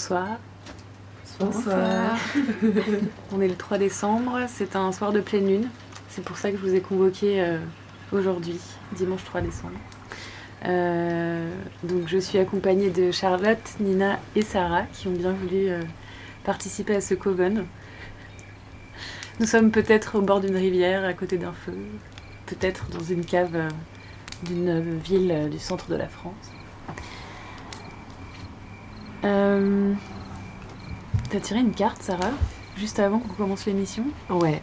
Bonsoir. Bonsoir. On est le 3 décembre, c'est un soir de pleine lune. C'est pour ça que je vous ai convoqué euh, aujourd'hui, dimanche 3 décembre. Euh, donc je suis accompagnée de Charlotte, Nina et Sarah qui ont bien voulu euh, participer à ce coven. Nous sommes peut-être au bord d'une rivière, à côté d'un feu, peut-être dans une cave d'une ville du centre de la France. Euh, T'as tiré une carte, Sarah, juste avant qu'on commence l'émission. Ouais,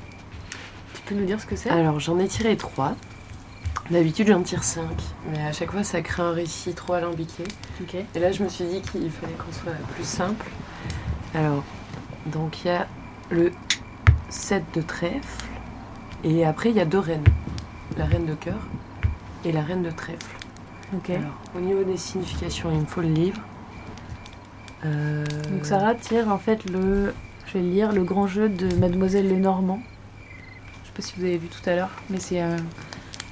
Tu peux nous dire ce que c'est? Alors j'en ai tiré trois. D'habitude j'en tire cinq, mais à chaque fois ça crée un récit trop alambiqué. Et là je me suis dit qu'il fallait qu'on soit plus simple. Alors, donc il y a le 7 de trèfle, et après il y a deux reines. La reine de cœur et la reine de trèfle. Ok. Alors, au niveau des significations, il me faut le livre. Euh, Donc Sarah tire en fait le, je vais lire, le grand jeu de Mademoiselle Lenormand. Je sais pas si vous avez vu tout à l'heure, mais c'est euh,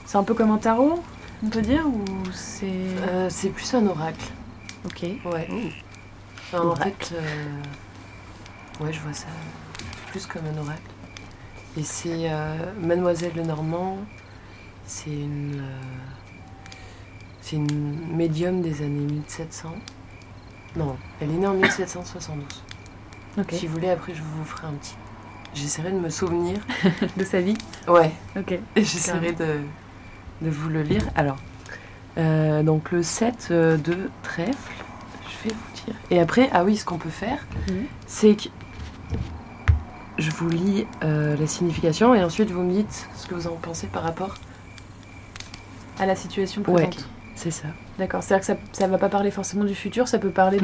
c'est un peu comme un tarot, on peut dire, ou c'est... euh, c'est plus un oracle. Ok. Ouais. Enfin, en Oracle. fait, euh, ouais, je vois ça plus comme un oracle. Et c'est euh, Mademoiselle Lenormand, c'est une, euh, c'est une médium des années 1700. Non, elle est née en 1772. Ok. Si vous voulez, après, je vous ferai un petit. J'essaierai de me souvenir. De sa vie. Ouais, Ok. j'essaierai de, de vous le lire. Alors, euh, donc le 7 euh, de trèfle, je vais vous dire. Et après, ah oui, ce qu'on peut faire, Mhm. c'est que je vous lis euh, la signification et ensuite vous me dites ce que vous en pensez par rapport. À la situation Ouais. C'est ça. D'accord. C'est-à-dire que ça, ça va pas parler forcément du futur, ça peut parler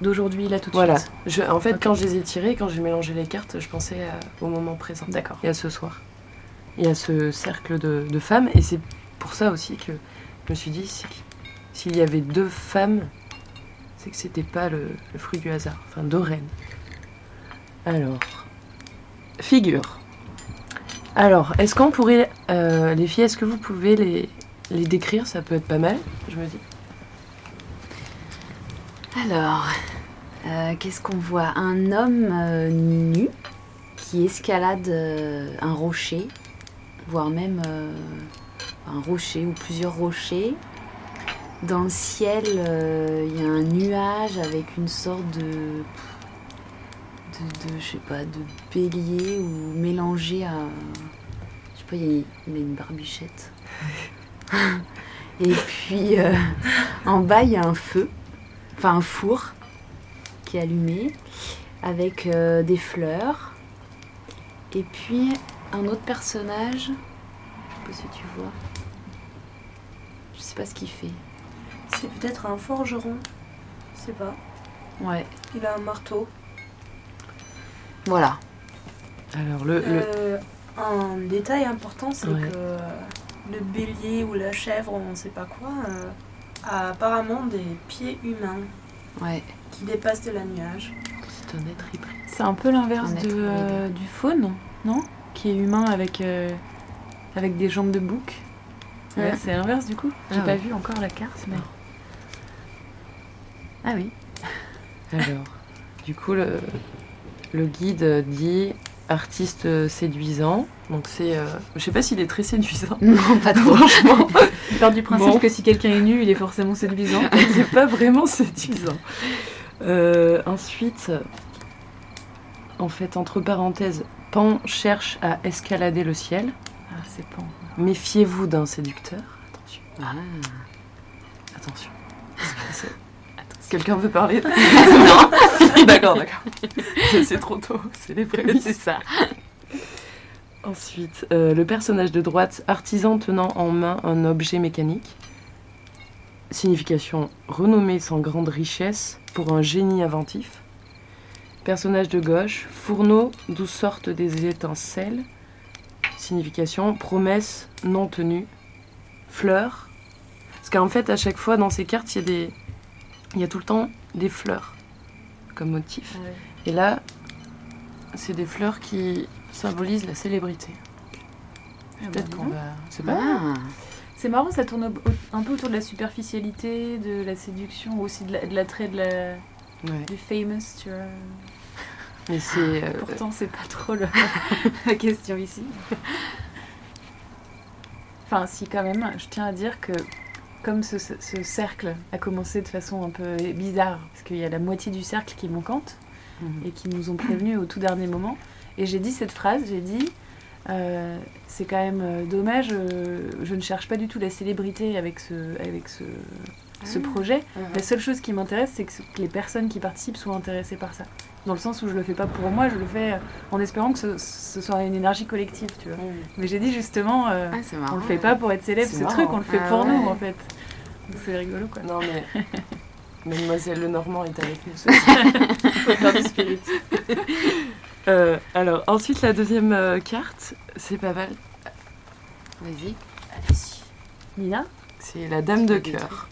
d'aujourd'hui, là, tout de Voilà. suite. Je, en fait, quand je les ai tirés, quand j'ai mélangé les cartes, je pensais à- au moment présent. D'accord. Et à ce soir. Y a ce cercle de, de femmes et c'est pour ça aussi que je me suis dit s'il y avait deux femmes, c'est que c'était pas le, le fruit du hasard. Enfin, deux reines. Alors, figure. Alors, est-ce qu'on pourrait, euh, les filles, est-ce que vous pouvez les, les décrire Ça peut être pas mal, je me dis. Alors, euh, qu'est-ce qu'on voit? Un homme euh, nu qui escalade euh, un rocher, voire même un rocher ou plusieurs rochers. Dans le ciel, il y a un nuage avec une sorte de, de, de, je sais pas, de bélier ou mélangé à, je sais pas, il y il a une barbichette. Et puis euh, en bas, il y a un feu enfin un four qui est allumé avec euh, des fleurs. Et puis un autre personnage, je sais pas si tu vois. Je sais pas ce qu'il fait. C'est peut-être un forgeron. Je sais pas. Ouais, Il a un marteau. voilà. Alors, le, le- Euh, un détail important, c'est Ouais. que le bélier ou la chèvre, on ne sait pas quoi, euh, a apparemment des pieds humains Ouais. qui dépassent de la nuage. c'est un être hybride. C'est un peu l'inverse de, euh, du faune, non? Qui est humain avec, euh, avec des jambes de bouc. Ouais, Ouais. c'est l'inverse du coup. J'ai Ah pas ouais. vu encore la carte, mais. Non. Ah oui. Alors, du coup, le, le guide dit artiste séduisant. Donc c'est, euh, je sais pas s'il est très séduisant. Non, pas trop. Franchement, Il part du principe Bon. que si quelqu'un est nu, il est forcément séduisant. c'est pas vraiment séduisant. Euh, ensuite, en fait, entre parenthèses, Pan cherche à escalader le ciel. Ah, c'est pas. Méfiez-vous d'un séducteur. Attention, Ah. attention. Quelqu'un veut parler Non. d'accord, d'accord. C'est- trop tôt. C'est les prémices. C'est ça. Ensuite, euh, le personnage de droite, artisan tenant en main un objet mécanique. Signification renommée sans grande richesse pour un génie inventif. Personnage de gauche, fourneau d'où sortent des étincelles. Signification promesse non tenue. Fleur. Parce qu'en fait, à chaque fois dans ces cartes, il y a des, il y a tout le temps des fleurs comme motif. Et là, c'est des fleurs qui symbolisent la célébrité. Peut-être qu'on va. C'est pas Ah. C'est marrant, ça tourne un peu autour de la superficialité, de la séduction, aussi de la- de l'attrait de la, Ouais. Du famous, tu vois. Mais c'est. euh, Pourtant, c'est pas trop le- la question ici. Enfin, si, quand même, je tiens à dire que comme ce, ce- ce cercle a commencé de façon un peu bizarre, parce qu'il y a la moitié du cercle qui est manquante, mhm. et qui nous ont prévenus au tout dernier moment. Et j'ai dit cette phrase, j'ai dit, euh, c'est quand même euh, dommage, euh, je ne cherche pas du tout la célébrité avec ce, avec ce, ce projet. La seule chose qui m'intéresse, c'est que, les personnes qui participent soient intéressées par ça. Dans le sens où je le fais pas pour moi, je le fais en espérant que ce, ce soit une énergie collective, tu vois. Mais j'ai dit justement, euh, Ah, on le fait pas pour être célèbre, ce marrant. truc, on le fait Ah pour nous en fait. C'est rigolo quoi. Non, mais. Mademoiselle Lenormand est avec nous ce soir. Faut faire du spirit. Euh, alors, ensuite, la deuxième euh, carte, c'est pas mal. Vas-y. Allez-y. Nina C'est la Dame de cœur.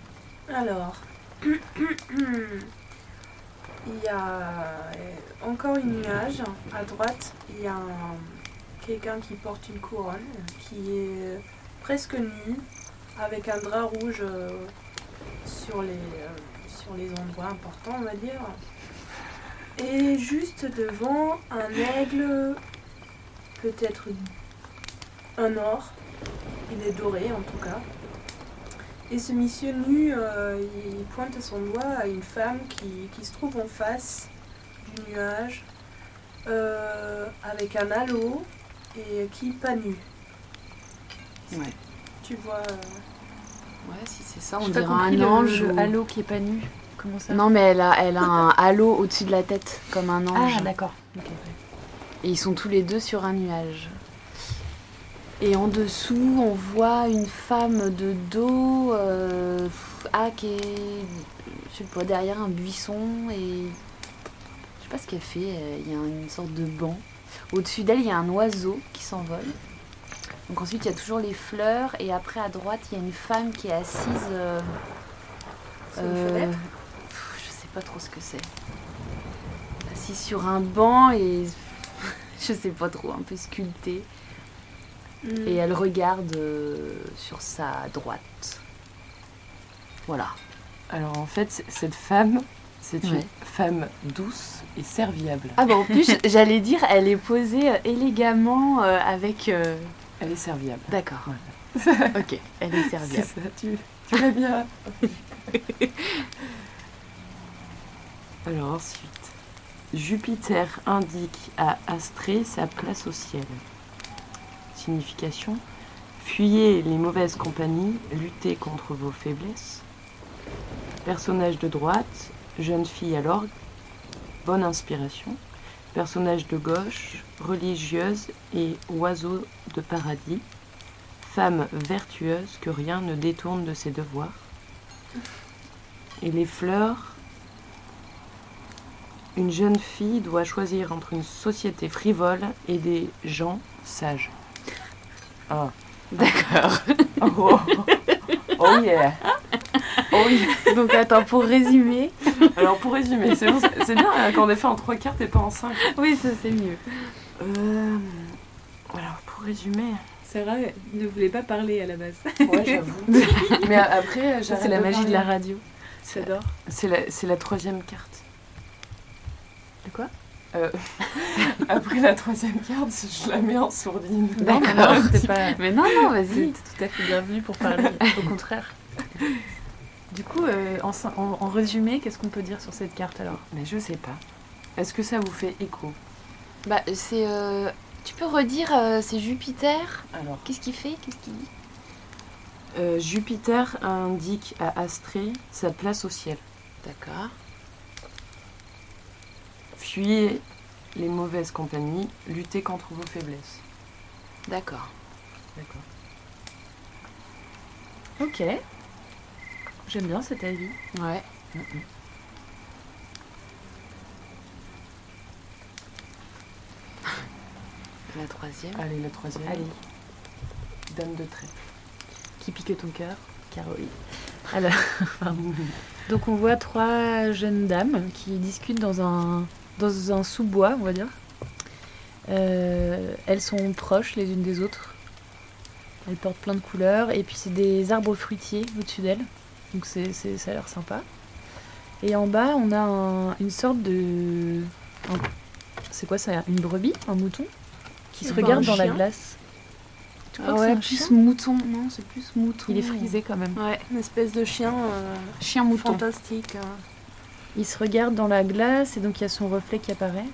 Alors, il y a euh, encore une nuage. À droite, il y a un- quelqu'un qui porte une couronne, qui est presque nu, avec un drap rouge euh, sur, les, euh, sur les endroits importants, on va dire. Et juste devant, un aigle, peut-être un or. Il est doré en tout cas. Et ce monsieur nu, euh, il pointe son doigt à une femme qui, qui se trouve en face du nuage, euh, avec un halo et qui pas nu. Ouais. Tu vois. euh, Ouais, si c'est ça, on dirait un ange. le ou- halo qui est pas nu. Comment ça Non, mais elle a, elle a un halo au-dessus de la tête, comme un ange. Ah d'accord. Et ils sont tous les deux sur un nuage. Et en dessous, on voit une femme de dos, euh, ah, qui est, je sais pas, derrière un buisson et je sais pas ce qu'elle fait. Il y a une sorte de banc. Au-dessus d'elle, il y a un oiseau qui s'envole. Donc ensuite, il y a toujours les fleurs et après à droite, il y a une femme qui est assise. euh, Sur une euh, Je sais pas trop ce que c'est. Assise sur un banc et je sais pas trop, un peu sculptée. hmm. Et elle regarde euh, sur sa droite. Voilà. Alors, en fait, cette femme, c'est une Ouais. femme douce et serviable. Ah bah en plus, j'allais dire, elle est posée euh, élégamment euh, avec... Elle est serviable. D'accord. Voilà. Ok, elle est C'est serviable. ça, tu, tu l'as bien. Alors ensuite, Jupiter indique à Astrée sa place au ciel. Signification Fuyez les mauvaises compagnies, luttez contre vos faiblesses. Personnage de droite, jeune fille à l'orgue, bonne inspiration. Personnage de gauche, religieuse et oiseau de paradis. Femme vertueuse que rien ne détourne de ses devoirs. Et les fleurs, une jeune fille doit choisir entre une société frivole et des gens sages. Ah. D'accord. Oh, oh yeah. Yeah. Donc attends, pour résumer... Alors pour résumer, c'est bon, c'est- c'est bien hein, quand on est fait en trois cartes et pas en cinq. Oui, ça c'est mieux. Euh, alors pour résumer, Sarah ne voulait pas parler à la base. ouais j'avoue. Mais après, c'est la magie de la radio. J'adore. C'est la, c'est la troisième carte. De quoi? Euh, Après la troisième carte, je la mets en sourdine. Non, mais non, c'est pas. Mais non, non, vas-y. tout à fait bienvenu pour parler, au contraire. Du coup, euh, en, en- en résumé, qu'est-ce qu'on peut dire sur cette carte alors? Mais je sais pas. Est-ce que ça vous fait écho? Bah, c'est... euh, Tu peux redire, euh, c'est Jupiter? Alors, Qu'est-ce qu'il fait? Qu'est-ce qu'il dit? Euh, Jupiter indique à Astrée sa place au ciel. D'accord. Fuyez les mauvaises compagnies, luttez contre vos faiblesses. D'accord. D'accord. Ok. J'aime bien cet avis. Ouais. La troisième. Allez, la troisième. Allez, Dame de trèfle. qui pique ton cœur? Caroline. Alors, pardon. Donc on voit trois jeunes dames qui discutent dans un, dans un sous-bois, on va dire. Euh, elles sont proches les unes des autres. Elles portent plein de couleurs et puis c'est des arbres fruitiers au-dessus d'elles. Donc c'est, c'est- ça a l'air sympa. Et en bas, on a un- une sorte de. un- C'est quoi ça Une brebis Un mouton Qui se Eh ben, regarde un dans la chien. glace. Tu Ah ouais, c'est un plus chien mouton. Non, c'est plus mouton. Il est frisé quand même. Ouais, Une espèce de chien euh, chien mouton. fantastique. euh. Il se regarde dans la glace et donc il y a son reflet qui apparaît.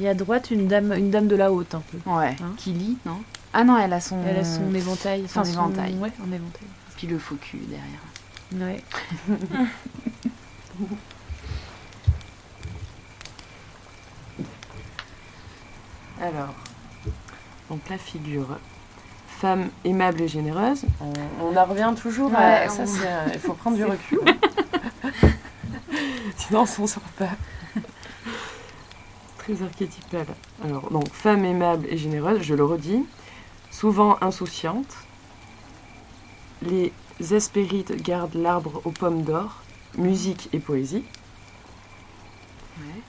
Et à droite, une dame, une dame de la haute un peu. Ouais. Hein qui lit, non? Ah non, elle a son. Elle a son éventail. son éventail. Ouais, un éventail. Puis le faux cul derrière. Ouais. Alors, donc la figure. Femme aimable et généreuse. On, on en revient toujours à Ouais, ça. c'est, euh, Il faut prendre du recul. Sinon, on s'en sort pas. Très archétypal. Alors, donc, femme aimable et généreuse, je le redis. Souvent insouciante. Les Hespérides gardent l'arbre aux pommes d'or. Musique et poésie. Ouais.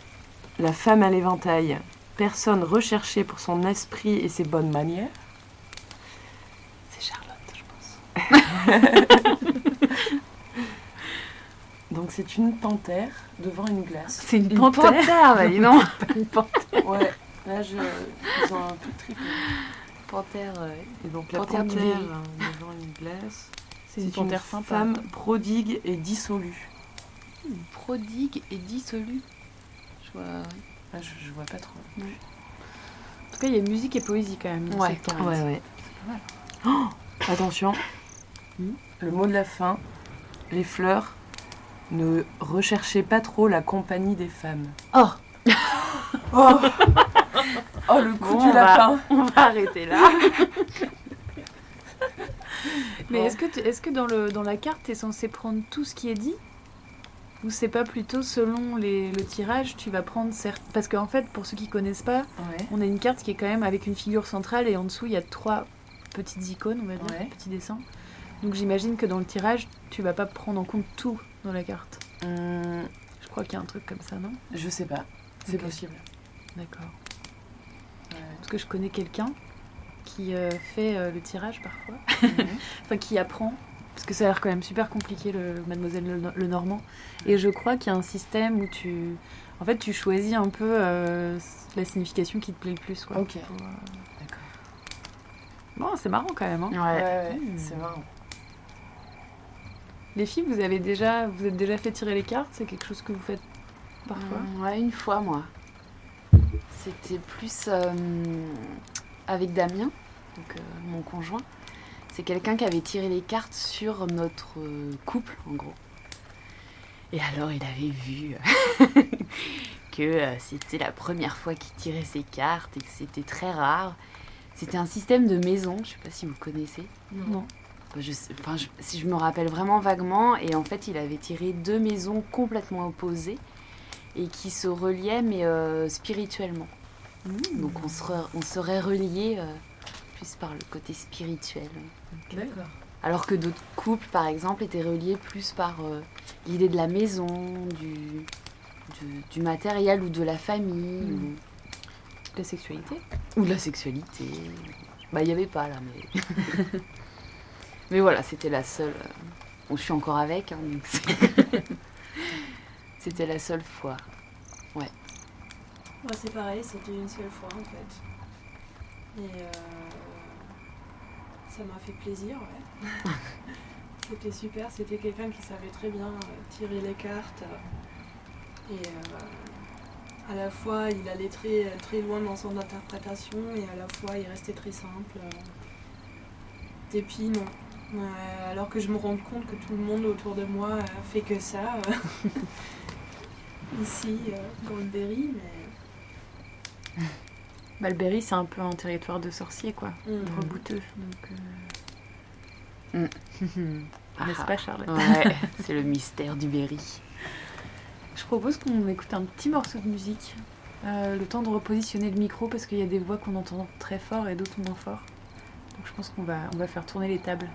La femme à l'éventail, personne recherchée pour son esprit et ses bonnes manières. C'est Charlotte, je pense. Donc c'est une panthère devant une glace. C'est une, Une panthère. panthère, bah dis donc. Une panthère. Ouais, là je, ils ont un tout triple. Panthère, ouais. Et donc la Panthère panthère du Berry. euh, devant une glace. C'est une panthère sympa. femme prodigue et dissolue. Prodigue et dissolu. Je vois. Ah, je, je vois pas trop. En tout cas, il y a musique et poésie quand même. Ouais, cette ouais, ouais. Oh, attention, Hmm. le mot de la fin. Les fleurs. Ne recherchez pas trop la compagnie des femmes. Oh Oh, oh le coup Bon, du on va- lapin. On va arrêter là. Mais Bon. est-ce que, dans, le, dans la carte, tu es censé prendre tout ce qui est dit? Ou c'est pas plutôt selon les, le tirage, tu vas prendre certes. Parce qu'en fait, pour ceux qui connaissent pas, Ouais. on a une carte qui est quand même avec une figure centrale et en dessous, il y a trois petites icônes, on va dire, Ouais. petits dessins. Donc j'imagine que dans le tirage, tu vas pas prendre en compte tout dans la carte. Hum, Je crois qu'il y a un truc comme ça, non? Je sais pas. C'est possible. D'accord. Parce que je connais quelqu'un qui euh, fait euh, le tirage parfois. Mhm. enfin qui apprend, parce que ça a l'air quand même super compliqué le Mademoiselle le, le Normand. Et je crois qu'il y a un système où tu, en fait, tu choisis un peu euh, la signification qui te plaît le plus. Quoi, Ok. Pour, euh, D'accord. Bon, c'est marrant quand même. hein. Ouais, Ouais. ouais, c'est marrant. Les filles, vous avez déjà, vous êtes déjà fait tirer les cartes? C'est quelque chose que vous faites parfois? Mm, Ouais, une fois, moi. C'était plus euh, avec Damien, donc euh, mon conjoint. C'est quelqu'un qui avait tiré les cartes sur notre euh, couple, en gros. Et alors, il avait vu euh, que euh, c'était la première fois qu'il tirait ses cartes et que c'était très rare. C'était un système de maison, je sais pas si vous connaissez. Non. Je, enfin, je- si je me rappelle vraiment vaguement, et en fait, il avait tiré deux maisons complètement opposées et qui se reliaient, mais euh, spirituellement. Donc, on serait, on serait reliés euh, plus par le côté spirituel. D'accord. Alors que d'autres couples, par exemple, étaient reliés plus par euh, l'idée de la maison, du, du, du matériel ou de la famille, Mhm. La sexualité. ou, ou de la sexualité. Bah, il n'y avait pas là, mais. mais voilà, c'était la seule. euh, Bon, je suis encore avec, hein, c'était la seule fois. Moi, c'est pareil, c'était une seule fois en fait. Et euh, ça m'a fait plaisir, ouais. c'était super, c'était quelqu'un qui savait très bien euh, tirer les cartes. Et euh, à la fois, il allait très, très loin dans son interprétation et à la fois, il restait très simple. Et puis, non. Euh, alors que je me rends compte que tout le monde autour de moi fait que ça. Ici, euh, dans le Berry, mais. Malberry, c'est un peu un territoire de sorciers, quoi. Mm. Rebouteux. Donc, euh, N'est-ce Ah, pas, Charlotte Ouais, c'est le mystère du Berry. Je propose qu'on écoute un petit morceau de musique. Euh, le temps de repositionner le micro parce qu'il y a des voix qu'on entend très fort et d'autres moins fort. Donc je pense qu'on va, on va faire tourner les tables.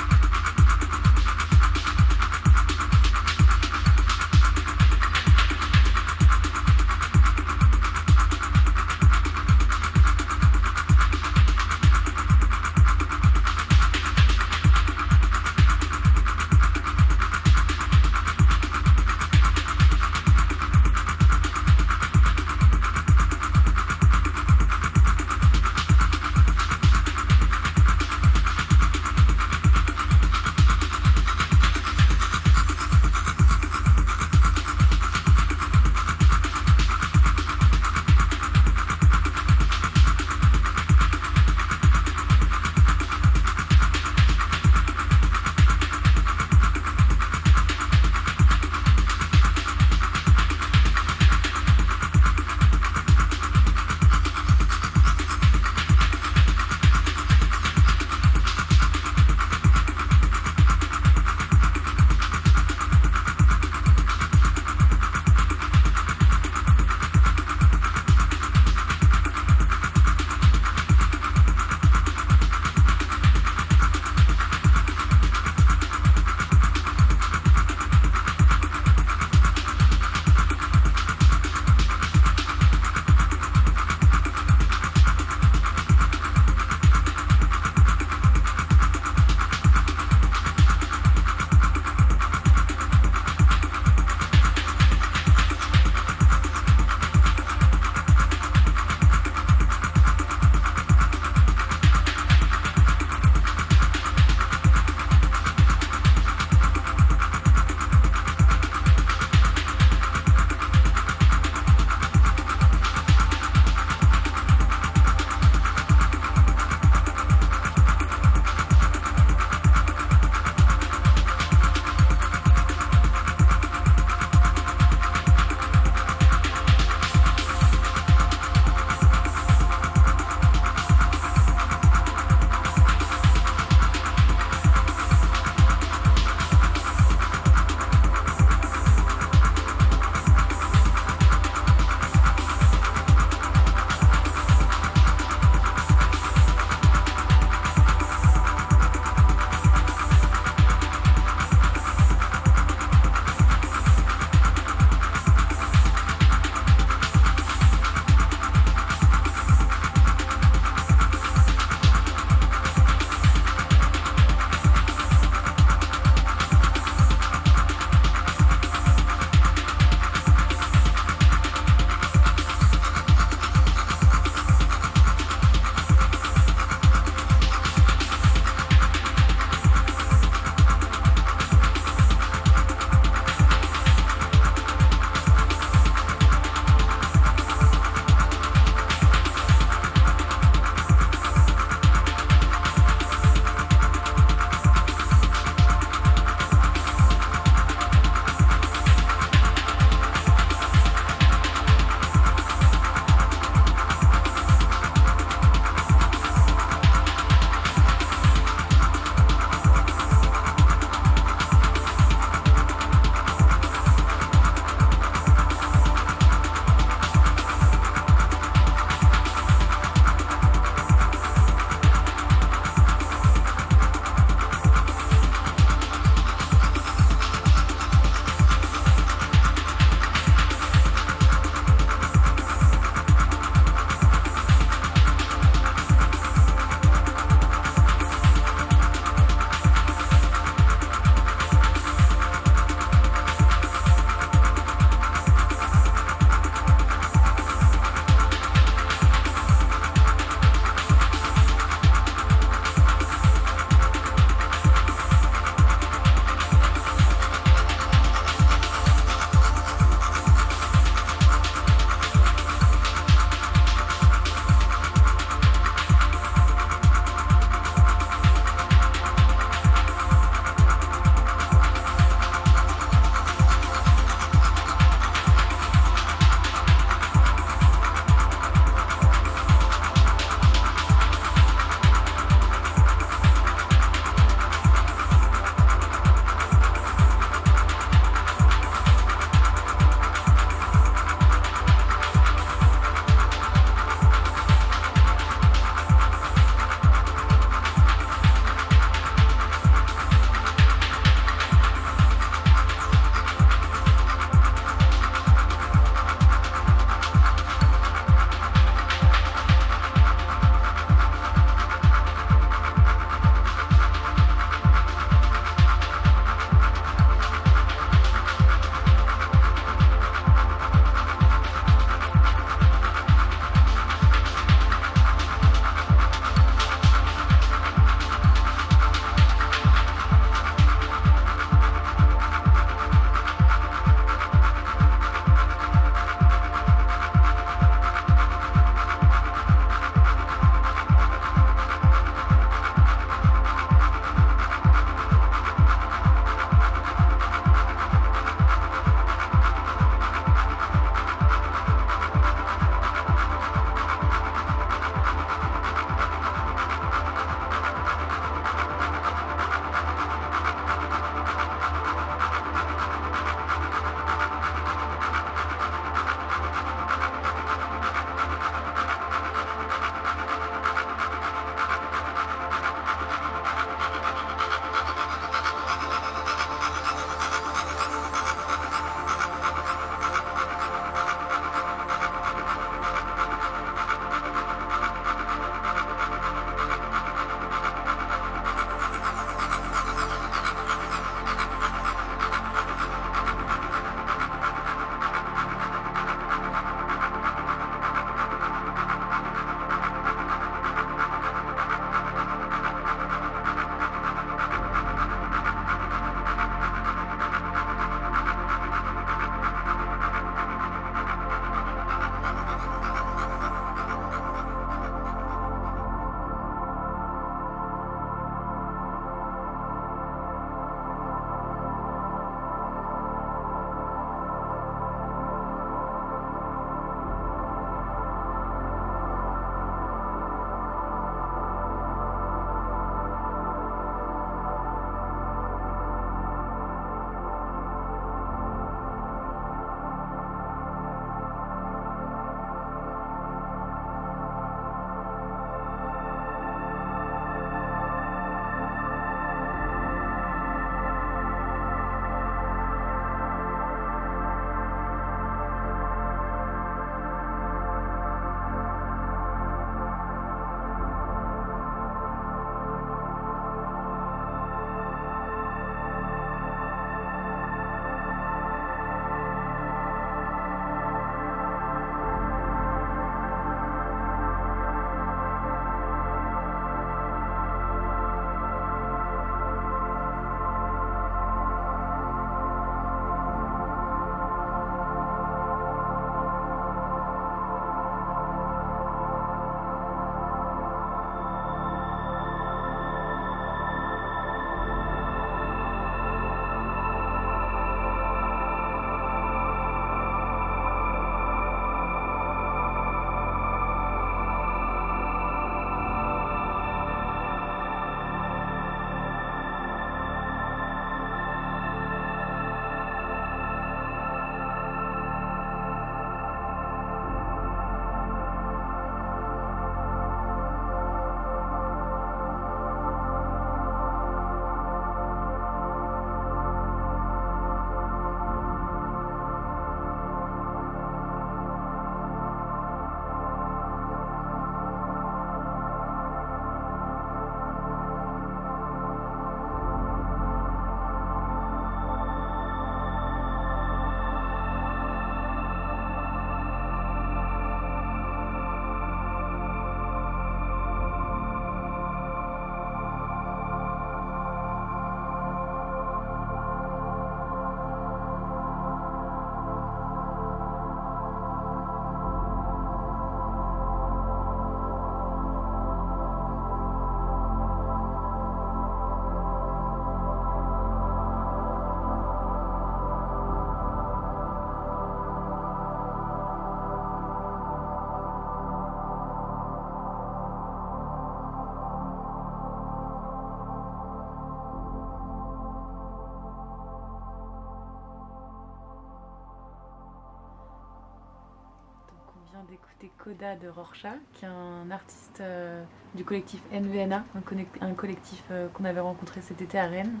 D'écouter Coda de Rorschach, qui est un artiste euh, du collectif NVNA, un, connect- un collectif euh, qu'on avait rencontré cet été à Rennes,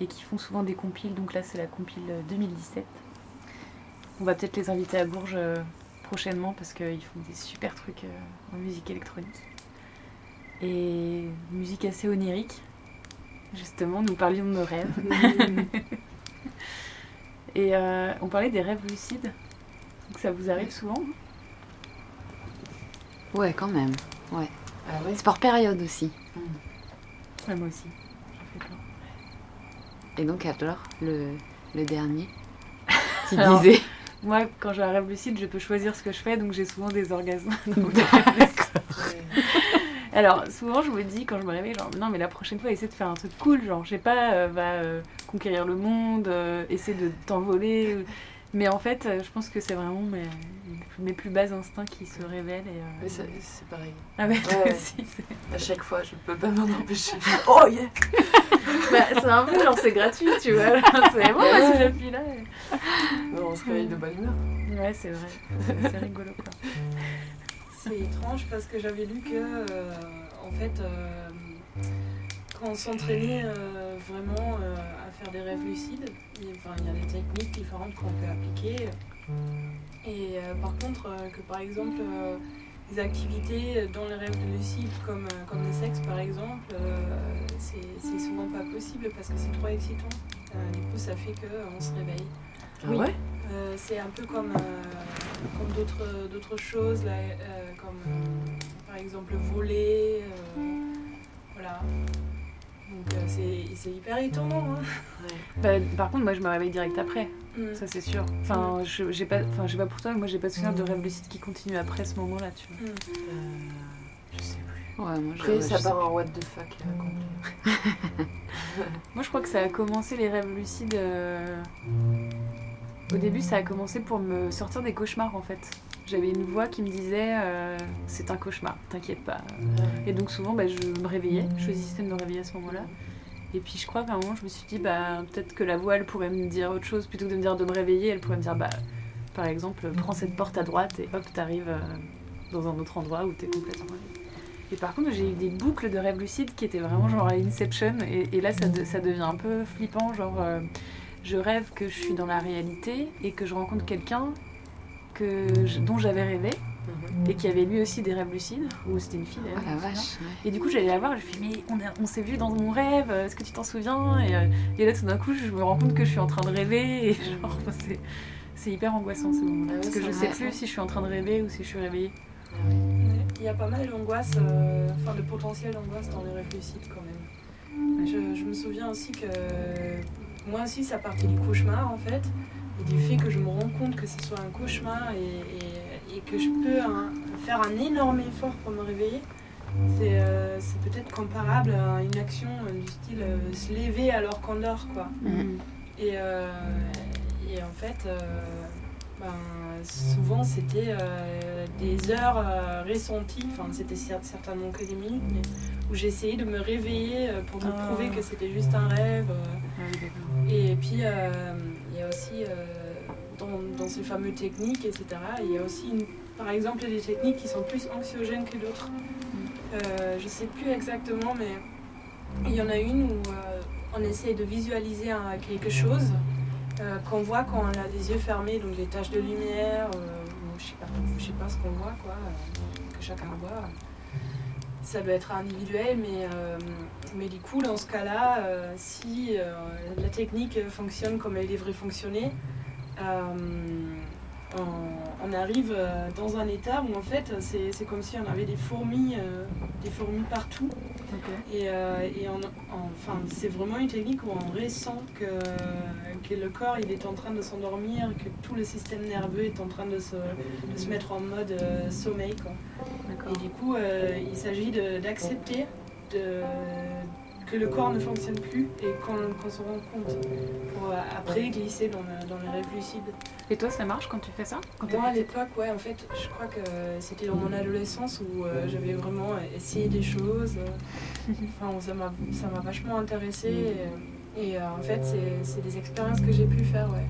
et qui font souvent des compiles. Donc là, c'est la compile euh, 2017. On va peut-être les inviter à Bourges euh, prochainement parce qu'ils font des super trucs euh, en musique électronique. Et musique assez onirique. Justement, nous parlions de nos rêves. Et euh, on parlait des rêves lucides. Donc ça vous arrive souvent Ouais, quand même. Ah ouais C'est par période aussi. Ouais, Moi aussi. J'en fais plein. Et donc, alors, le, le dernier Tu Alors, disais Moi, quand j'ai un rêve lucide, je peux choisir ce que je fais, donc j'ai souvent des orgasmes. Donc. Alors, souvent, je me dis, quand je me réveille, genre, non, mais la prochaine fois, essaie de faire un truc cool, genre, je sais pas, euh, va euh, conquérir le monde, euh, essaie de t'envoler. Mais en fait, euh, je pense que c'est vraiment mes, mes plus bas instincts qui se révèlent. Et, euh, Mais ça- c'est pareil. Ah ouais, toi Ouais. aussi, c'est- À chaque fois, je peux pas m'en empêcher. Oh yeah Bah, c'est un peu genre, c'est gratuit, tu vois. C'est bon, bah, si j'appuie là. euh. On se réveille de bonne humeur. Ouais, c'est vrai. C'est rigolo, quoi. C'est étrange parce que j'avais lu que, euh, en fait, euh, quand on s'entraînait euh, vraiment euh, à faire des rêves lucides, il y a- enfin, il y a des techniques différentes qu'on peut appliquer. Et euh, par contre, euh, que par exemple, euh, des activités dans les rêves lucides, comme, euh, comme le sexe par exemple, c'est souvent pas possible parce que c'est trop excitant. Du coup, ça fait qu'on se réveille. Ah ouais? C'est un peu comme, comme d'autres, choses, là, comme par exemple voler. voilà. Donc c'est, hyper étonnant. hein. Bah, par contre, moi, je me réveille direct après. Mm. Ça, c'est sûr. Enfin, je, j'ai pas, enfin, je sais pas pour toi, mais moi, j'ai pas de souvenir de rêve lucide qui continue après ce moment-là, tu vois. Mm. Euh, Je sais plus. Ouais, moi je Après, je ça sais part en what the fuck. Moi, je crois que ça a commencé les rêves lucides. euh, Au début, ça a commencé pour me sortir des cauchemars, en fait. J'avais une voix qui me disait euh, C'est un cauchemar, t'inquiète pas. Et donc, souvent, bah, je me réveillais. Je choisissais de me réveiller à ce moment-là. Et puis, je crois moment, je me suis dit bah, Peut-être que la voix, elle pourrait me dire autre chose. Plutôt que de me dire de me réveiller, elle pourrait me dire bah, Par exemple, prends cette porte à droite et hop, t'arrives euh, dans un autre endroit où t'es complètement. Et par contre, j'ai eu des boucles de rêves lucides qui étaient vraiment genre à Inception. Et, là, ça, de- ça devient un peu flippant. Genre, euh, je rêve que je suis dans la réalité et que je rencontre quelqu'un que dont j'avais rêvé et qui avait lui aussi des rêves lucides. Ou c'était une fille Oh d'ailleurs. ouais. Et du coup, j'allais la voir, je lui fais, mais on, s'est vu dans mon rêve, est-ce que tu t'en souviens? Et, euh, et là, tout d'un coup, je me rends compte que je suis en train de rêver et genre, c'est, hyper angoissant ce moment-là. Ah parce que je sais vrai. plus si je suis en train de rêver ou si je suis réveillée. Ouais. Il y a pas mal d'angoisse, euh, enfin de potentiel d'angoisse dans les rêves lucides quand même. Je, je me souviens aussi que moi aussi ça partait du cauchemar en fait, et du fait que je me rends compte que ce soit un cauchemar et, et- et que je peux hein, faire un énorme effort pour me réveiller. C'est euh, c'est peut-être comparable à une action euh, du style euh, se lever alors qu'on dort quoi. Mhm. Et, euh, et en fait, ben, souvent c'était des heures ressenties, enfin c'était cer- certainement que des minutes, mais où j'essayais de me réveiller pour me Ah. prouver que c'était juste un rêve. Ah. Et puis il y a aussi dans, dans ces fameuses techniques, etc., il y a aussi une- par exemple des techniques qui sont plus anxiogènes que d'autres. Euh, je sais plus exactement, mais il y en a une où euh, on essaye de visualiser quelque chose euh, qu'on voit quand on a les yeux fermés, donc les taches de lumière, ou je je sais pas ce qu'on voit, quoi, que chacun voit. Ça doit être individuel, mais, mais du coup, dans ce cas-là, si la technique fonctionne comme elle devrait fonctionner, on, on arrive euh, dans un état où en fait c'est c'est comme si on avait des fourmis, euh, des fourmis partout. Et, euh, et on- on- enfin, c'est vraiment une technique où on ressent que, que le corps il est en train de s'endormir, que tout le système nerveux est en train de se, de se mettre en mode euh, sommeil. Quoi. Et du coup, euh, il s'agit de- d'accepter de- que le corps ne fonctionne plus et qu'on qu'on se rend compte pour euh, après glisser dans, le- dans les rêves lucides. Et toi, ça marche quand tu fais ça quand Moi, à l'époque, ouais, en fait, je crois que c'était dans mon adolescence où euh, j'avais vraiment essayé des choses. Enfin, ça m'a, vachement intéressée. Et, et, euh, en fait, c'est, des expériences que j'ai pu faire, ouais.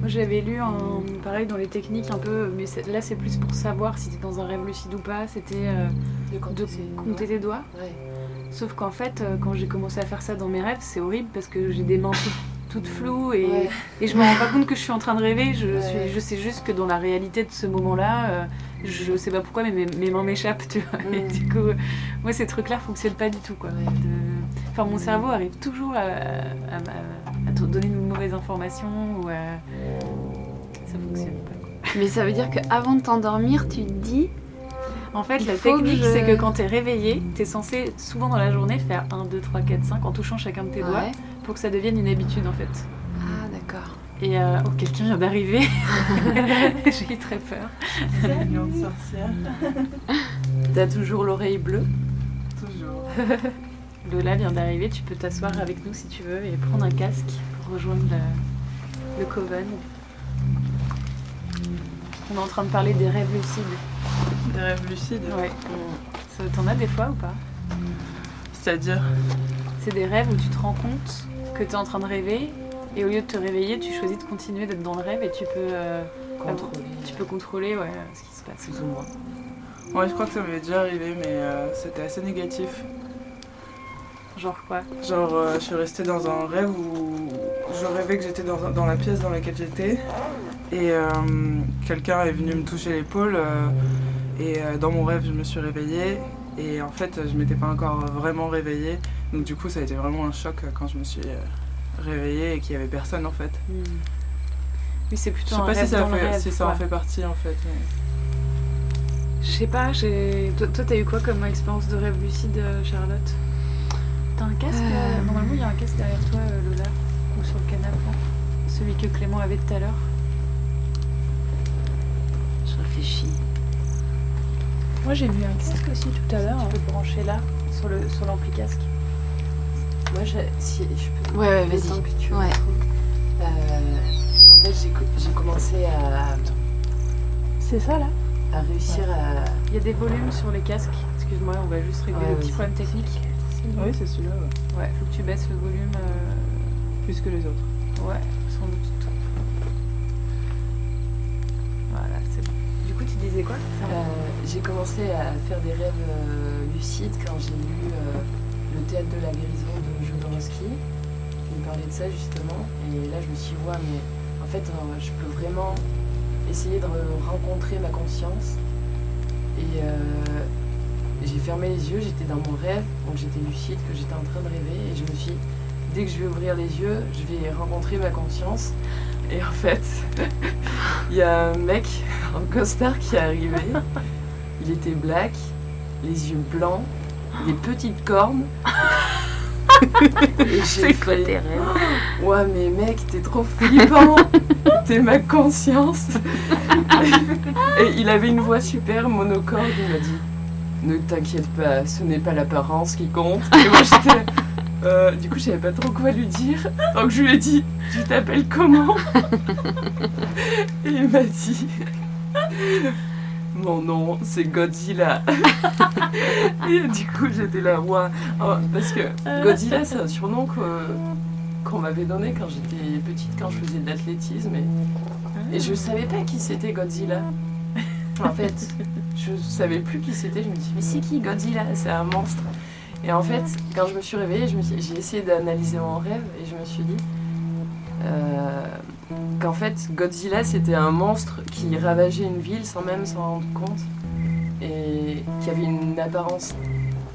Moi, J'avais lu un, pareil dans les techniques un peu, mais là c'est plus pour savoir si t'es dans un rêve lucide ou pas. C'était euh, De de compter compter tes doigts. Ouais. Sauf qu'en fait, euh, quand j'ai commencé à faire ça dans mes rêves, c'est horrible parce que j'ai des mains toutes, toutes floues et, Ouais. et je me rends pas compte que je suis en train de rêver. Je, Ouais. suis, je sais juste que dans la réalité de ce moment-là, euh, je sais pas pourquoi, mais mes, mes mains m'échappent, tu vois. Et Mm. du coup, euh, moi ces trucs-là fonctionnent pas du tout, quoi. Ouais. De- Enfin, mon cerveau arrive toujours à, à, à- à te donner une mauvaise information ou à... ça fonctionne pas. quoi. Mais ça veut dire qu'avant de t'endormir, tu te dis En fait, Il la technique, je- c'est que quand t'es réveillé, t'es censé souvent dans la journée faire 1, 2, 3, 4, 5 en touchant chacun de tes doigts pour que ça devienne une habitude en fait. Ah, d'accord. Et euh, oh, quelqu'un vient d'arriver. J'ai eu très peur. Million de sorcières. T'as toujours l'oreille bleue? Toujours. Lola vient d'arriver. Tu peux t'asseoir avec nous si tu veux et prendre un casque pour rejoindre le, le coven. On est en train de parler des rêves lucides. Des rêves lucides. Ouais. Ça, T'en as des fois ou pas C'est-à-dire C'est des rêves où tu te rends compte que tu es en train de rêver et au lieu de te réveiller, tu choisis de continuer d'être dans le rêve et tu peux, euh, Contrôler. tu peux contrôler ouais, ce qui se passe. Plus ou moins. Ouais, je crois que ça m'avait déjà arrivé, mais euh, c'était assez négatif. Genre quoi Genre, euh, je suis restée dans un rêve où je rêvais que j'étais dans, dans la pièce dans laquelle j'étais. Et euh, quelqu'un est venu me toucher l'épaule. euh, et euh, dans mon rêve, je me suis réveillée. Et en fait, je m'étais pas encore vraiment réveillée. Donc, du coup, ça a été vraiment un choc quand je me suis euh, réveillée et qu'il y avait personne en fait. Hmm. Oui, c'est Je plutôt sais un pas rêve si ça, dans le fait, rêve, si ça en fait partie en fait. mais- Je sais pas, j'ai... Toi, t'as eu quoi comme expérience de rêve lucide, Charlotte? T'as un casque Euh. Normalement, il y a un casque derrière toi, Lola, ou sur le canapé. Celui que Clément avait tout à l'heure. Réfléchis. Moi j'ai vu un casque aussi tout à l'heure. Tu peux le brancher là, sur, le, sur l'ampli casque. Moi, j'ai- si je peux. Ouais, vas-y. temps que tu Ouais. Euh, en fait, j'ai co- j'ai commencé à, C'est ça là? à réussir à. Il y a des volumes sur les casques. Excuse-moi, on va juste régler Ouais, le petit problème technique. Oui, c'est celui-là, ouais. Ouais, faut que tu baisses le volume. euh, plus que les autres. Ouais, sans doute. Voilà, tu disais quoi? Euh, j'ai commencé à faire des rêves euh, lucides quand j'ai lu euh, Le théâtre de la guérison de Jodorowsky. Il me parlait de ça justement. Et là, je me suis dit, ouais, mais en fait, je peux vraiment essayer de re- rencontrer ma conscience. Et j'ai fermé les yeux, j'étais dans mon rêve, donc j'étais lucide, que j'étais en train de rêver. Et je me suis dit, dès que je vais ouvrir les yeux, je vais rencontrer ma conscience. Et en fait, il y a un mec en costard qui est arrivé. Il était black, les yeux blancs, des petites cornes. Et j'ai fait, Ouais, mais mec, t'es trop flippant. T'es ma conscience. Et il avait une voix super monocorde. Il m'a dit Ne t'inquiète pas, ce n'est pas l'apparence qui compte. Et moi j'étais. Euh, du coup, je savais pas trop quoi lui dire. Donc je lui ai dit Tu t'appelles comment? Et il m'a dit Mon nom, c'est Godzilla. Et du coup, j'étais là, ouais. Oh, parce que Godzilla, c'est un surnom qu'on m'avait donné quand j'étais petite, quand je faisais de l'athlétisme. Et, et je savais pas qui c'était Godzilla. En fait, je savais plus qui c'était. Je me dis, mais c'est qui Godzilla C'est un monstre. Et en fait, quand je me suis réveillée, j'ai essayé d'analyser mon rêve et je me suis dit euh, qu'en fait, Godzilla, c'était un monstre qui ravageait une ville sans même s'en rendre compte et qui avait une apparence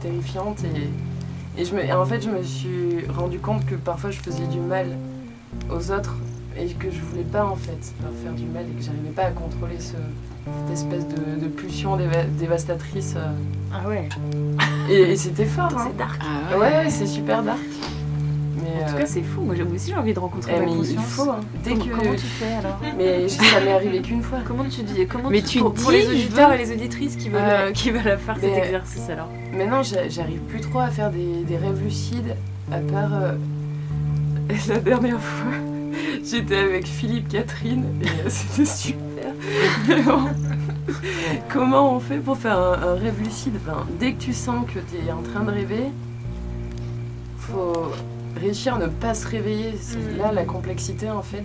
terrifiante. Et, et, je me, et en fait, je me suis rendu compte que parfois je faisais du mal aux autres et que je voulais pas en fait leur faire du mal et que j'arrivais pas à contrôler ce, cette espèce de, de pulsion déva- dévastatrice. euh. Ah ouais, Et, et c'était fort. hein. c'est dark. Ah Ouais, ouais, c'est super dark. Mais, En tout euh, cas, c'est fou. Moi, aussi, j'ai envie de rencontrer eh, ma conscience. faut. hein. Dès Comment, que. comment tu fais alors Mais ça m'est arrivé qu'une fois. Comment tu dis comment Mais tu, tu pour, dis, pour les auditeurs veux- et les auditrices qui veulent, euh, qui veulent faire cet Mais- exercice alors Maintenant, j'a- j'arrive plus trop à faire des, des rêves lucides, à part euh, la dernière fois, j'étais avec Philippe Catherine et euh, c'était super. Comment on fait pour faire un, un rêve lucide? Enfin, Dès que tu sens que tu es en train de rêver, faut réussir à ne pas se réveiller. C'est Mm. là la complexité en fait.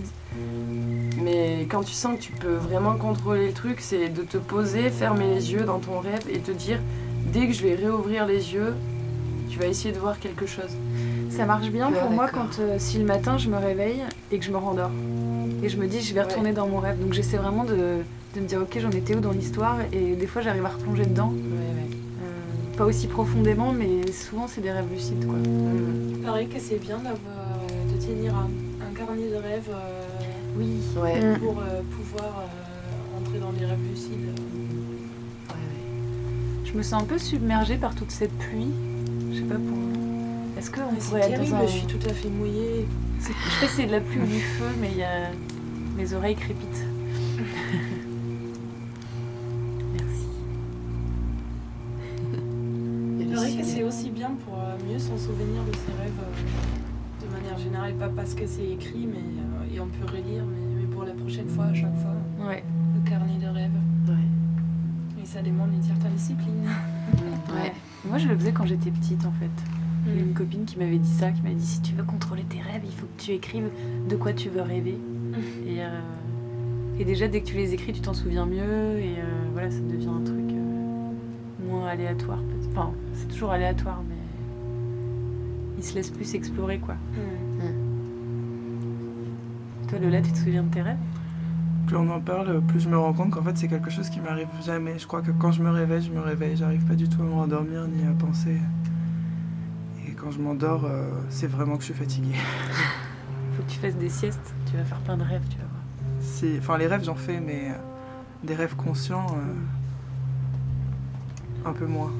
Mais quand tu sens que tu peux vraiment contrôler le truc, c'est de te poser, fermer les yeux dans ton rêve et te dire dès que je vais réouvrir les yeux, tu vas essayer de voir quelque chose. Ça marche bien Ah, pour moi quand euh, si le matin je me réveille et que je me rendors. Et je me dis je vais Ouais. retourner dans mon rêve. Donc j'essaie vraiment de, de me dire ok j'en étais où dans l'histoire? Et des fois j'arrive à replonger dedans. Ouais, ouais. Euh, pas aussi profondément mais souvent c'est des rêves lucides quoi. Il paraît que c'est bien d'avoir, euh, de tenir un, un carnet de rêves euh, Oui. Ouais, Mm. pour euh, pouvoir euh, entrer dans les rêves lucides. ouais, ouais. Je me sens un peu submergée par toute cette pluie. Je sais pas pour. Est-ce qu'on Mais pourrait C'est être terrible, dans un... je suis tout à fait mouillée. C'est- Je sais pas si c'est de la pluie ou du feu, mais il y a... mes oreilles crépitent. Merci. Il paraît que c'est aussi bien pour euh, mieux s'en souvenir de ses rêves euh, de manière générale, pas parce que c'est écrit mais, euh, et on peut relire, mais, mais pour la prochaine fois, à chaque fois, Ouais. le carnet de rêves. Ouais. Et ça demande une certaine discipline. ouais. Moi, je le faisais quand j'étais petite, en fait. Copine qui m'avait dit ça, qui m'avait dit si tu veux contrôler tes rêves, il faut que tu écrives de quoi tu veux rêver. Et, euh, et déjà, dès que tu les écris, tu t'en souviens mieux. Et euh, voilà, ça devient un truc euh, moins aléatoire. peut-être. Enfin, c'est toujours aléatoire, mais il se laisse plus explorer, quoi. Mm. Toi, Lola, tu te souviens de tes rêves? Plus on en parle, plus je me rends compte qu'en fait c'est quelque chose qui m'arrive jamais. Je crois que quand je me réveille, je me réveille. J'arrive pas du tout à me rendormir ni à penser. Quand je m'endors, euh, c'est vraiment que je suis fatiguée. Faut que tu fasses des siestes. Tu vas faire plein de rêves, tu vas voir. Enfin, les rêves j'en fais, mais euh, des rêves conscients, euh, un peu moins.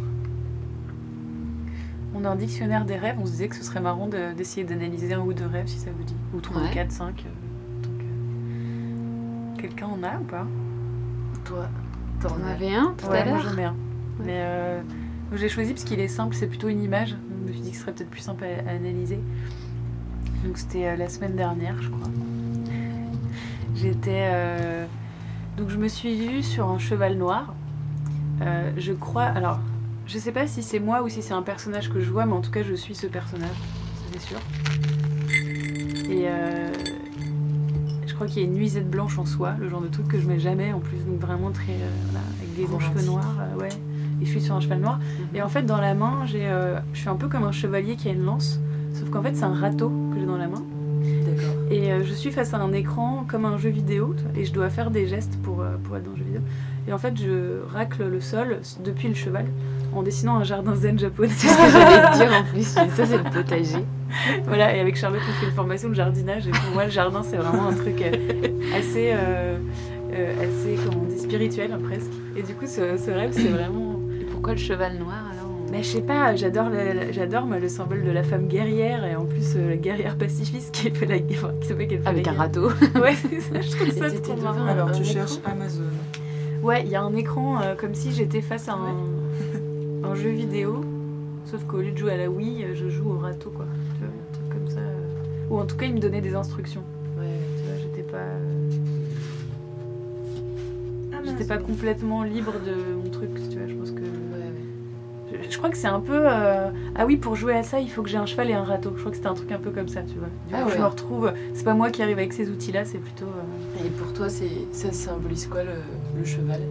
On a un dictionnaire des rêves. On se disait que ce serait marrant de- d'essayer d'analyser un ou deux rêves, si ça vous dit. Ou trois, Ouais. quatre, cinq. euh, euh, Quelqu'un en a ou pas? Toi, T'en avais un tout Ouais, à moi l'heure? j'en ai un. Mais euh, j'ai choisi parce qu'il est simple, c'est plutôt une image. Je me suis dit que ce serait peut-être plus simple à, à analyser. Donc c'était euh, la semaine dernière, je crois. J'étais. euh, Donc je me suis vue sur un cheval noir. Euh, je crois. Alors, je sais pas si c'est moi ou si c'est un personnage que je vois, mais en tout cas je suis ce personnage, c'est sûr. Et euh, je crois qu'il y a une nuisette blanche en soie, le genre de truc que je mets jamais en plus, donc vraiment très. voilà, avec des longs cheveux noirs, ouais. Et je suis sur un cheval noir. Et en fait, dans la main, j'ai, euh, je suis un peu comme un chevalier qui a une lance, sauf qu'en fait, c'est un râteau que j'ai dans la main. D'accord. Et euh, je suis face à un écran comme un jeu vidéo, et je dois faire des gestes pour, euh, pour être dans le jeu vidéo. Et en fait, je racle le sol depuis le cheval en dessinant un jardin zen japonais. C'est ce que j'allais te dire en plus. Ça, c'est le potager. voilà, et avec Charlotte, on fait une formation de jardinage. Et pour moi, le jardin, c'est vraiment un truc assez, assez comment on dit, spirituel presque. Et du coup, ce, ce rêve, c'est vraiment. Pourquoi le cheval noir alors Mais je sais pas, j'adore le, le- j'adore moi, le symbole de la femme guerrière et en plus euh, la guerrière pacifiste qui fait la guerre. Qui fait qu'elle fait Avec la un guerre. râteau. Ouais, c'est ça, je trouve ça trop marrant. Alors tu écran cherches Amazon. Ouais, il y a un écran euh, comme si j'étais face à un, un jeu vidéo. Sauf qu'au lieu de jouer à la Wii, je joue au râteau, quoi. Tu vois, un truc comme ça. euh. Ou en tout cas, il me donnait des instructions. Ouais. Tu vois, j'étais pas, Ah, j'étais pas complètement libre de mon truc, Je, crois que c'est un peu. euh, Ah oui, pour jouer à ça, il faut que j'ai un cheval et un râteau. Je crois que c'était un truc un peu comme ça, tu vois. Du Ah coup, je me retrouve. C'est pas moi qui arrive avec ces outils-là, c'est plutôt. euh, Et pour toi, c'est ça symbolise quoi le, le cheval?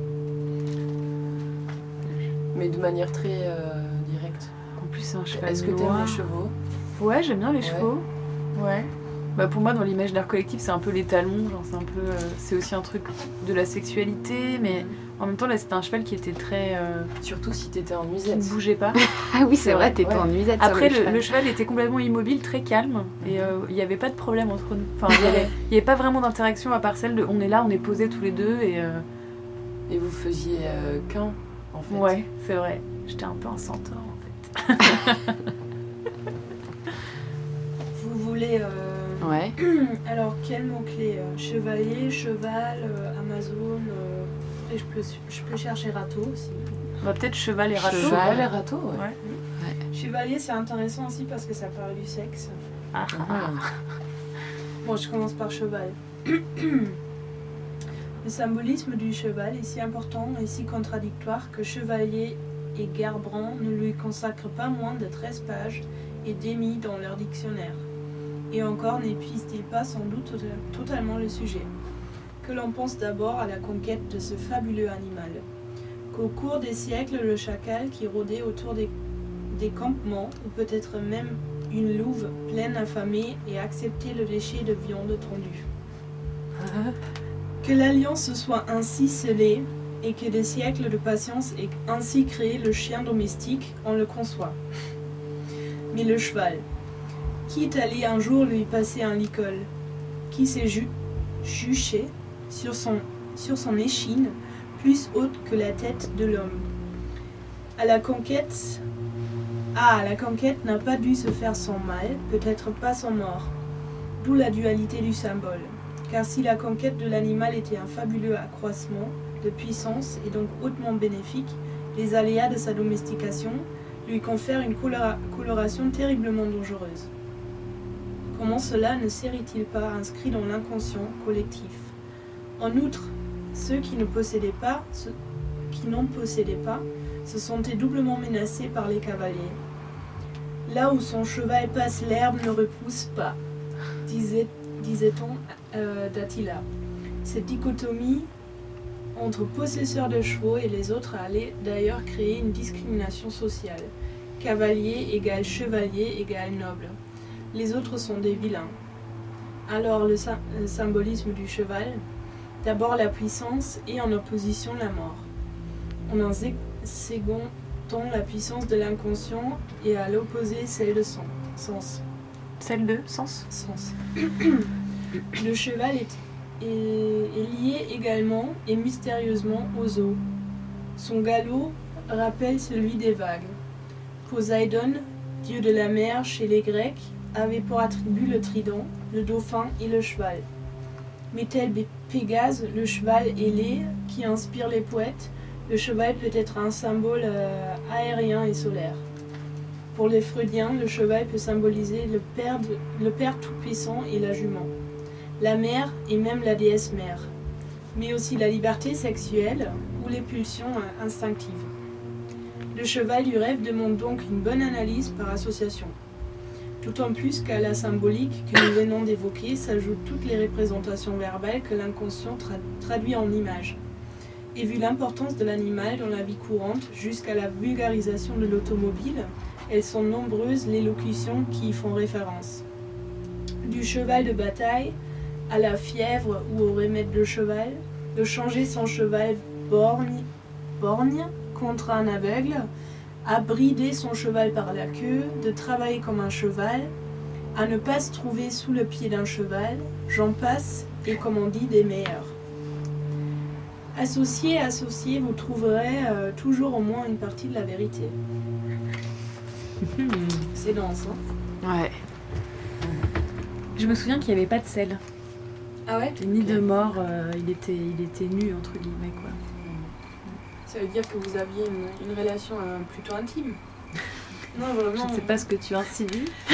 Mais de manière très euh, directe. En plus, c'est un cheval Est-ce que t'aimes les chevaux? Ouais, j'aime bien les Ouais. chevaux. Ouais. Bah pour moi, dans l'imaginaire collectif, c'est un peu les talons. Genre, c'est un peu. euh, c'est aussi un truc de la sexualité, mais en même temps, là, c'était un cheval qui était très. euh, Surtout si t'étais en qui nuisette. ne bougeait pas. Ah oui, c'est vrai, t'étais ouais. en nuisette sur Après, le le, cheval. le cheval était complètement immobile, très calme, et euh, il n'y avait pas de problème entre nous. Enfin, il avait- n'y avait pas vraiment d'interaction à part celle de on est là, on est posés tous les deux, et. euh, Et vous faisiez euh, qu'un, en fait. Ouais, c'est vrai. J'étais un peu un centaure, en fait. Vous voulez. euh, Ouais. Alors, quel mot-clé Chevalier, cheval, euh, Amazon. Et je peux, je peux chercher râteau aussi. Bah, peut-être cheval et râteau. Cheval et râteau, ouais. Ouais. Chevalier, c'est intéressant aussi parce que ça parle du sexe. Ah, Ah. Bon, je commence par cheval. Le symbolisme du cheval est si important et si contradictoire que Chevalier et Gerbrand ne lui consacrent pas moins de 13 pages et démis dans leur dictionnaire. Et encore n'épuisent-ils pas sans doute tota- totalement le sujet. Que l'on pense d'abord à la conquête de ce fabuleux animal. Qu'au cours des siècles, le chacal qui rôdait autour des, campements, ou peut-être même une louve pleine affamée et acceptait le déchet de viande tondue. Que l'alliance soit ainsi scellée et que des siècles de patience aient ainsi créé le chien domestique, on le conçoit. Mais le cheval, qui est allé un jour lui passer un licol Qui s'est ju- juché sur son, échine plus haute que la tête de l'homme À la conquête, ah, la conquête n'a pas dû se faire sans mal, peut-être pas sans mort. D'où la dualité du symbole. Car si la conquête de l'animal était un fabuleux accroissement de puissance et donc hautement bénéfique, les aléas de sa domestication lui confèrent une colora- coloration terriblement dangereuse. Comment cela ne serait-il pas inscrit dans l'inconscient collectif? En outre, ceux qui ne possédaient pas, ceux qui n'en possédaient pas, se sentaient doublement menacés par les cavaliers. Là où son cheval passe, l'herbe ne repousse pas, disait, disait-on euh, d'Attila. Cette dichotomie entre possesseurs de chevaux et les autres allait d'ailleurs créer une discrimination sociale. Cavalier égale chevalier égale noble. Les autres sont des vilains. Alors le, sy- le symbolisme du cheval, d'abord la puissance et en opposition la mort. En un zé- secondant la puissance de l'inconscient et à l'opposé celle de son sens. Celle de sens? Sens. Le cheval est, est- est lié également et mystérieusement aux eaux. Son galop rappelle celui des vagues. Poséidon, dieu de la mer chez les Grecs, avait pour attribut le trident, le dauphin et le cheval. Mais tel Pégase, le cheval ailé qui inspire les poètes, le cheval peut être un symbole euh, aérien et solaire. Pour les Freudiens, le cheval peut symboliser le père, de- le père tout-puissant et la jument, la mère et même la déesse mère, mais aussi la liberté sexuelle ou les pulsions euh, instinctives. Le cheval du rêve demande donc une bonne analyse par association. D'autant plus qu'à la symbolique que nous venons d'évoquer s'ajoutent toutes les représentations verbales que l'inconscient tra- traduit en images. Et vu l'importance de l'animal dans la vie courante jusqu'à la vulgarisation de l'automobile, elles sont nombreuses les locutions qui y font référence. Du cheval de bataille à la fièvre ou au remède de cheval, de changer son cheval borgne, borgne contre un aveugle, à brider son cheval par la queue, de travailler comme un cheval, à ne pas se trouver sous le pied d'un cheval, j'en passe, et comme on dit, des meilleurs. Associé, associé, vous trouverez euh, toujours au moins une partie de la vérité. C'est dense, hein Ouais. Je me souviens qu'il n'y avait pas de sel. Ah ouais? Ni de mort, euh, il, était, il était nu, entre guillemets. Quoi. Ça veut dire que vous aviez une, une relation euh, plutôt intime Non, vraiment. Je ne sais pas ce que tu insinues.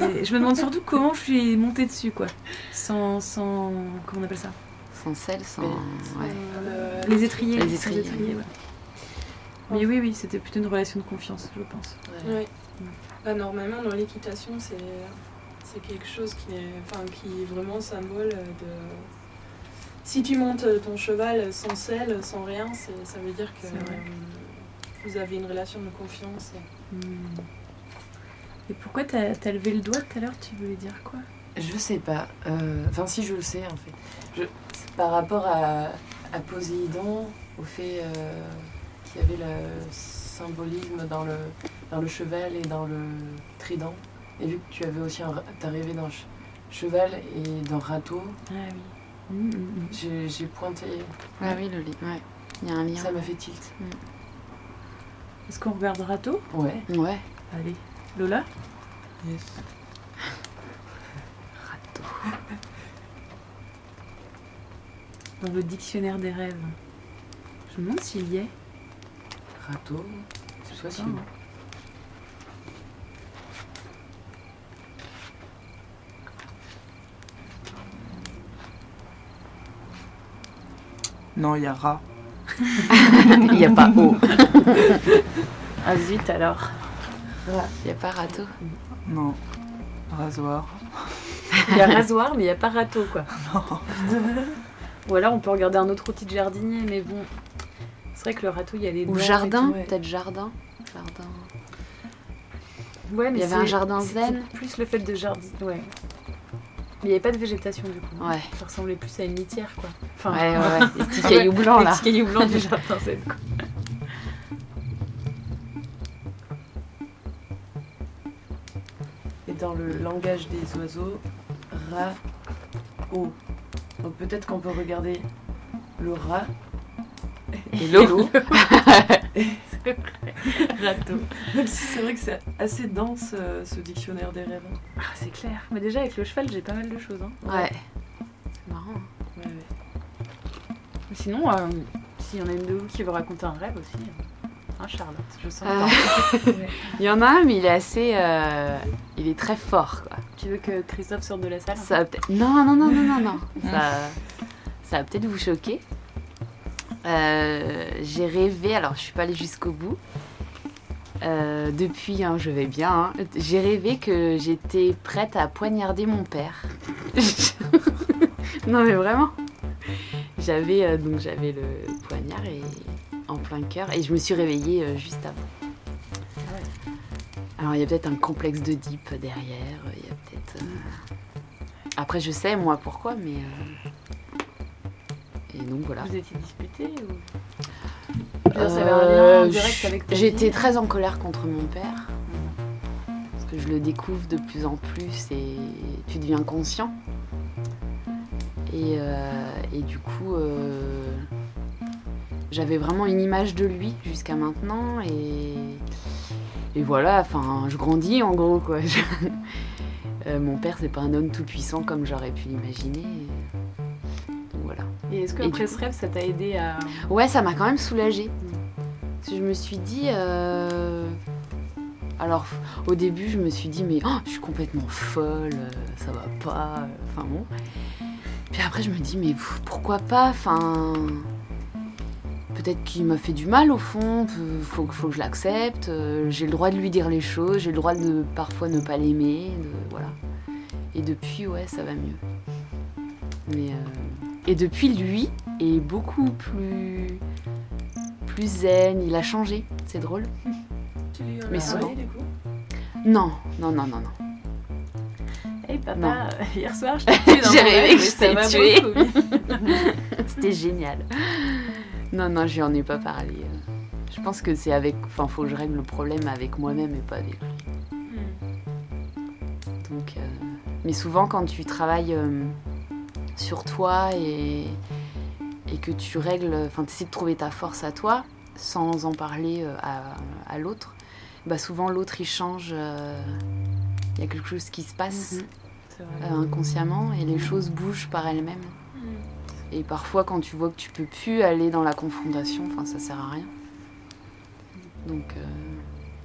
mais je me demande surtout comment je suis montée dessus, quoi. Sans. sans comment on appelle ça? Sans sel, sans. Ouais. Euh, Les étriers. Les sans étriers. ouais. Mais oui, oui, c'était plutôt une relation de confiance, je pense. Ouais. Bah, normalement, dans l'équitation, c'est c'est quelque chose qui est, enfin, qui est vraiment symbole de. Si tu montes ton cheval sans selle, sans rien, c'est- ça veut dire que euh, vous avez une relation de confiance. et- Hmm. Et pourquoi t'as as levé le doigt tout à l'heure? Tu voulais dire quoi? Je sais pas. Euh, Enfin, si je le sais en fait. Je... Par rapport à, à Poséidon, au fait euh, qu'il y avait le symbolisme dans le, dans le cheval et dans le trident. Et vu que tu avais aussi un, rêvé d'un che- cheval et d'un râteau, Ah oui. Hmm, hmm, hmm. j'ai j'ai pointé. Ah oui, le lit. Ouais. Il y a un lien. Ça m'a fait tilt. Est-ce qu'on regarde Rato Ouais. Ouais. Allez. Lola? Yes. Dans le dictionnaire des rêves. Je me demande s'il y est. Râteau. C'est possible. Attends. Non, il y a rat. Il n'y a pas eau. Ah zut alors. Il n'y a pas râteau. Non. Rasoir. Il y a rasoir, mais il n'y a pas râteau quoi. Ou alors on peut regarder un autre outil de jardinier, mais bon. C'est vrai que le râteau, il y a les Ou et jardin, tout, ouais. peut-être jardin. Jardin. Ouais, mais Il y avait c'est- un jardin zen. Plus le fait de jardin. Ouais. Mais il n'y avait pas de végétation du coup. Ouais. Ça ressemblait plus à une litière quoi. Enfin, Ouais, ouais, ouais. Les petits cailloux blancs les là. petits cailloux blancs du jardin quoi. Et dans le langage des oiseaux, ra, o. Donc peut-être qu'on peut regarder le rat Et l'eau. Râteau. Même si c'est vrai que c'est assez dense euh, ce dictionnaire des rêves. Ah, c'est clair. Mais déjà avec le cheval, j'ai pas mal de choses. Hein. Ouais. C'est marrant. Ouais, ouais. Mais Sinon, euh, s'il y en a une de vous qui veut raconter un rêve aussi, hein, Charlotte, je sens. Euh, que Il y en a un, mais il est assez. euh, Il est très fort, quoi. Tu veux que Christophe sorte de la salle Ça va peut-être- Non, non, non, non, non, non. Ça, ça va peut-être vous choquer. Euh, J'ai rêvé, alors je suis pas allée jusqu'au bout. Euh, depuis, hein, je vais bien. hein. J'ai rêvé que j'étais prête à poignarder mon père. non mais vraiment. J'avais euh, donc j'avais le poignard et en plein cœur et je me suis réveillée juste avant. Alors il y a peut-être un complexe de derrière. Il y a peut-être. Après je sais moi pourquoi, mais et donc voilà. Vous étiez disputé ou? Je veux dire, ça avait un lien Euh, direct avec ta J'étais très en colère contre mon père. Parce que je le découvre de plus en plus et tu deviens conscient. Et, euh, et du coup, euh, j'avais vraiment une image de lui jusqu'à maintenant. Et, et voilà, enfin, je grandis en gros quoi. Je- Euh, mon père, c'est pas un homme tout puissant comme j'aurais pu l'imaginer. Voilà. Et est-ce que Et après ce rêve, ça t'a aidé à. Ouais, ça m'a quand même soulagée. Parce que je me suis dit. euh, Alors, au début, je me suis dit, mais oh, je suis complètement folle, euh, ça va pas. euh, Enfin bon. Puis après, je me dis, mais pourquoi pas Enfin. Peut-être qu'il m'a fait du mal au fond, faut, faut que je l'accepte. J'ai le droit de lui dire les choses, j'ai le droit de parfois ne pas l'aimer. de- Voilà. Et depuis, ouais, ça va mieux. Mais. euh, Et depuis, lui est beaucoup plus. plus zen, il a changé, c'est drôle. Tu lui en Mais as souvent. parlé, du coup? Non, non, non, non, non. Hey papa, Non. hier soir, je t'ai tué dans J'ai rêvé que je t'ai tué. C'était génial. Non, non, je lui en ai pas parlé. Je pense que c'est avec. Enfin, faut que je règle le problème avec moi-même et pas avec lui. Donc, euh, Mais souvent, quand tu travailles euh, sur toi et, et que tu règles. Enfin, tu essaies de trouver ta force à toi sans en parler euh, à, à l'autre, bah souvent l'autre il change. euh, Il y a quelque chose qui se passe Mhm. Euh, inconsciemment et les choses bougent par elles-mêmes. Et parfois, quand tu vois que tu peux plus aller dans la confrontation, enfin, ça sert à rien. Donc, euh,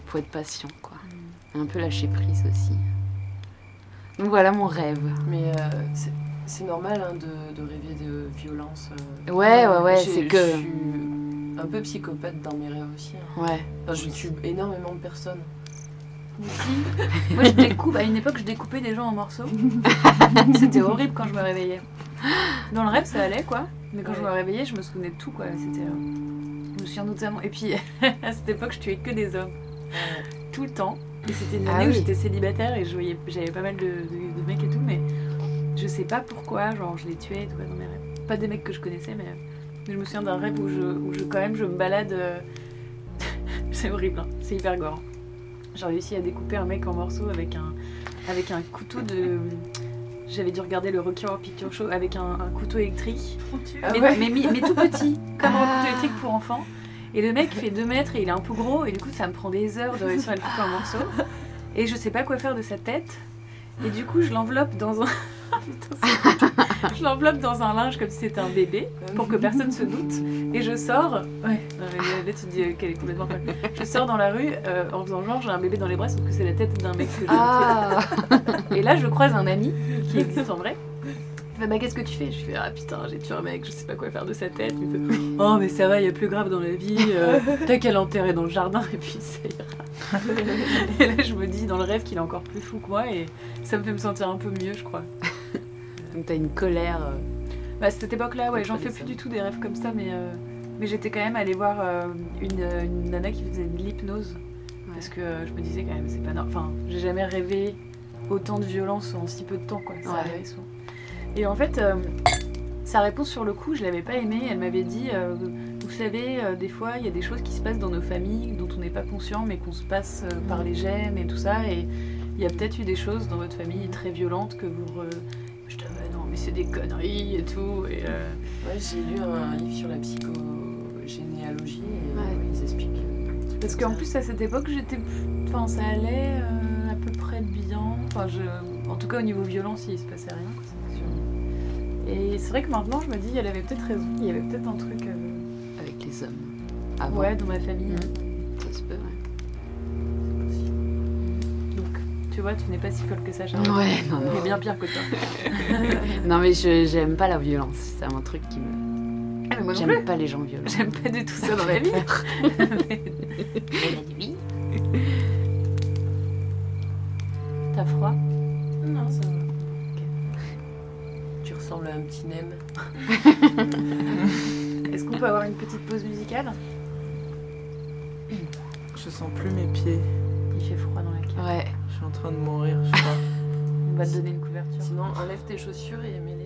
faut être patient, quoi. Et un peu lâcher prise aussi. Donc voilà mon rêve. Mais euh, c'est- normal hein, de, de rêver de violence. euh. Ouais, ouais, ouais, c'est que- Je suis un peu psychopathe dans mes rêves aussi. hein. Ouais. Enfin, je tue énormément de personnes. Moi, je découpe. À une époque, je découpais des gens en morceaux. C'était horrible quand je me réveillais. Dans le rêve, ça allait, quoi. Mais quand je me réveillais, je me souvenais de tout, quoi. C'était. euh, Je me souviens notamment. Et puis, à cette époque, je tuais que des hommes. Tout le temps. Et c'était une Ah année où oui. j'étais célibataire et j'avais pas mal de, de- de mecs et sais pas pourquoi, genre, je les tuais et tout, dans mes rêves. Pas des mecs que je connaissais, mais. mais je me souviens d'un rêve où je, où je, quand même, je me balade. euh, c'est horrible, hein. c'est hyper gore. J'ai réussi à découper un mec en morceaux avec un, avec un couteau de. J'avais dû regarder le Rocky Horror Picture Show avec un, un couteau électrique. Mais, ouais. mais tout petit, comme un Ah. couteau électrique pour enfants. Et le mec fait 2 mètres et il est un peu gros, et du coup, ça me prend des heures de réussir à le couper en morceaux. Et je sais pas quoi faire de sa tête. Et du coup, je l'enveloppe dans un. Je l'enveloppe dans un linge comme si c'était un bébé, pour que personne se doute. Et je sors. Ouais, là, tu te dis qu'elle est complètement folle. Je sors dans la rue euh, en faisant genre j'ai un bébé dans les bras, sauf que c'est la tête d'un mec que j'ai Ah et là, je croise un ami qui existe en vrai. Il fait Bah, qu'est-ce que tu fais? Je fais Ah putain, j'ai tué un mec, je sais pas quoi faire de sa tête. Il me fait Oh, mais ça va, il y a plus grave dans la vie. euh, T'as qu'à l'enterrer dans le jardin et puis ça ira. et là, je me dis dans le rêve qu'il est encore plus fou que moi et ça me fait me sentir un peu mieux, je crois. Donc t'as une colère. euh, Bah, à cette époque-là, ouais, j'en fais plus du tout des rêves comme ça, mais, euh, mais j'étais quand même allée voir euh, une, une nana qui faisait de l'hypnose. Parce que euh, je me disais quand même, c'est pas normal. Enfin, j'ai jamais rêvé autant de violence en si peu de temps, quoi. Ça Ouais. arrivait souvent. Et en fait, euh, sa réponse sur le coup, je l'avais pas aimée. Elle m'avait dit, euh, vous savez, euh, des fois, il y a des choses qui se passent dans nos familles dont on n'est pas conscient, mais qu'on se passe euh, par les gènes et tout ça. Et il y a peut-être eu des choses dans votre famille très violentes que vous. re- mais c'est des conneries et tout. Et, euh, Ouais, j'ai lu un livre sur la psychogénéalogie et Ouais. ouais, ils expliquent. euh, Parce qu'en plus, à cette époque, j'étais. Enfin, ça allait euh, à peu près bien. Enfin, je... En tout cas, au niveau violence, il se passait rien, quoi, c'est sûr. Et c'est vrai que maintenant, je me dis, elle avait peut-être raison. Il y avait peut-être un truc. euh, Avec les hommes. Avant. Ouais, dans ma famille. Ça tu vois, tu n'es pas si folle que ça, Charlotte. Ouais, non, Il non. est bien pire que toi. Non, mais je j'aime pas la violence. C'est un truc qui me. Ah, mais moi. J'aime pas les gens violents. J'aime pas du tout ça dans la vie. T'as froid? Non, ça va. Tu ressembles à un petit nem. Est-ce qu'on peut avoir une petite pause musicale? Je sens plus mes pieds. Il fait froid dans la cave. Ouais. Suis en train de mourir, je crois. On va te donner une couverture. Sinon, enlève tes chaussures et mets-les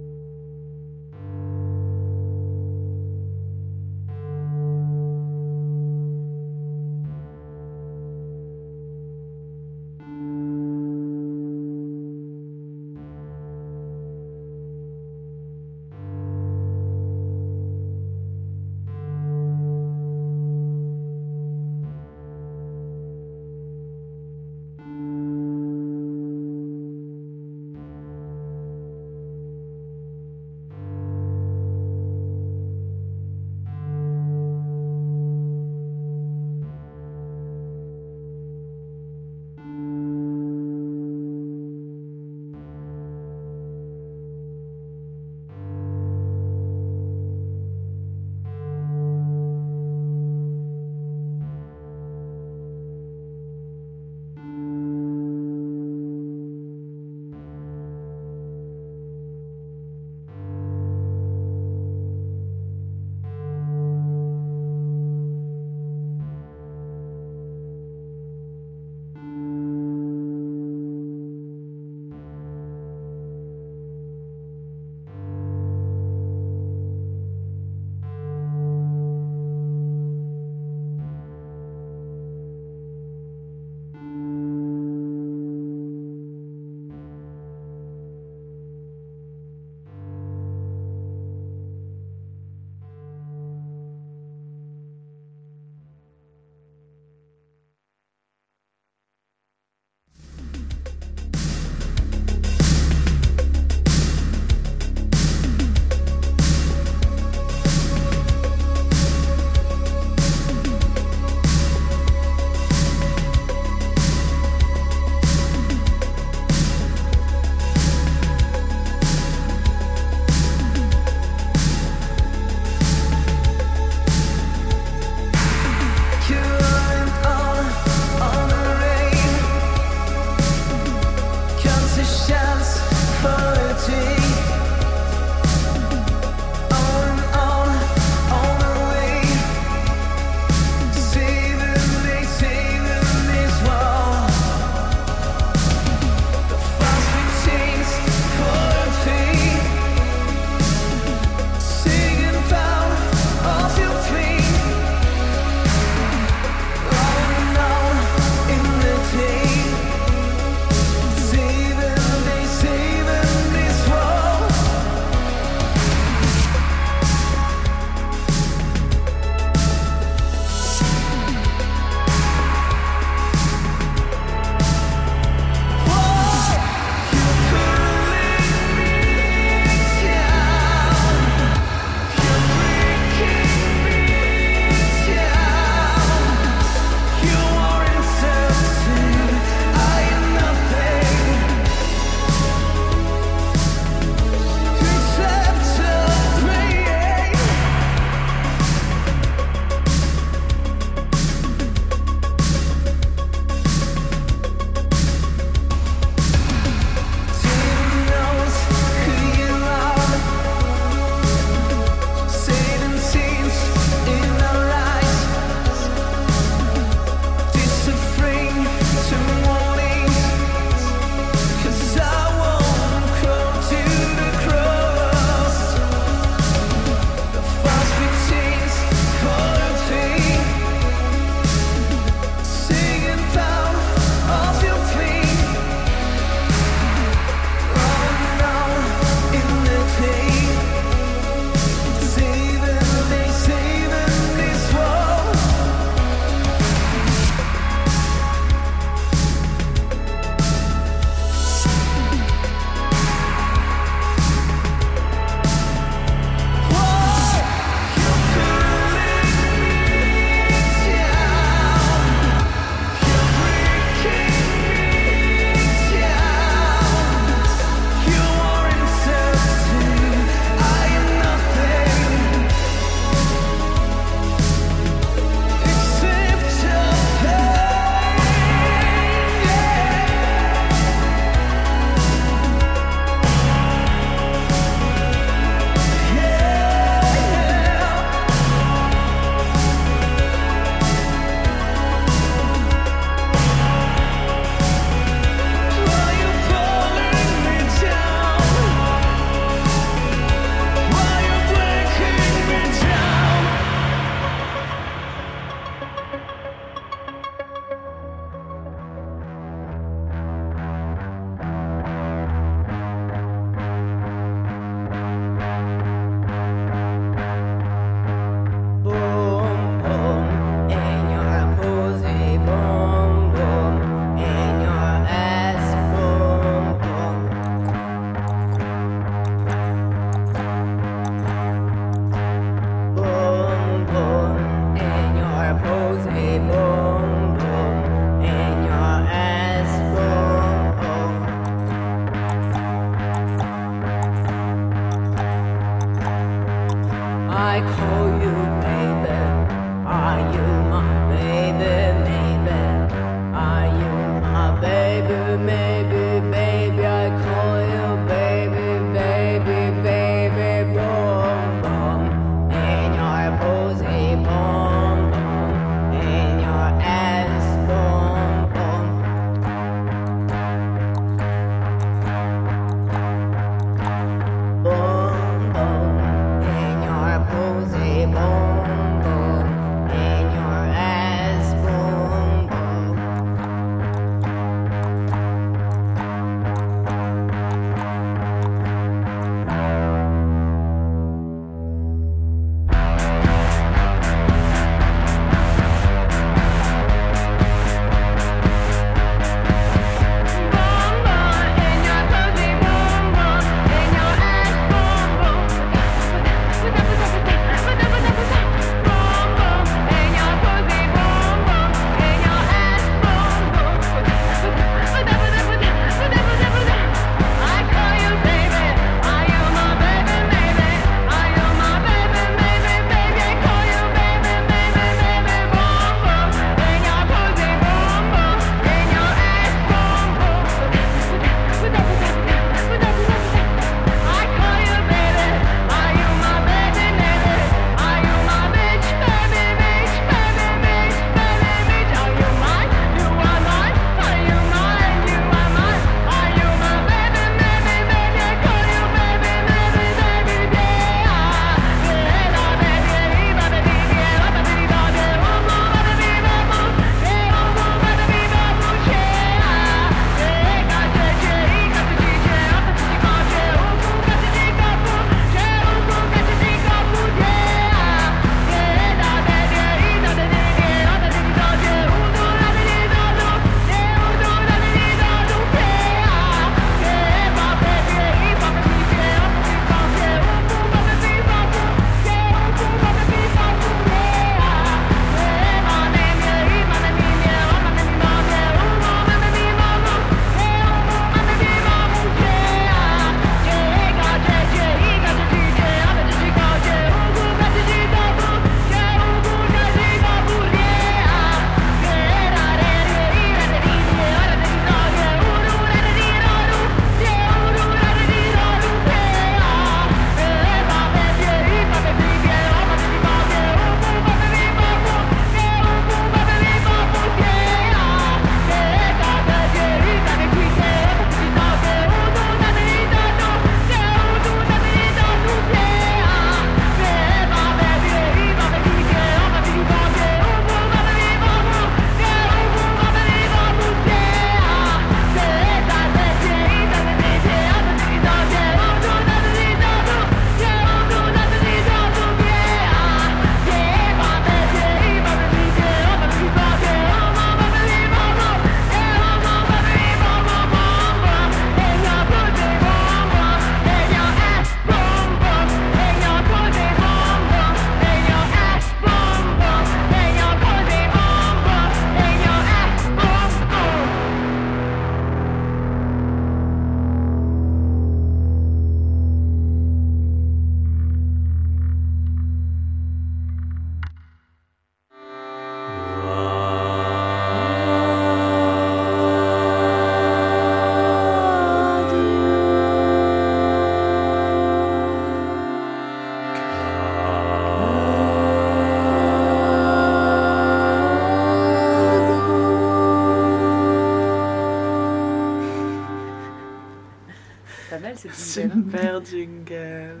Cette jingle. Super jingle.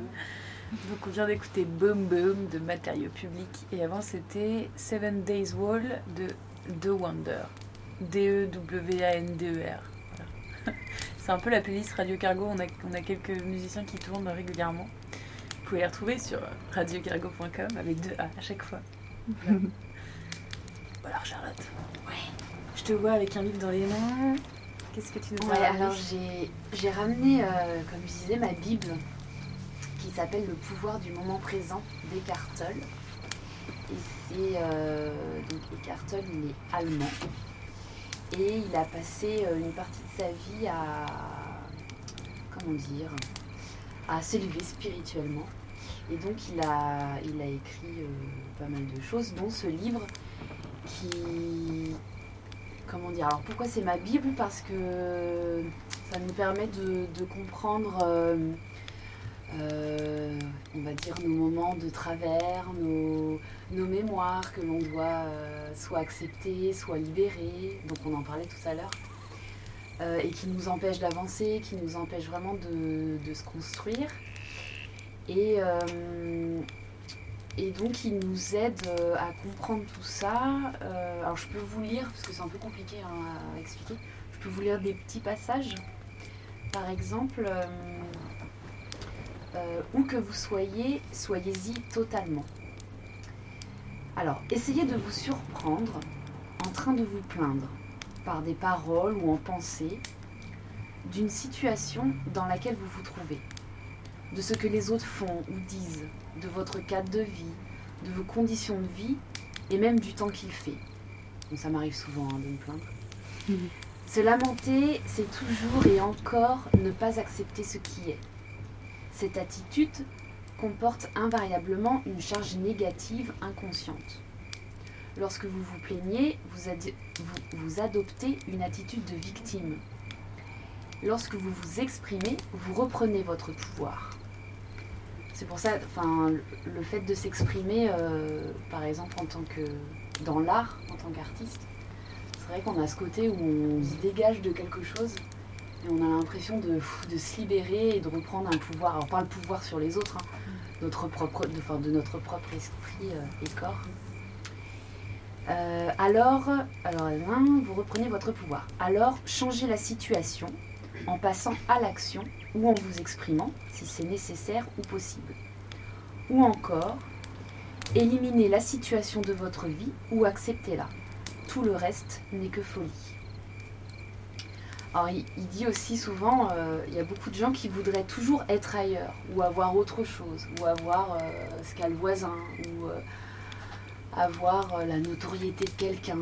Donc on vient d'écouter Boom Boom de Matériaux Publics et avant c'était Seven Days Wall de The Wonder. D-E-W-A-N-D-E-R. Voilà. C'est un peu la playlist Radio Cargo, on a, on a quelques musiciens qui tournent régulièrement. Vous pouvez les retrouver sur radiocargo.com avec deux A à chaque fois. Voilà. Alors Charlotte, je te vois avec un livre dans les mains. Qu'est-ce que tu nous Ouais, alors j'ai ramené, euh, comme je disais, ma Bible qui s'appelle Le pouvoir du moment présent d'Eckhart Tolle. Et c'est euh, Carton, il est allemand. Et il a passé euh, une partie de sa vie à. Comment dire À s'élever spirituellement. Et donc, il a, il a écrit euh, pas mal de choses, dont ce livre qui. Comment dire Alors, pourquoi c'est ma Bible? Parce que ça nous permet de, comprendre. euh, euh, on va dire nos moments de travers, nos, mémoires que l'on doit euh, soit accepter, soit libérer, donc on en parlait tout à l'heure, et qui nous empêchent d'avancer, qui nous empêchent vraiment de, de se construire. Et, et donc il nous aide euh, à comprendre tout ça. Euh, alors je peux vous lire, parce que c'est un peu compliqué hein, à expliquer, je peux vous lire des petits passages. Par exemple, euh, où que vous soyez, soyez-y totalement. Alors, essayez de vous surprendre en train de vous plaindre par des paroles ou en pensée d'une situation dans laquelle vous vous trouvez, de ce que les autres font ou disent, de votre cadre de vie, de vos conditions de vie et même du temps qu'il fait. Bon, ça m'arrive souvent hein, de me plaindre. Se lamenter, c'est toujours et encore ne pas accepter ce qui est. Cette attitude comporte invariablement une charge négative inconsciente. Lorsque vous vous plaignez, vous, adi- vous- vous adoptez une attitude de victime. Lorsque vous vous exprimez, vous reprenez votre pouvoir. C'est pour ça, enfin, le- fait de s'exprimer, euh, par exemple en tant que dans l'art, en tant qu'artiste, c'est vrai qu'on a ce côté où on se dégage de quelque chose et on a l'impression de, de se libérer et de reprendre un pouvoir. Alors pas le pouvoir sur les autres, hein, notre propre, de, enfin, de notre propre esprit euh, et corps. Euh, alors, alors vous reprenez votre pouvoir. Alors, changez la situation en passant à l'action ou en vous exprimant si c'est nécessaire ou possible. Ou encore, éliminez la situation de votre vie ou acceptez-la. Tout le reste n'est que folie. Alors, il, dit aussi souvent, euh, il y a beaucoup de gens qui voudraient toujours être ailleurs, ou avoir autre chose, ou avoir euh, ce qu'a le voisin, ou euh, avoir euh, la notoriété de quelqu'un.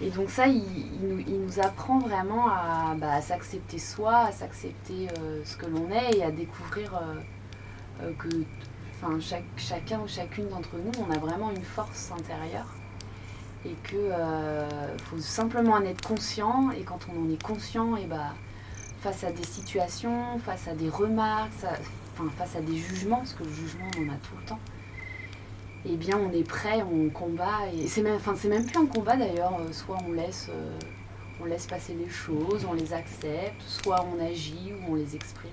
Et donc ça, il, nous, apprend vraiment à, bah, s'accepter soi, à s'accepter euh, ce que l'on est et à découvrir euh, que chacun ou chacune d'entre nous, on a vraiment une force intérieure et que euh, faut simplement en être conscient et quand on en est conscient et bah face à des situations, face à des remarques, face à des jugements, parce que le jugement on en a tout le temps, eh bien on est prêt, on combat et c'est même, enfin, c'est même plus un combat d'ailleurs, euh, soit on laisse, euh, on laisse passer les choses, on les accepte, soit on agit ou on les exprime.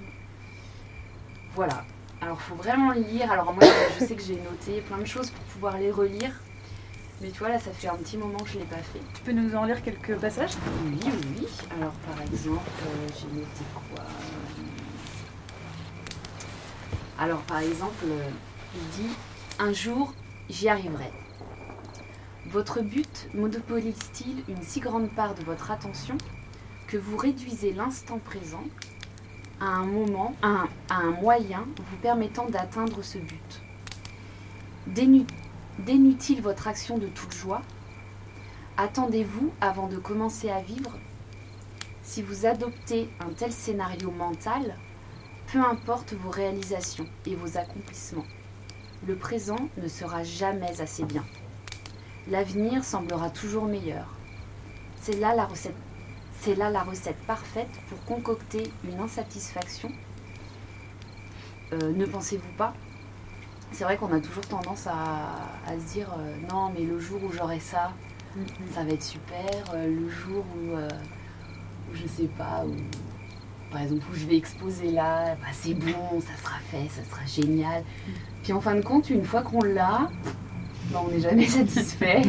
Voilà. Alors faut vraiment lire. Alors moi je sais que j'ai noté plein de choses pour pouvoir les relire. Mais tu vois, là, ça fait un petit moment que je ne l'ai pas fait. Tu peux nous en lire quelques passages? Oui, oui. Alors, par exemple, euh, j'ai noté quoi? Alors, par exemple, il dit Un jour, j'y arriverai. Votre but monopolise-t-il une si grande part de votre attention que vous réduisez l'instant présent à un moment, à un, moyen vous permettant d'atteindre ce but? Dénu- Dénue-t-il votre action de toute joie? Attendez-vous avant de commencer à vivre? Si vous adoptez un tel scénario mental, peu importe vos réalisations et vos accomplissements, le présent ne sera jamais assez bien. L'avenir semblera toujours meilleur. C'est là la recette. C'est là la recette parfaite pour concocter une insatisfaction. Euh, ne pensez-vous pas? C'est vrai qu'on a toujours tendance à, à se dire euh, non, mais le jour où j'aurai ça, ça va être super. Euh, le jour où, où je sais pas, où, par exemple, où je vais exposer là, bah, c'est bon, ça sera fait, ça sera génial. Puis en fin de compte, une fois qu'on l'a, bah, on n'est jamais satisfait.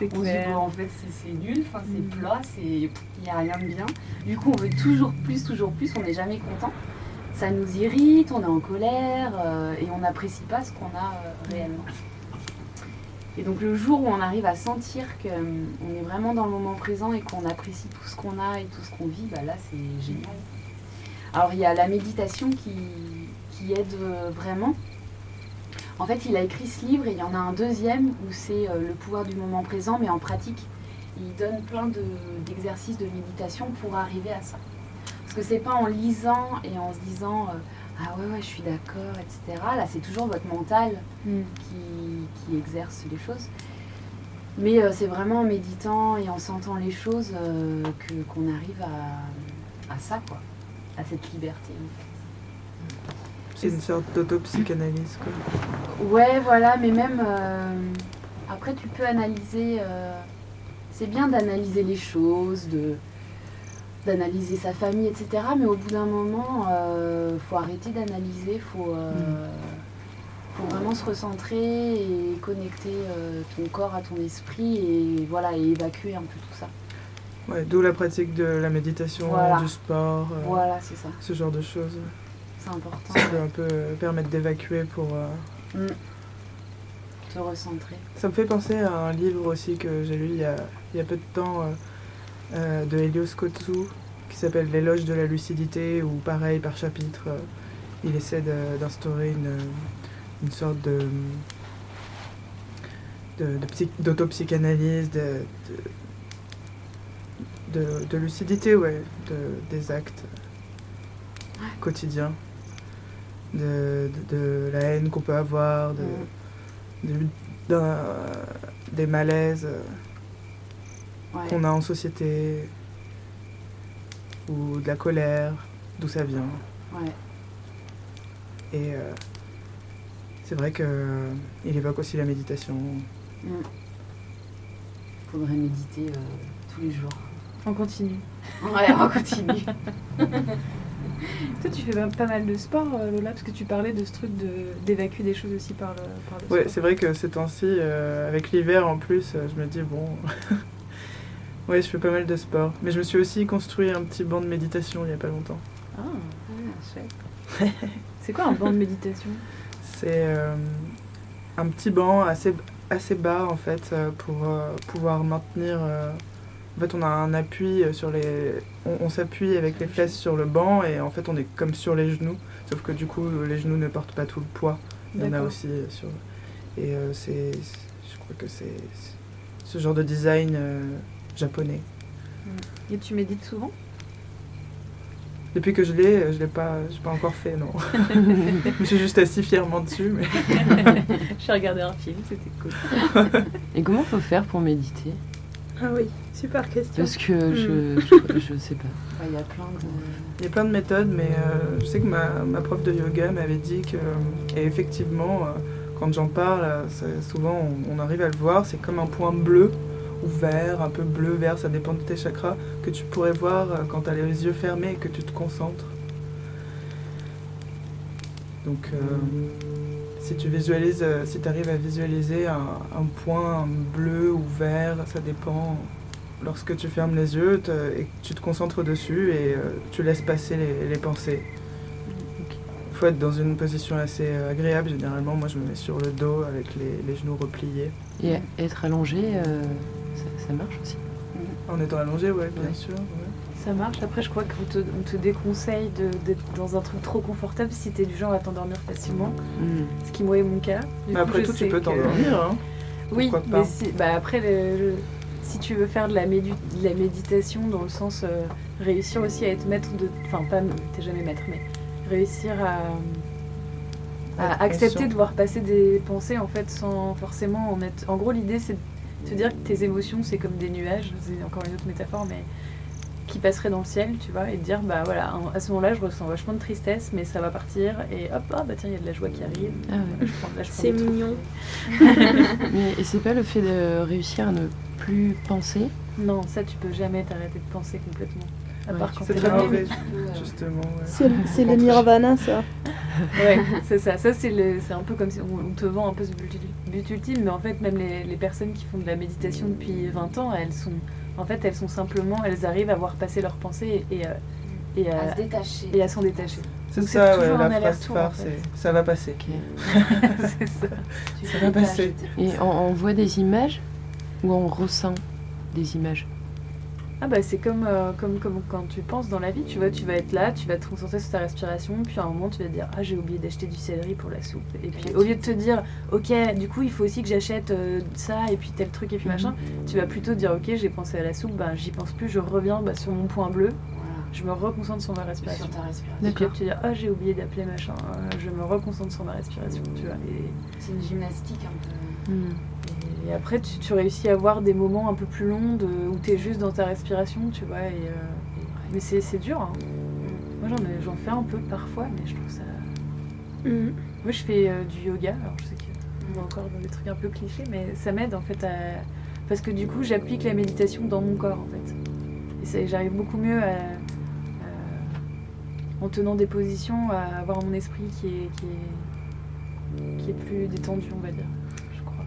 C'est On se dit, bon, en fait, c'est- nul, c'est plat, il n'y a rien de bien. Du coup, on veut toujours plus, toujours plus, on n'est jamais content. Ça nous irrite, on est en colère euh, et on n'apprécie pas ce qu'on a euh, réellement. Et donc, le jour où on arrive à sentir qu'on est vraiment dans le moment présent et qu'on apprécie tout ce qu'on a et tout ce qu'on vit, bah là, c'est génial. Alors, il y a la méditation qui, qui aide euh, vraiment. En fait, il a écrit ce livre et il y en a un deuxième où c'est euh, le pouvoir du moment présent, mais en pratique, il donne plein de- d'exercices de, méditation pour arriver à ça. Parce que c'est pas en lisant et en se disant euh, ah ouais ouais je suis d'accord etc. Là c'est toujours votre mental Mm. qui, qui exerce les choses. Mais euh, c'est vraiment en méditant et en sentant les choses euh, que qu'on arrive à, à ça quoi, à cette liberté. C'est une sorte d'autopsychanalyse. quoi. Ouais, voilà, mais même euh, après, tu peux analyser. euh, c'est bien d'analyser les choses, de d'analyser sa famille, etc. Mais au bout d'un moment, euh, faut arrêter d'analyser, faut, euh, faut vraiment se recentrer et connecter ton corps à ton esprit et voilà et évacuer un peu tout ça. Ouais, D'où la pratique de la méditation, Voilà. du sport, Voilà, ça, ce genre de choses. C'est important. Ça peut un peu permettre d'évacuer pour. euh, Se recentrer. Ça me fait penser à un livre aussi que j'ai lu il y a, il y a peu de temps euh, euh, de Helios Kotzou qui s'appelle L'éloge de la lucidité où pareil par chapitre euh, il essaie de- d'instaurer une, une sorte de de- de psy- d'autopsychanalyse, de, de, de- de lucidité, ouais, de, des actes quotidiens, de, de- de la haine qu'on peut avoir, de, des malaises euh, Ouais. qu'on a en société, ou de la colère, d'où ça vient. Ouais. Et euh, c'est vrai que euh, il évoque aussi la méditation. Mm. Faudrait méditer euh, tous les jours. On continue. Ouais, on continue. Toi, tu fais pas- mal de sport, euh, Lola, parce que tu parlais de ce truc de- d'évacuer des choses aussi par le, par le Ouais, sport. c'est vrai que ces temps-ci, euh, avec l'hiver en plus, euh, je me dis bon. ouais, je fais pas mal de sport. Mais je me suis aussi construit un petit banc de méditation il y a pas longtemps. Ah, chouette. c'est quoi un banc de méditation? C'est euh, un petit banc assez, assez bas en fait pour euh, pouvoir maintenir. Euh, en fait, on a un appui euh, sur les. On, on s'appuie avec les fesses sur le banc et en fait, on est comme sur les genoux. Sauf que du coup, les genoux ne portent pas tout le poids. Il y en a aussi euh, sur. Et euh, c'est. Je crois que c'est ce genre de design euh, japonais. Et tu médites souvent? Depuis que je l'ai, euh, je l'ai pas, j'ai pas encore fait, non. je me suis juste assis fièrement dessus, mais. J'ai regardé un film, c'était cool. Et comment faut faire pour méditer? Ah oui, super question. Parce que je, je, je sais pas. Ouais, Il y a plein de. Il y a plein de méthodes, mais euh, je sais que ma, ma prof de yoga m'avait dit que, et effectivement, euh, quand j'en parle, euh, souvent on, on arrive à le voir, c'est comme un point bleu ou vert, un peu bleu, vert, ça dépend de tes chakras, que tu pourrais voir euh, quand tu as les yeux fermés et que tu te concentres. Donc, euh, si tu visualises, euh, si tu arrives à visualiser un, un point bleu ou vert, ça dépend lorsque tu fermes les yeux te- et que tu te concentres dessus et euh, tu laisses passer les, les pensées. Il faut être dans une position assez euh, agréable. Généralement, moi, je me mets sur le dos avec les, les genoux repliés. Et être allongé, euh, ça, ça marche aussi? En étant allongé, ouais, bien Ouais. sûr. ouais. Ça marche. Après, je crois qu'on te, on te déconseille de- d'être dans un truc trop confortable si t'es du genre à t'endormir facilement. Mm. Ce qui, moi, est mon cas. Du Mais coup, après tout, tu peux que- t'endormir. Hein. Oui, mais si, bah après, le- le- si tu veux faire de la, médu- de la méditation dans le sens euh, réussir aussi à être maître de. Enfin, pas. T'es jamais maître, mais réussir à. accepter de voir passer des pensées en fait sans forcément en être. En gros, l'idée c'est de te dire que tes émotions c'est comme des nuages, c'est encore une autre métaphore, mais qui passeraient dans le ciel, tu vois, et te dire bah voilà, à ce moment-là je ressens vachement de tristesse, mais ça va partir, et hop, ah bah tiens, il y a de la joie qui arrive. Ah ouais. C'est mignon. Mais et c'est pas le fait de réussir à ne plus penser? Non, ça tu peux jamais t'arrêter de penser complètement. À Ouais, part quand C'est très vraiment- mauvais, justement. ouais. C'est le nirvana, ça. Ouais, c'est ça. Ça, c'est le- c'est un peu comme si on, on te vend un peu ce but, but ultime, mais en fait, même les, les personnes qui font de la méditation depuis 20 ans, elles sont, en fait, elles sont simplement, elles arrivent à voir passer leurs pensées et, euh, et, à à, se détacher. et à s'en détacher. C'est ça, ouais, la phrase en phare, fait. c'est ça va passer. C'est ça. Tu ça va passer. Et on, on voit des images ou on ressent des images? Ah bah c'est comme, euh, comme, comme quand tu penses dans la vie, tu vois, tu vas être là, tu vas te concentrer sur ta respiration, puis à un moment tu vas te dire ah j'ai oublié d'acheter du céleri pour la soupe. Et puis au lieu de te dire ok du coup il faut aussi que j'achète euh, ça et puis tel truc et puis machin, tu vas plutôt dire ok j'ai pensé à la soupe, ben j'y pense plus, je reviens bah, sur mon point bleu, Voilà. je me reconcentre sur ma respiration. Sur ta respiration. Et puis tu vas te dire ah j'ai oublié d'appeler machin, euh, je me reconcentre sur ma respiration, tu vois. Et, C'est une gymnastique un peu. Et après, tu, tu réussis à avoir des moments un peu plus longs de, où tu es juste dans ta respiration, tu vois. Et, euh, mais c'est dur. hein. Moi, j'en ai- j'en fais un peu parfois, mais je trouve ça. Mhm. Moi, je fais euh, du yoga. Alors, je sais qu'on va encore dans des trucs un peu clichés, mais ça m'aide en fait à. Parce que du coup, j'applique la méditation dans mon corps en fait. Et j'arrive beaucoup mieux à. à- en tenant des positions, à avoir mon esprit qui est, qui est, qui est plus détendu, on va dire. Je crois.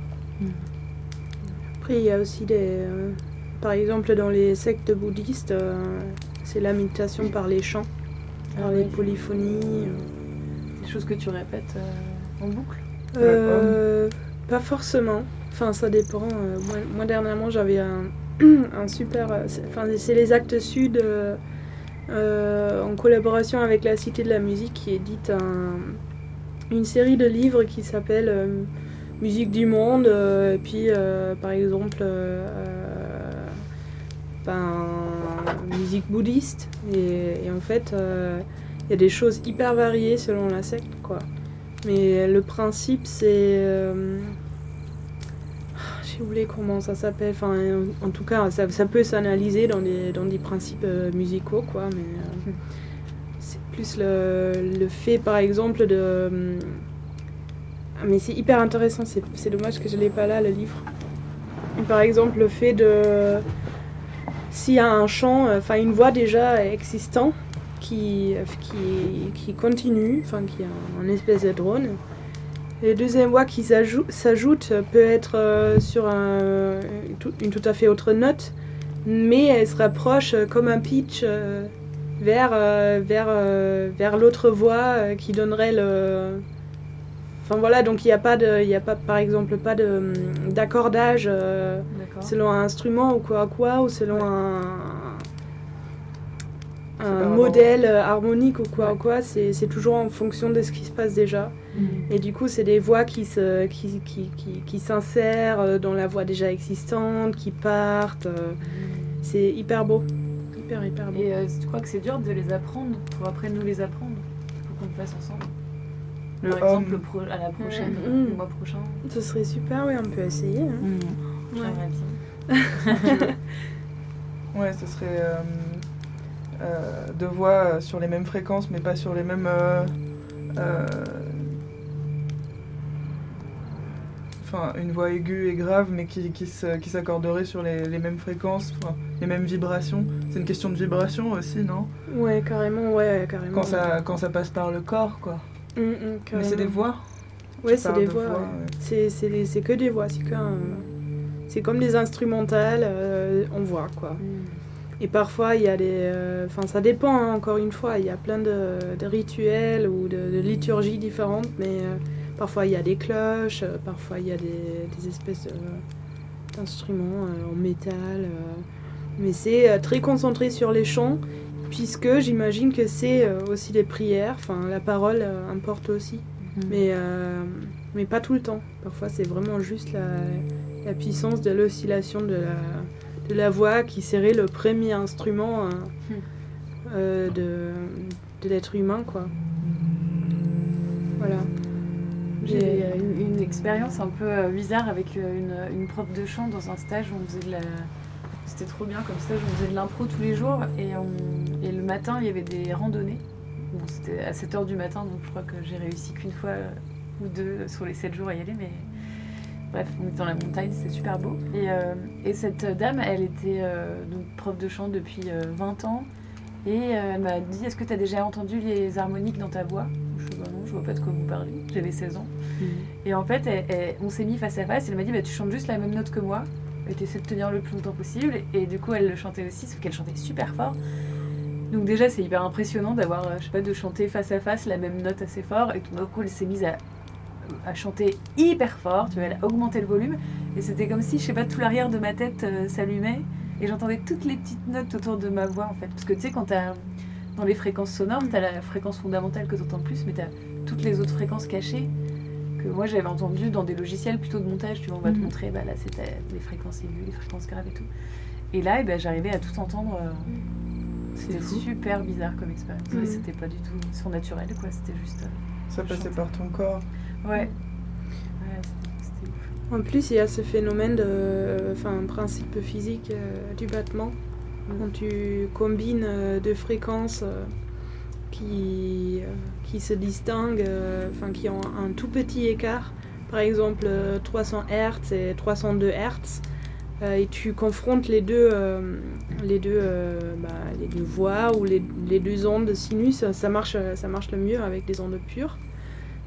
Après, il y a aussi des. euh, par exemple, dans les sectes bouddhistes, euh, c'est la méditation par les chants, par les oui. polyphonies. euh. Des choses que tu répètes en boucle? Euh, pas forcément. Enfin, ça dépend. Moi, moi, dernièrement, j'avais un, un super. c'est- Enfin, c'est les Actes Sud euh, en collaboration avec la Cité de la Musique qui édite un- une série de livres qui s'appelle euh, Musique du Monde. euh, et puis, euh, par exemple, euh, ben, musique bouddhiste. Et, en fait, il y a des choses hyper variées selon la secte, quoi. Mais le principe, c'est. euh, J'ai oublié comment ça s'appelle. En tout cas, ça, peut s'analyser dans des, principes musicaux, quoi. Mais c'est plus le fait, par exemple, de. Mais c'est hyper intéressant. C'est dommage que je l'ai pas là, le livre. Par exemple, le fait de. S'il y a un chant, enfin une voix déjà existante qui, qui, qui continue, enfin qui est un, espèce de drone. La deuxième voix qui s'ajou- s'ajoute peut être euh, sur un- une, tout- à fait autre note, mais elle se rapproche comme un pitch euh, vers, euh, vers, vers l'autre voix qui donnerait le. Enfin voilà, donc il n'y a pas de, il y a pas, par exemple pas de d'accordage euh, selon un instrument ou quoi quoi ou selon Ouais. un, modèle harmonique ou quoi Ouais. ou quoi c'est toujours en fonction de ce qui se passe déjà. Et du coup c'est des voix qui se qui, qui, qui, qui s'insèrent euh, dans la voix déjà existante qui partent euh, c'est hyper beau. Hyper hyper beau. Et euh, tu crois que c'est dur de les apprendre pour après nous les apprendre Faut qu'on le fasse ensemble? Le Par exemple, le homme. pro- à la prochaine, Mm. le mois prochain. ce serait super oui on peut essayer hein. J'aimerais bien. Ouais, ce serait euh, euh, deux voix sur les mêmes fréquences, mais pas sur les mêmes. euh, euh, Enfin, une voix aiguë et grave, mais qui, qui, se- qui s'accorderait sur les, les mêmes fréquences, les mêmes vibrations. C'est une question de vibration aussi, non? Ouais carrément ouais carrément quand ça, quand ça passe par le corps, quoi. Mm, mm, Mais carrément. c'est des voix ouais c'est des de voix, voix, ouais. c'est que des voix c'est c'est comme des instrumentales euh, en voix quoi Et parfois, il y a des. euh, Enfin, ça dépend, hein, encore une fois. Il y a plein de, de rituels ou de, de liturgies différentes, mais euh, parfois, il y a des cloches, euh, parfois, il y a des, des espèces d'instruments euh, en métal. euh. mais c'est euh, très concentré sur les chants, puisque j'imagine que c'est euh, aussi des prières. Enfin, la parole euh, importe aussi, mais, euh, mais pas tout le temps. Parfois, c'est vraiment juste la, la puissance de l'oscillation de la de la voix qui serait le premier instrument euh, euh, de, de l'être humain, quoi. Voilà. J'ai une, une expérience un peu bizarre avec une, une prof de chant dans un stage où on faisait de la. C'était trop bien comme stage, on faisait de l'impro tous les jours et, on- et le matin il y avait des randonnées. Bon, c'était à 7h du matin donc je crois que j'ai réussi qu'une fois euh, ou deux sur les 7 jours à y aller mais bref on était dans la montagne, c'était super beau. Et, euh, et cette dame elle était euh, donc prof de chant depuis euh, 20 ans et euh, elle m'a dit est-ce que tu as déjà entendu les harmoniques dans ta voix? Je dis bah non, je vois pas de quoi vous parlez. J'avais 16 ans. Et en fait, elle- elle- on s'est mis face à face. Elle m'a dit bah, Tu chantes juste la même note que moi. Tu essaies de tenir le plus longtemps possible. Et du coup, elle le chantait aussi, sauf qu'elle chantait super fort. Donc, déjà, c'est hyper impressionnant d'avoir, euh, je sais pas, de chanter face à face la même note assez fort. Et tout d'un coup, elle s'est mise à, à chanter hyper fort. Tu vois, elle a augmenté le volume. Et c'était comme si, je sais pas, tout l'arrière de ma tête euh, s'allumait. Et j'entendais toutes les petites notes autour de ma voix en fait. Parce que tu sais, quand t'as dans les fréquences sonores, t'as la fréquence fondamentale que t'entends le plus, mais t'as toutes les autres fréquences cachées que moi j'avais entendues dans des logiciels plutôt de montage. Tu vois, on va te Mhm. montrer, bah là c'était les fréquences aiguës, les fréquences graves et tout. Et là, eh ben, j'arrivais à tout entendre. euh, C'était super bizarre comme expérience. Mhm. C'était pas du tout surnaturel, quoi. C'était juste. euh, Ça passait par ton corps. Ouais. Ouais, c'était- c'était ouf. En plus, il y a ce phénomène de, enfin, un principe physique euh, du battement. Quand tu combines euh, deux fréquences euh, qui, euh, qui se distinguent, euh, enfin, qui ont un tout petit écart, par exemple euh, 300 Hz et 302 Hz, euh, et tu confrontes les deux, euh, les deux, euh, bah, les deux voix ou les, deux ondes de sinus, ça marche, ça marche le mieux avec des ondes pures,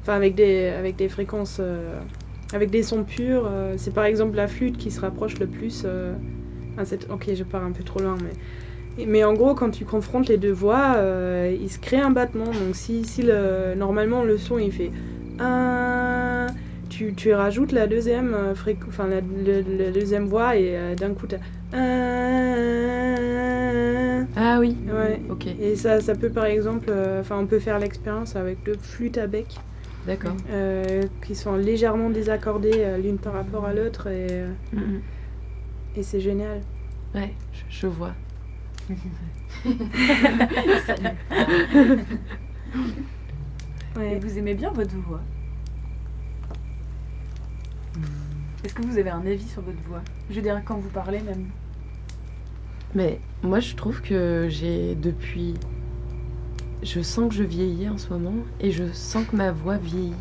enfin avec des, avec des fréquences. euh, avec des sons purs, euh, c'est par exemple la flûte qui se rapproche le plus. euh, à cette... Ok, je pars un peu trop loin, mais. Mais en gros, quand tu confrontes les deux voix, euh, il se crée un battement. Donc, si, si le... normalement le son il fait. un, Tu, tu rajoutes la deuxième, euh, enfin, la, le- deuxième voix et euh, d'un coup, t'as. un. Ah oui. Ouais. Ok, Et ça, ça peut par exemple. Enfin, on peut faire l'expérience avec le flûte à bec d'accord. euh, qui sont légèrement désaccordées l'une par rapport à l'autre et, et c'est génial. Ouais, je, je vois. Ouais. vous aimez bien votre voix Est-ce que vous avez un avis sur votre voix Je veux dire, quand vous parlez même. Mais moi, je trouve que j'ai depuis. Je sens que je vieillis en ce moment et je sens que ma voix vieillit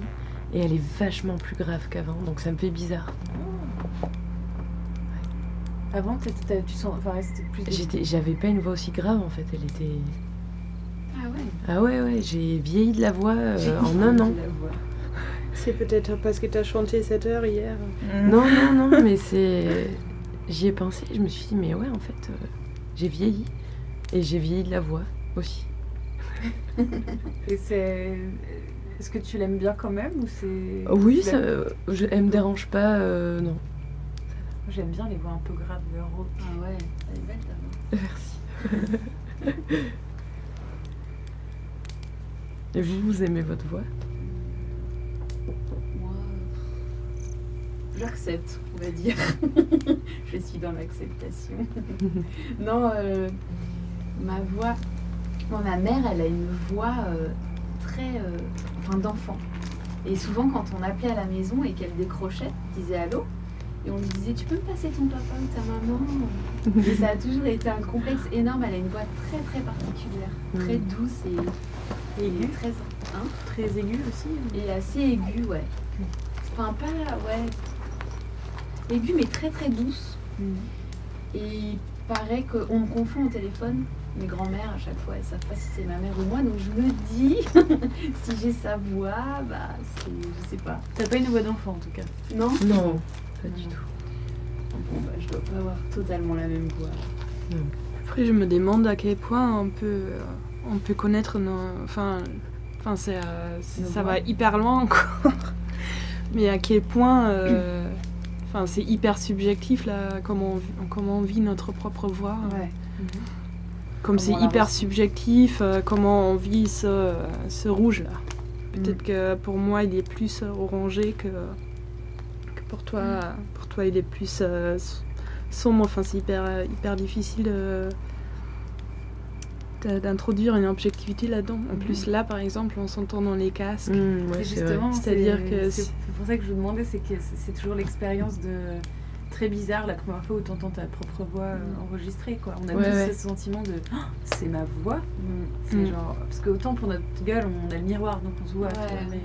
et elle est vachement plus grave qu'avant, donc ça me fait bizarre. Avant, tu sens. Enfin, plus. J'étais, j'avais pas une voix aussi grave en fait, elle était. Ah ouais. Ah ouais, ouais, j'ai vieilli de la voix euh, en un an. C'est peut-être parce que tu as chanté cette heure hier. Non, non, non, mais c'est. J'y ai pensé, je me suis dit, mais ouais, en fait, euh, j'ai vieilli. Et j'ai vieilli de la voix aussi. Et c'est. Est-ce que tu l'aimes bien quand même ou c'est. Oui, ça, je, elle me dérange pas, euh, non. J'aime bien les voix un peu graves, le rauque. Ah ouais, elle est belle ta voix. Merci. Et vous, vous aimez votre voix? Moi, j'accepte, on va dire. je suis dans l'acceptation. non, euh, ma voix. Moi, ma mère, elle a une voix euh, très. euh, enfin, d'enfant. Et souvent, quand on appelait à la maison et qu'elle décrochait, disait allô, et on lui disait Tu peux me passer ton papa ou ta maman Et ça a toujours été un complexe énorme. Elle a une voix très, très particulière, très Mm. douce et, et Aiguë très. Hein Très aiguë aussi. et assez aiguë, ouais. Enfin, pas, ouais. Aiguë, mais très très douce. Et il paraît qu'on me confond au téléphone. Mes grands-mères, à chaque fois, elles savent pas si c'est ma mère ou moi. Donc je me dis, si j'ai sa voix, bah, c'est. Je sais pas. T'as pas une voix d'enfant en tout cas. Non Non, pas du tout. Bon, bah, je dois pas avoir totalement la même voix. Après, je me demande à quel point on peut, euh, on peut connaître nos. Enfin, enfin c'est, euh, ça va hyper loin encore. Mais à quel point. euh, Enfin, c'est hyper subjectif là, comment on, vit- comment on vit notre propre voix. Ouais. Comme c'est hyper subjectif, euh, comment on vit ce, ce rouge là. Mm. Peut-être que pour moi il est plus orangé que pour toi. Mm. Pour toi il est plus euh, sombre. Enfin c'est hyper, euh, hyper difficile de- d'introduire une objectivité là-dedans. En plus là par exemple on s'entend dans les casques. Mm, ouais, justement, C'est-à-dire c'est- que pour ça que je vous demandais, c'est que c'est toujours l'expérience de très bizarre la première fois où tu entends ta propre voix euh, Mm. enregistrée quoi. On a Ouais, tous ouais. ce sentiment de Ah, c'est ma voix. C'est Mm. genre parce que autant pour notre gueule, on a le miroir donc on se voit. Ouais. mais...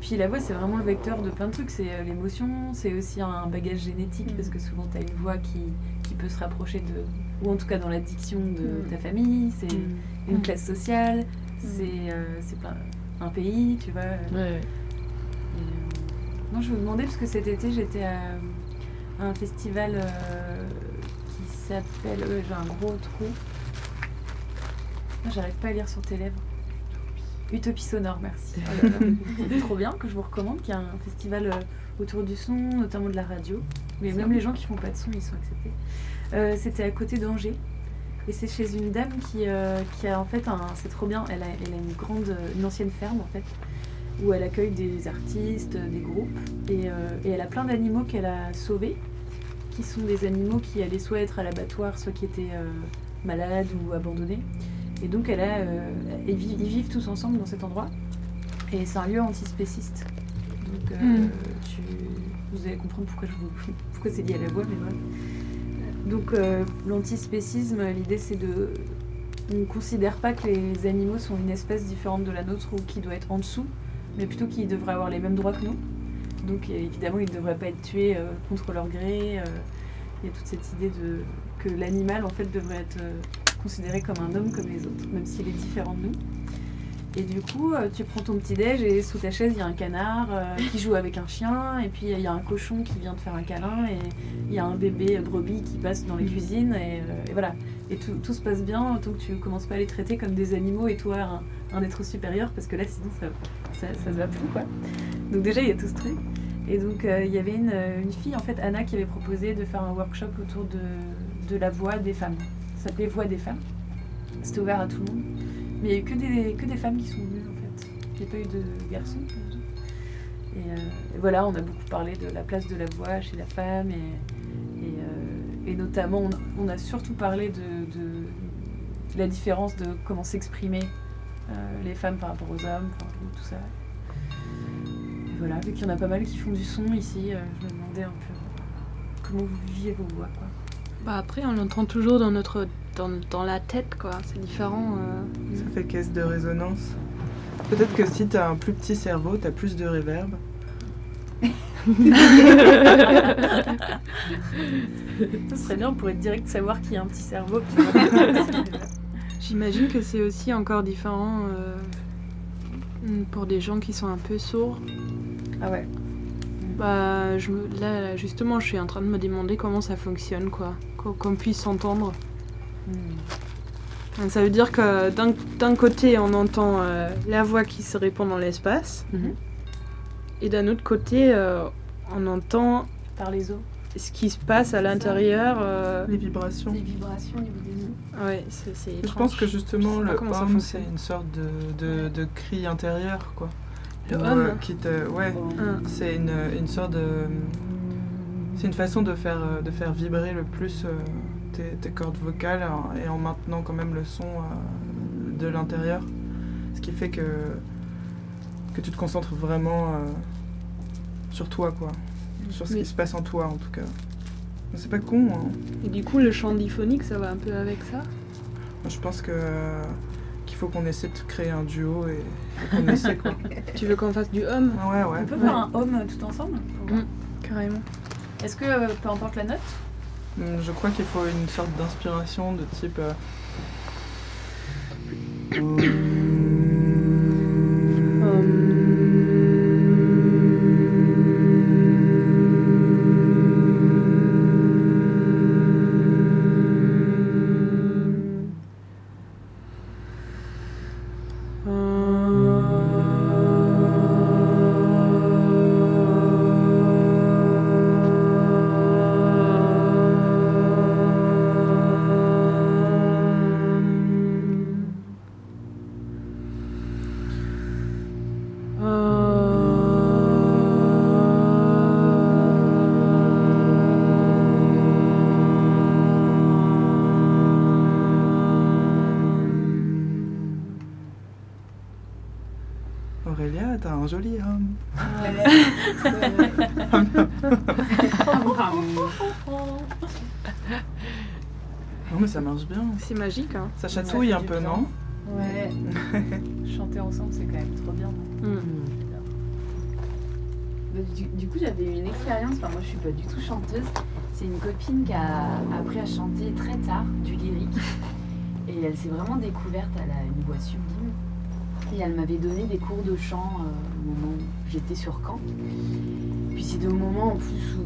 Puis la voix, c'est vraiment le vecteur de plein de trucs. C'est euh, l'émotion, c'est aussi un bagage génétique Mm. parce que souvent tu as une voix qui, qui peut se rapprocher de, ou en tout cas dans la diction de Mm. ta famille. C'est Mm. une classe sociale, c'est euh, c'est plein un pays, tu vois. Ouais, ouais. Et, euh, Non, je vous demandais parce que cet été j'étais à, à un festival euh, qui s'appelle. euh, J'ai un gros trou. J'arrive pas à lire sur tes lèvres. Utopie sonore, merci. C'est trop bien que je vous recommande, qu'il y a un festival euh, autour du son, notamment de la radio. Mais même les gens qui font pas de son, ils sont acceptés. Euh, C'était à côté d'Angers. Et c'est chez une dame qui, euh, qui a en fait un. C'est trop bien, elle a, elle a une grande. une ancienne ferme en fait, où elle accueille des artistes, des groupes. Et, euh, et elle a plein d'animaux qu'elle a sauvés, qui sont des animaux qui allaient soit être à l'abattoir, soit qui étaient malades ou abandonnés. Et donc elle a, euh, ils, vivent, ils vivent tous ensemble dans cet endroit. Et c'est un lieu antispéciste. Donc euh, Mm. tu, vous allez comprendre pourquoi, je vous, pourquoi c'est lié à la voix, mais voilà. Donc euh, l'antispécisme, l'idée c'est de... On ne considère pas que les animaux sont une espèce différente de la nôtre ou qui doit être en dessous, mais plutôt qu'ils devraient avoir les mêmes droits que nous. Donc évidemment, ils ne devraient pas être tués euh, contre leur gré. Il y a toute cette idée de, que l'animal en fait devrait être considéré comme un homme comme les autres, même s'il est différent de nous. Et du coup, euh, tu prends ton petit déj et sous ta chaise, il y a un canard euh, qui joue avec un chien, et puis il y a un cochon qui vient te faire un câlin, et il y a un bébé brebis qui passe dans les cuisines, et, euh, voilà. Et tout, se passe bien tant que tu commences pas à les traiter comme des animaux et toi un, être supérieur, parce que là sinon ça, ça, se va plus quoi. Donc déjà, il y a tout ce truc. Et donc, il y avait une, une fille, en fait, Anna, qui avait proposé de faire un workshop autour de, de la voix des femmes. S'appelait Voix des femmes. C'était ouvert à tout le monde. Mais il n'y a que des, que des femmes qui sont venues, en fait. Il n'y a pas eu de garçons. Et, euh, et voilà, on a beaucoup parlé de la place de la voix chez la femme. Et, et, euh, notamment, on, a surtout parlé de, la différence de comment s'exprimer euh, les femmes par rapport aux hommes, tout ça. Et voilà, vu qu'il y en a pas mal qui font du son ici, je me demandais un peu comment vous viviez vos voix. Bah après, on l'entend toujours dans notre dans, dans la tête, quoi. C'est différent. euh. Ça fait caisse de résonance. Peut-être que si t'as un plus petit cerveau, t'as plus de réverb. Ce serait bien, on pourrait direct savoir qui a un petit cerveau. J'imagine que c'est aussi encore différent euh, pour des gens qui sont un peu sourds. ah ouais. Bah, je là, justement, je suis en train de me demander comment ça fonctionne, quoi. Qu'on qu'on puisse s'entendre. Hmm. Ça veut dire que d'un d'un côté, on entend euh, la voix qui se répand dans l'espace, Mhm. et d'un autre côté, euh, on entend Par les os. ce qui se passe à l'intérieur. euh, Les vibrations. Les vibrations au niveau des os. Ouais, c'est c'est Je pense que justement, le fonctionne. c'est une sorte de, de, de cri intérieur, quoi. Le qui te, ouais, c'est une, une sorte de... C'est une façon de faire, euh, de faire vibrer le plus euh, tes, tes cordes vocales hein, et en maintenant quand même le son euh, de l'intérieur. Ce qui fait que, que tu te concentres vraiment sur toi, quoi. Sur ce Mais- qui se passe en toi, en tout cas. C'est pas con, hein. Et du coup, le chant diphonique, ça va un peu avec ça? Je pense que qu'il faut qu'on essaie de créer un duo et, et qu'on essaie, quoi. Tu veux qu'on fasse du hum Ah ouais, ouais. On peut faire un homme tout ensemble pour voir. Carrément. Est-ce que, euh, peu importe la note, Hum, Je crois qu'il faut une sorte d'inspiration de type. euh, C'est magique, hein Ça chatouille Ça un peu, non Ouais. Chanter ensemble, c'est quand même trop bien. Mm. Bah, Du, du coup, j'avais eu une expérience. Enfin, moi, je suis pas du tout chanteuse. C'est une copine qui a appris à chanter très tard du lyrique. Et elle s'est vraiment découverte. Elle a une voix sublime. Et elle m'avait donné des cours de chant euh, au moment où j'étais sur Caen. Puis c'était au moment en plus où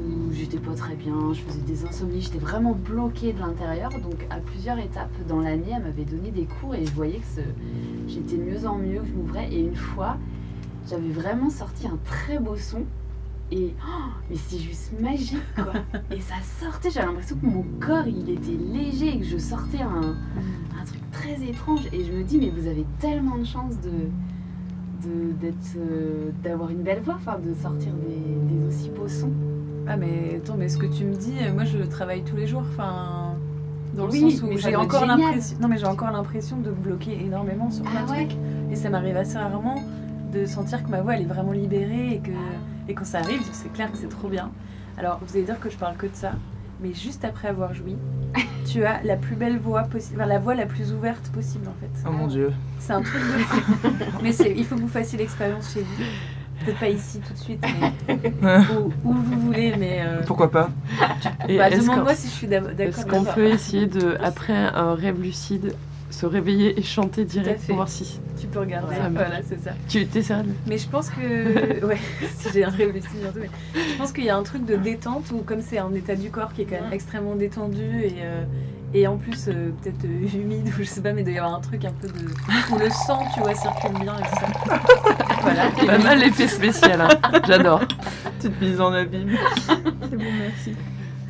j'étais pas très bien, je faisais des insomnies, j'étais vraiment bloquée de l'intérieur. Donc à plusieurs étapes dans l'année, elle m'avait donné des cours et je voyais que j'étais de mieux en mieux, que je m'ouvrais. Et une fois, j'avais vraiment sorti un très beau son. Et oh, mais c'est juste magique quoi. et ça sortait, j'avais l'impression que mon corps il était léger et que je sortais un, un truc très étrange. Et je me dis, mais vous avez tellement de chance de euh, d'avoir une belle voix, enfin de sortir des, des aussi beaux sons. Ah mais attends, mais ce que tu me dis, moi je le travaille tous les jours, enfin dans le Oui, sens où j'ai encore l'impression, non mais j'ai encore l'impression de bloquer énormément sur plein Ah de ouais trucs, et ça m'arrive assez rarement de sentir que ma voix elle est vraiment libérée et que et quand ça arrive, c'est clair que c'est trop bien. Alors vous allez dire que je parle que de ça, mais juste après avoir joui, tu as la plus belle voix possible, enfin, la voix la plus ouverte possible en fait. Oh mon dieu. C'est un truc de fou. mais c'est, il faut que vous fassiez l'expérience chez vous. Peut-être pas ici tout de suite, mais où, où vous voulez, mais euh, Pourquoi pas bah, demande-moi si je suis d'ac- d'accord. est-ce qu'on peut essayer de, après un rêve lucide, se réveiller et chanter direct pour voir si Tu peux regarder, Ça marche. voilà, c'est ça. tu étais sérieux Mais je pense que. ouais, si j'ai un rêve lucide bientôt. Mais je pense qu'il y a un truc de détente où, comme c'est un état du corps qui est quand même extrêmement détendu et. euh, et en plus, euh, peut-être euh, humide ou je sais pas, mais il doit y avoir un truc un peu de. où le sang, tu vois, circule bien et tout ça. voilà. Pas mal l'effet spécial, hein. j'adore. Petite mise en abîme. C'est bon, merci.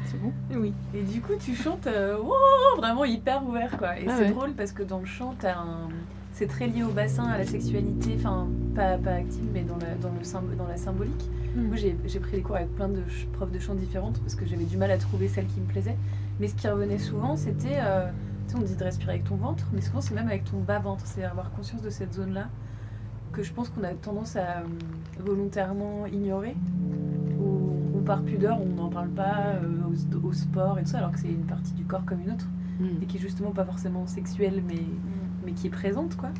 C'est bon? Oui. Et du coup, tu chantes euh, wow, vraiment hyper ouvert, quoi. Et Ah c'est ouais. drôle parce que dans le chant, t'as un... c'est très lié au bassin, à la sexualité, enfin, pas, pas active, mais dans la, dans le dans la symbolique. Mm. Moi, j'ai pris des cours avec plein de profs de chant différentes parce que j'avais du mal à trouver celle qui me plaisait. Mais ce qui revenait souvent, c'était. euh, tu sais, on dit de respirer avec ton ventre, mais souvent, c'est même avec ton bas-ventre. C'est avoir conscience de cette zone-là que je pense qu'on a tendance à euh, volontairement ignorer ou, ou par pudeur on n'en parle pas euh, au, au sport et tout ça alors que c'est une partie du corps comme une autre et qui est justement pas forcément sexuelle mais, mais qui est présente quoi.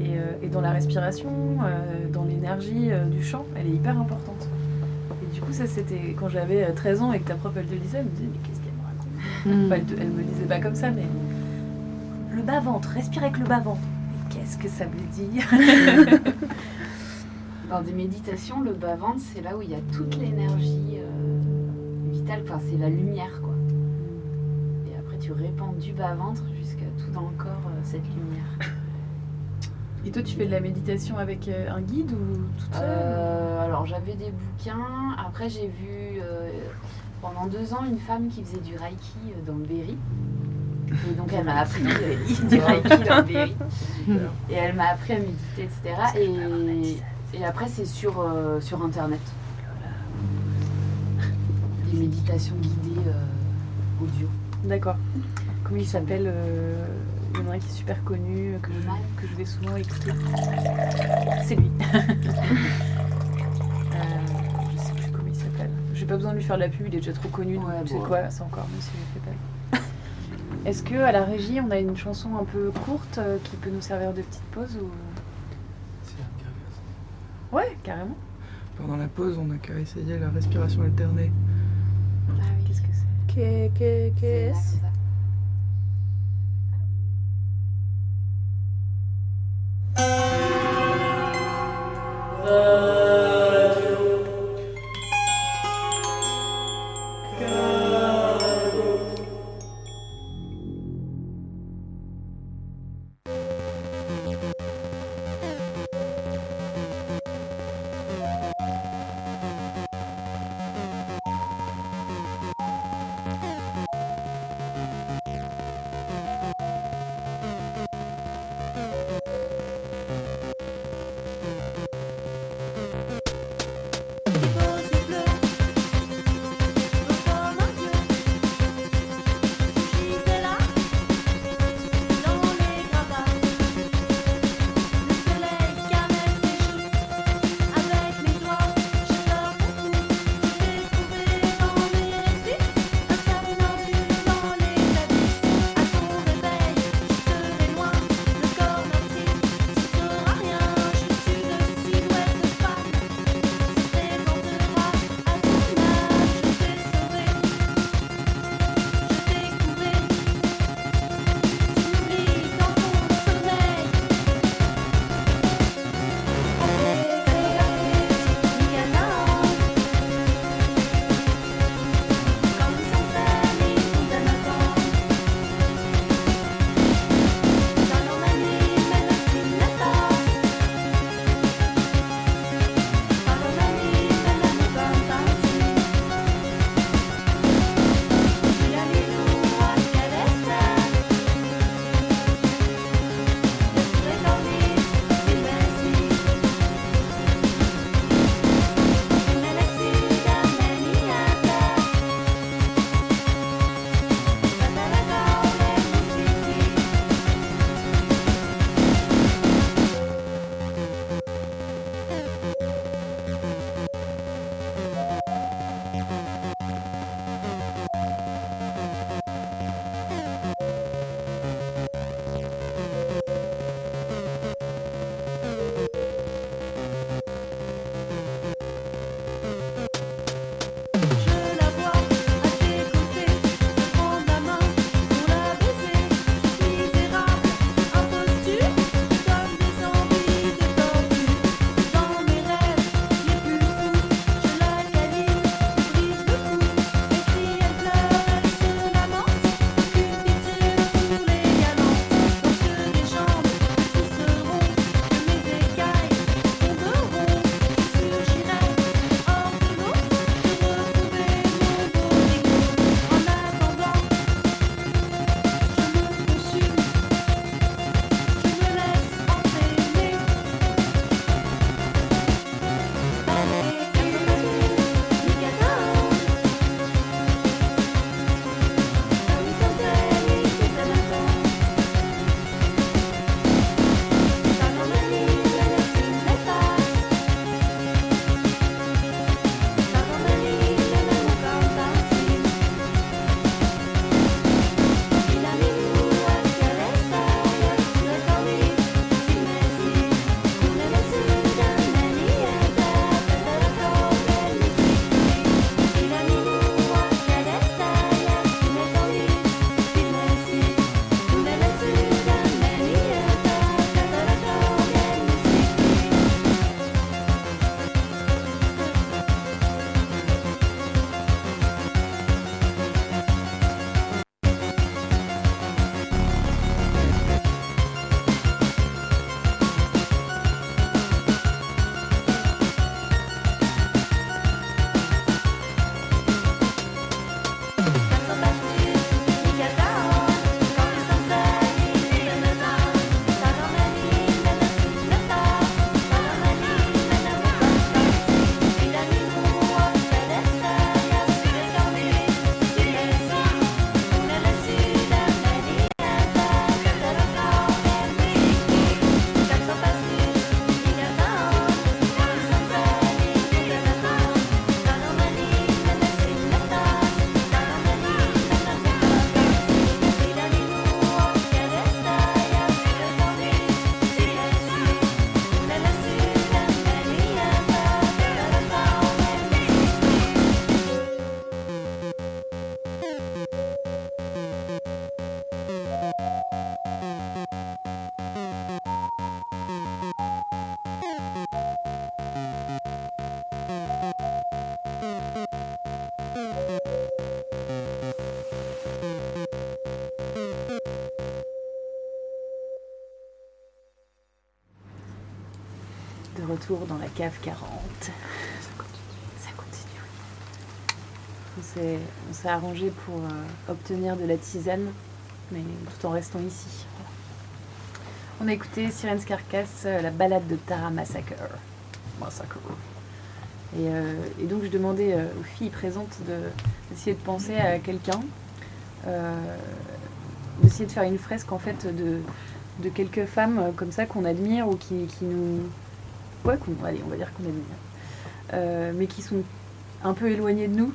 Et, euh, et dans la respiration euh, dans l'énergie euh, du chant elle est hyper importante. Et du coup ça c'était quand j'avais euh, 13 ans et que ta prof elle te disait elle me disait mais qu'est-ce qu'elle me raconte? Mm. Enfin, elle, te- elle me disait pas comme ça mais le bas ventre respire avec le bas ventre mais qu'est-ce que ça veut dire Dans des méditations, le bas-ventre, c'est là où il y a toute l'énergie euh, vitale, enfin c'est la lumière quoi. Et après tu répands du bas-ventre jusqu'à tout dans le corps cette lumière. et toi tu fais de la méditation avec euh, un guide ou toute seule Euh, alors j'avais des bouquins, après j'ai vu euh, pendant deux ans une femme qui faisait du reiki dans le Berry. Et donc elle m'a appris euh, du reiki dans le Berry. Et elle m'a appris à méditer, etc. Et, et après c'est sur, sur internet. Des méditations guidées audio. D'accord. Comment il s'appelle Il y en a un qui est super connu, que je, que je vais souvent écouter. C'est lui. Euh, je sais plus comment il s'appelle. J'ai pas besoin de lui faire de la pub, il est déjà trop connu, donc Ouais, tu sais quoi, c'est encore mieux si je le fais pas. Est-ce que à la régie on a une chanson un peu courte euh, qui peut nous servir de petite pause ou Ouais, carrément. Pendant la pause, on n'a qu'à essayer la respiration alternée. Ah oui, Qu'est-ce que c'est? Que, que, que c'est là, dans la cave 40. Ça continue. On s'est, on s'est arrangé pour euh, obtenir de la tisane, mais tout en restant ici. On a écouté Siren's Carcass, euh, la balade de Tara Massacre. Massacre. Et, euh, et donc je demandais euh, aux filles présentes de- d'essayer de penser à quelqu'un, euh, d'essayer de faire une fresque en fait de, de quelques femmes comme ça qu'on admire ou qui, qui nous... Ouais, qu'on- allez, on va dire qu'on admire. Euh, mais qui sont un peu éloignées de nous,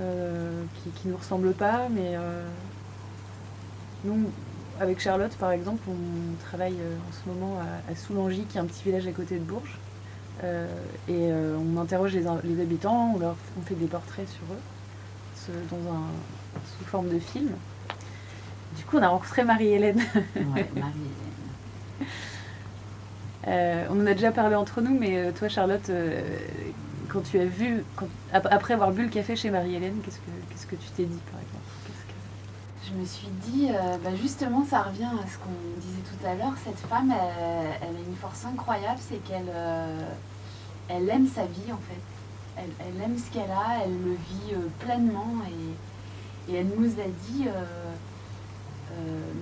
euh, qui, qui nous ressemblent pas, mais euh, nous, avec Charlotte par exemple, on travaille en ce moment à, à Soulangy, qui est un petit village à côté de Bourges. Et on interroge les, les habitants, on, leur, on fait des portraits sur eux, dans un, sous forme de film. Du coup, on a rencontré Marie-Hélène. Ouais, Marie-Hélène. Euh, on en a déjà parlé entre nous, mais euh, toi, Charlotte, euh, quand tu as vu, quand- ap- après avoir bu le café chez Marie-Hélène, qu'est-ce que, tu t'es dit, par exemple? Je me suis dit, bah, justement, ça revient à ce qu'on disait tout à l'heure. Cette femme, elle, a une force incroyable, c'est qu'elle elle aime sa vie en fait. Elle, aime ce qu'elle a, elle le vit pleinement et, elle nous a dit,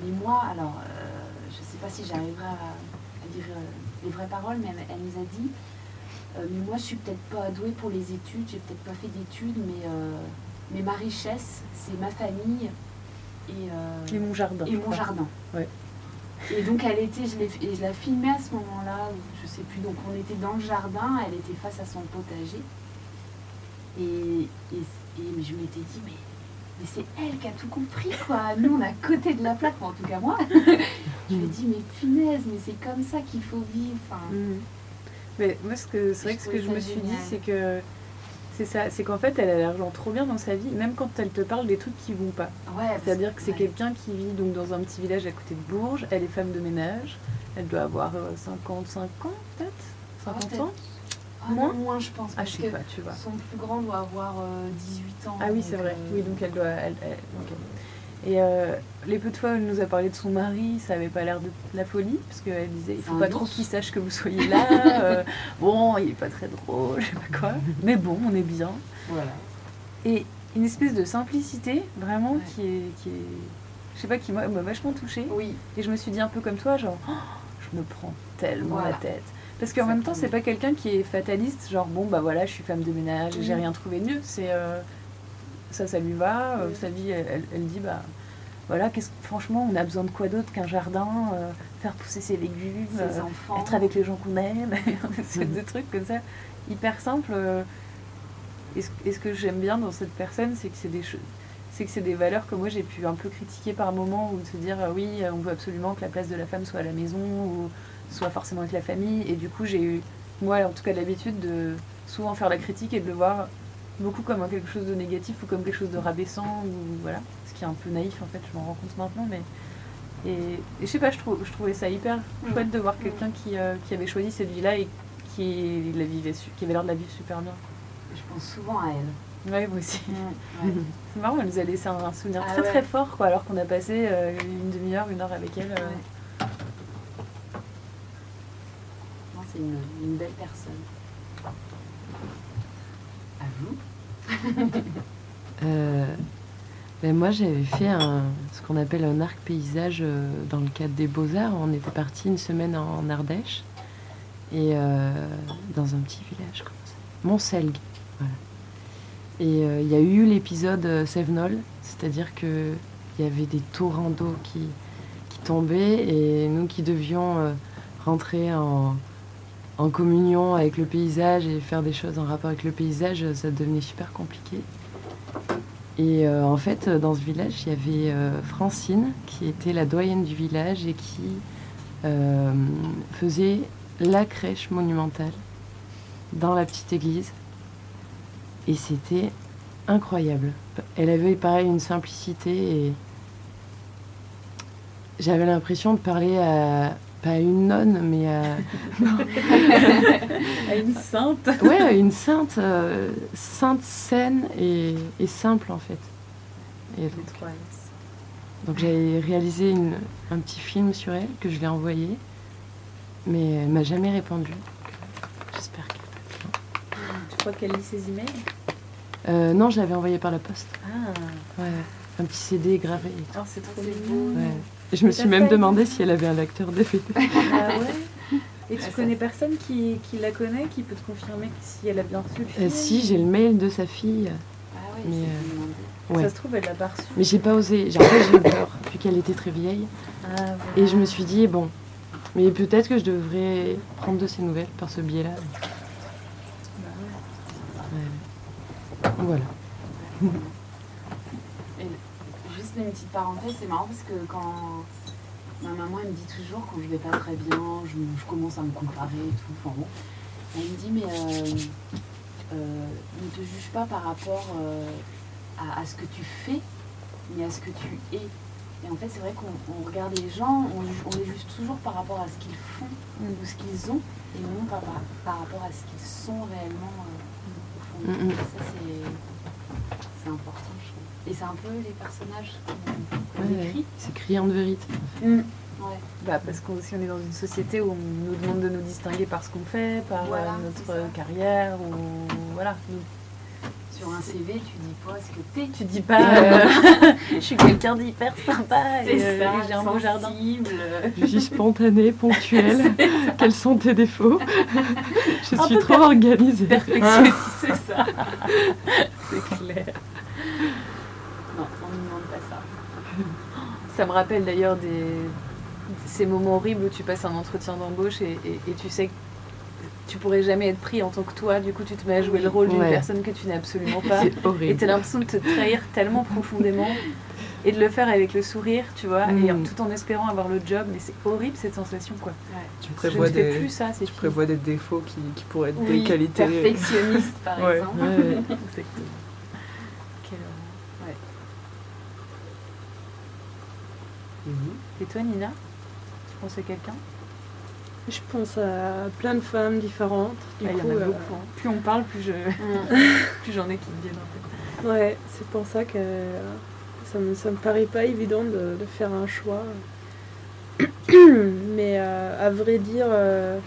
mais moi, alors, je ne sais pas si j'arriverai à, dire les vraies paroles, mais elle, elle nous a dit, euh, mais moi je suis peut-être pas douée pour les études, j'ai peut-être pas fait d'études, mais, euh, mais ma richesse, c'est ma famille et, euh, Et mon jardin. et mon crois. jardin. Ouais. Et donc elle était, je l'ai, et je la filmais à ce moment-là, je sais plus, donc on était dans le jardin, elle était face à son potager. Et, et, et je m'étais dit, mais, mais c'est elle qui a tout compris, quoi. Nous, on est à côté de la plaque, enfin, en tout cas moi. je lui ai dit, mais punaise, mais c'est comme ça qu'il faut vivre. Enfin, Mhm. Mais moi, ce que, c'est vrai que ce que je me suis dit, c'est que c'est ça, c'est qu'en fait, elle a l'argent trop bien dans sa vie, même quand elle te parle des trucs qui vont pas. ouais, C'est-à-dire que c'est ouais. quelqu'un qui vit donc dans un petit village à côté de Bourges. Elle est femme de ménage. Elle doit avoir euh, 55 ans, peut-être? 50 peut-être. ans? Ah, non, Moins moins, je pense. Ah, parce je sais que pas, tu vois. Son plus grand doit avoir euh, 18 ans. Ah oui, c'est vrai. euh, Oui, donc elle doit. elle-. Et euh, les peu de fois où elle nous a parlé de son mari, ça avait pas l'air de la folie, parce qu'elle disait il faut pas trop qu'il sache que vous soyez là. euh, bon, il est pas très drôle, je sais pas quoi. Mais bon, on est bien. Voilà. Et une espèce de simplicité, vraiment, Ouais. qui est. Qui est je sais pas, qui m'a m'a vachement touchée. Oui, Et je me suis dit un peu comme toi, genre, Oh, je me prends tellement Voilà. la tête. Parce qu'en même temps, c'est pas quelqu'un qui est fataliste, genre, bon, bah voilà, je suis femme de ménage, j'ai Mhm. rien trouvé de mieux. C'est. euh, ça, ça lui va. euh. Sa vie, elle, elle- elle dit, bah. Voilà, qu'est-ce franchement, on a besoin de quoi d'autre qu'un jardin, euh, faire pousser ses légumes, ses enfants. être avec les gens qu'on aime, c'est Mhm. des trucs comme ça, hyper simples. euh. Et ce, et ce que j'aime bien dans cette personne, c'est que c'est des choses. C'est que c'est des valeurs que moi j'ai pu un peu critiquer par moment ou de se dire oui on veut absolument que la place de la femme soit à la maison ou soit forcément avec la famille et du coup j'ai eu moi en tout cas l'habitude de souvent faire la critique et de le voir beaucoup comme quelque chose de négatif ou comme quelque chose de rabaissant ou voilà ce qui est un peu naïf en fait je m'en rends compte maintenant mais et, et je sais pas je, trouve, je trouvais ça hyper chouette de voir quelqu'un qui, euh, qui avait choisi cette vie là et qui la vivait qui avait l'air de la vivre super bien Je pense souvent à elle. ouais moi aussi Ouais. c'est marrant, elle nous a laissé un, un souvenir Ah très ouais. très fort, quoi, alors qu'on a passé euh, une demi-heure, une heure avec elle. euh. Ouais. C'est une, une belle personne. À vous Euh, ben moi, j'avais fait un, ce qu'on appelle un arc paysage euh, dans le cadre des Beaux-Arts. On était parti une semaine en Ardèche et euh, dans un petit village comme ça, Montselgue. Voilà. Et euh, il y a eu l'épisode euh, Sévenol, c'est-à-dire que il y avait des torrents d'eau qui, qui tombaient et nous qui devions euh, rentrer en, en communion avec le paysage et faire des choses en rapport avec le paysage, ça devenait super compliqué. Et euh, en fait, euh, dans ce village, il y avait euh, Francine, qui était la doyenne du village et qui faisait la crèche monumentale dans la petite église. Et c'était incroyable. Elle avait pareil une simplicité et j'avais l'impression de parler à pas à une nonne, mais à À une sainte ouais, à une sainte, euh, sainte saine et, et simple en fait. Et donc, donc j'avais réalisé une- un petit film sur elle que je lui ai envoyé, mais elle m'a jamais répondu. J'espère qu'elle va Tu crois qu'elle lit ses emails? Euh, non, je l'avais envoyé par la poste. Ah, Ouais, un petit CD gravé. et tout. oh, c'est trop beau. Ouais. Et je me suis même demandé si elle avait un lecteur DVD. Ah ouais Et tu Ah, ça- connais personne qui, qui la connaît, qui peut te confirmer que si elle a bien reçu le film Euh, si, j'ai le mail de sa fille. Ah ouais, Mais, euh. Ouais. Ça se trouve, elle l'a pas reçu. Mais j'ai pas osé. J'ai- En fait, j'ai eu peur, vu qu'elle était très vieille. Ah, voilà. Et je me suis dit, bon, mais peut-être que je devrais prendre de ses nouvelles par ce biais-là. Bah ouais. Ouais. Voilà. Juste une petite parenthèse, c'est marrant parce que quand ma maman elle me dit toujours quand je vais pas très bien, je, me- je commence à me comparer et tout, enfin bon. Elle me dit mais euh, euh, ne te juge pas par rapport euh, à, à ce que tu fais, mais à ce que tu es. Et en fait c'est vrai qu'on on regarde les gens, on, les juge toujours par rapport à ce qu'ils font ou ce qu'ils ont, et non pas par, par rapport à ce qu'ils sont réellement au fond. Mm, mm. Ça c'est important. Et c'est un peu les personnages qu'on Ouais, ouais. écrit. C'est criant de vérité. Ouais. Bah, parce qu'on aussi on est dans une société où on nous demande de nous distinguer par ce qu'on fait, par Voilà, euh, notre carrière, ou voilà. Nous- Sur un CV, tu dis pas ce que t'es. Tu dis pas, euh, je suis quelqu'un d'hyper sympa et, C'est euh, j'ai un beau jardin. Je suis spontanée, ponctuelle. Quels sont tes défauts? Je suis trop organisée. Perfectionniste, C'est ça. c'est clair. Non, on ne demande pas ça. Ça me rappelle d'ailleurs des ces moments horribles où tu passes un entretien d'embauche et, et- et tu sais que tu pourrais jamais être pris en tant que toi, du coup tu te mets à jouer le rôle d'une Ouais. personne que tu n'es absolument pas. C'est Et horrible. t'as l'impression de te trahir tellement profondément et de le faire avec le sourire, tu vois, et Mm. tout en espérant avoir le job. Mais c'est horrible cette sensation, quoi. Tu Je prévois, fais des, plus ça, c'est tu prévois des défauts qui, qui pourraient être Oui, des qualités. perfectionniste par Ouais. exemple. Ouais, ouais. Exactement. Quelle horreur. Ouais. Et toi, Nina? Tu penses à quelqu'un? Je pense à plein de femmes différentes. Du Ah, Il y coup, en a euh, beaucoup. hein. Plus on parle, plus je, plus j'en ai qui me viennent en tête. Ouais, c'est pour ça que ça me, ça me paraît pas évident de, de faire un choix. Mais euh, à vrai dire, euh,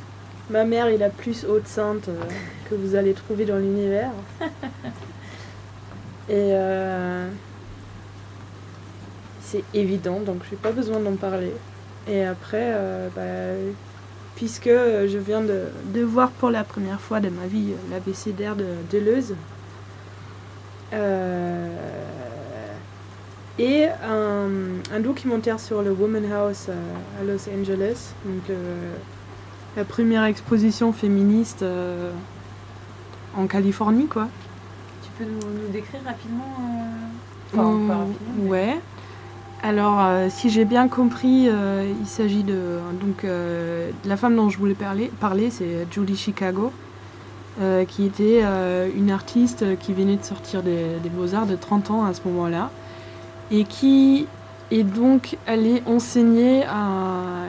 ma mère est la plus haute sainte euh, que vous allez trouver dans l'univers. Et euh, c'est évident, donc j'ai pas besoin d'en parler. Et après, euh, bah, puisque je viens de, de voir pour la première fois de ma vie l'abécédaire de Deleuze, euh, et un, un documentaire sur le Woman House euh, à Los Angeles, donc le- la première exposition féministe euh, en Californie, quoi. Tu peux nous, nous décrire rapidement euh, Enfin, pas rapidement. mais- Ouais. Alors, euh, si j'ai bien compris, euh, il s'agit euh, de la femme dont je voulais parler. C'est Julie Chicago, qui était une artiste qui venait de sortir des, Beaux Arts de 30 ans à ce moment-là, et qui est donc allée enseigner à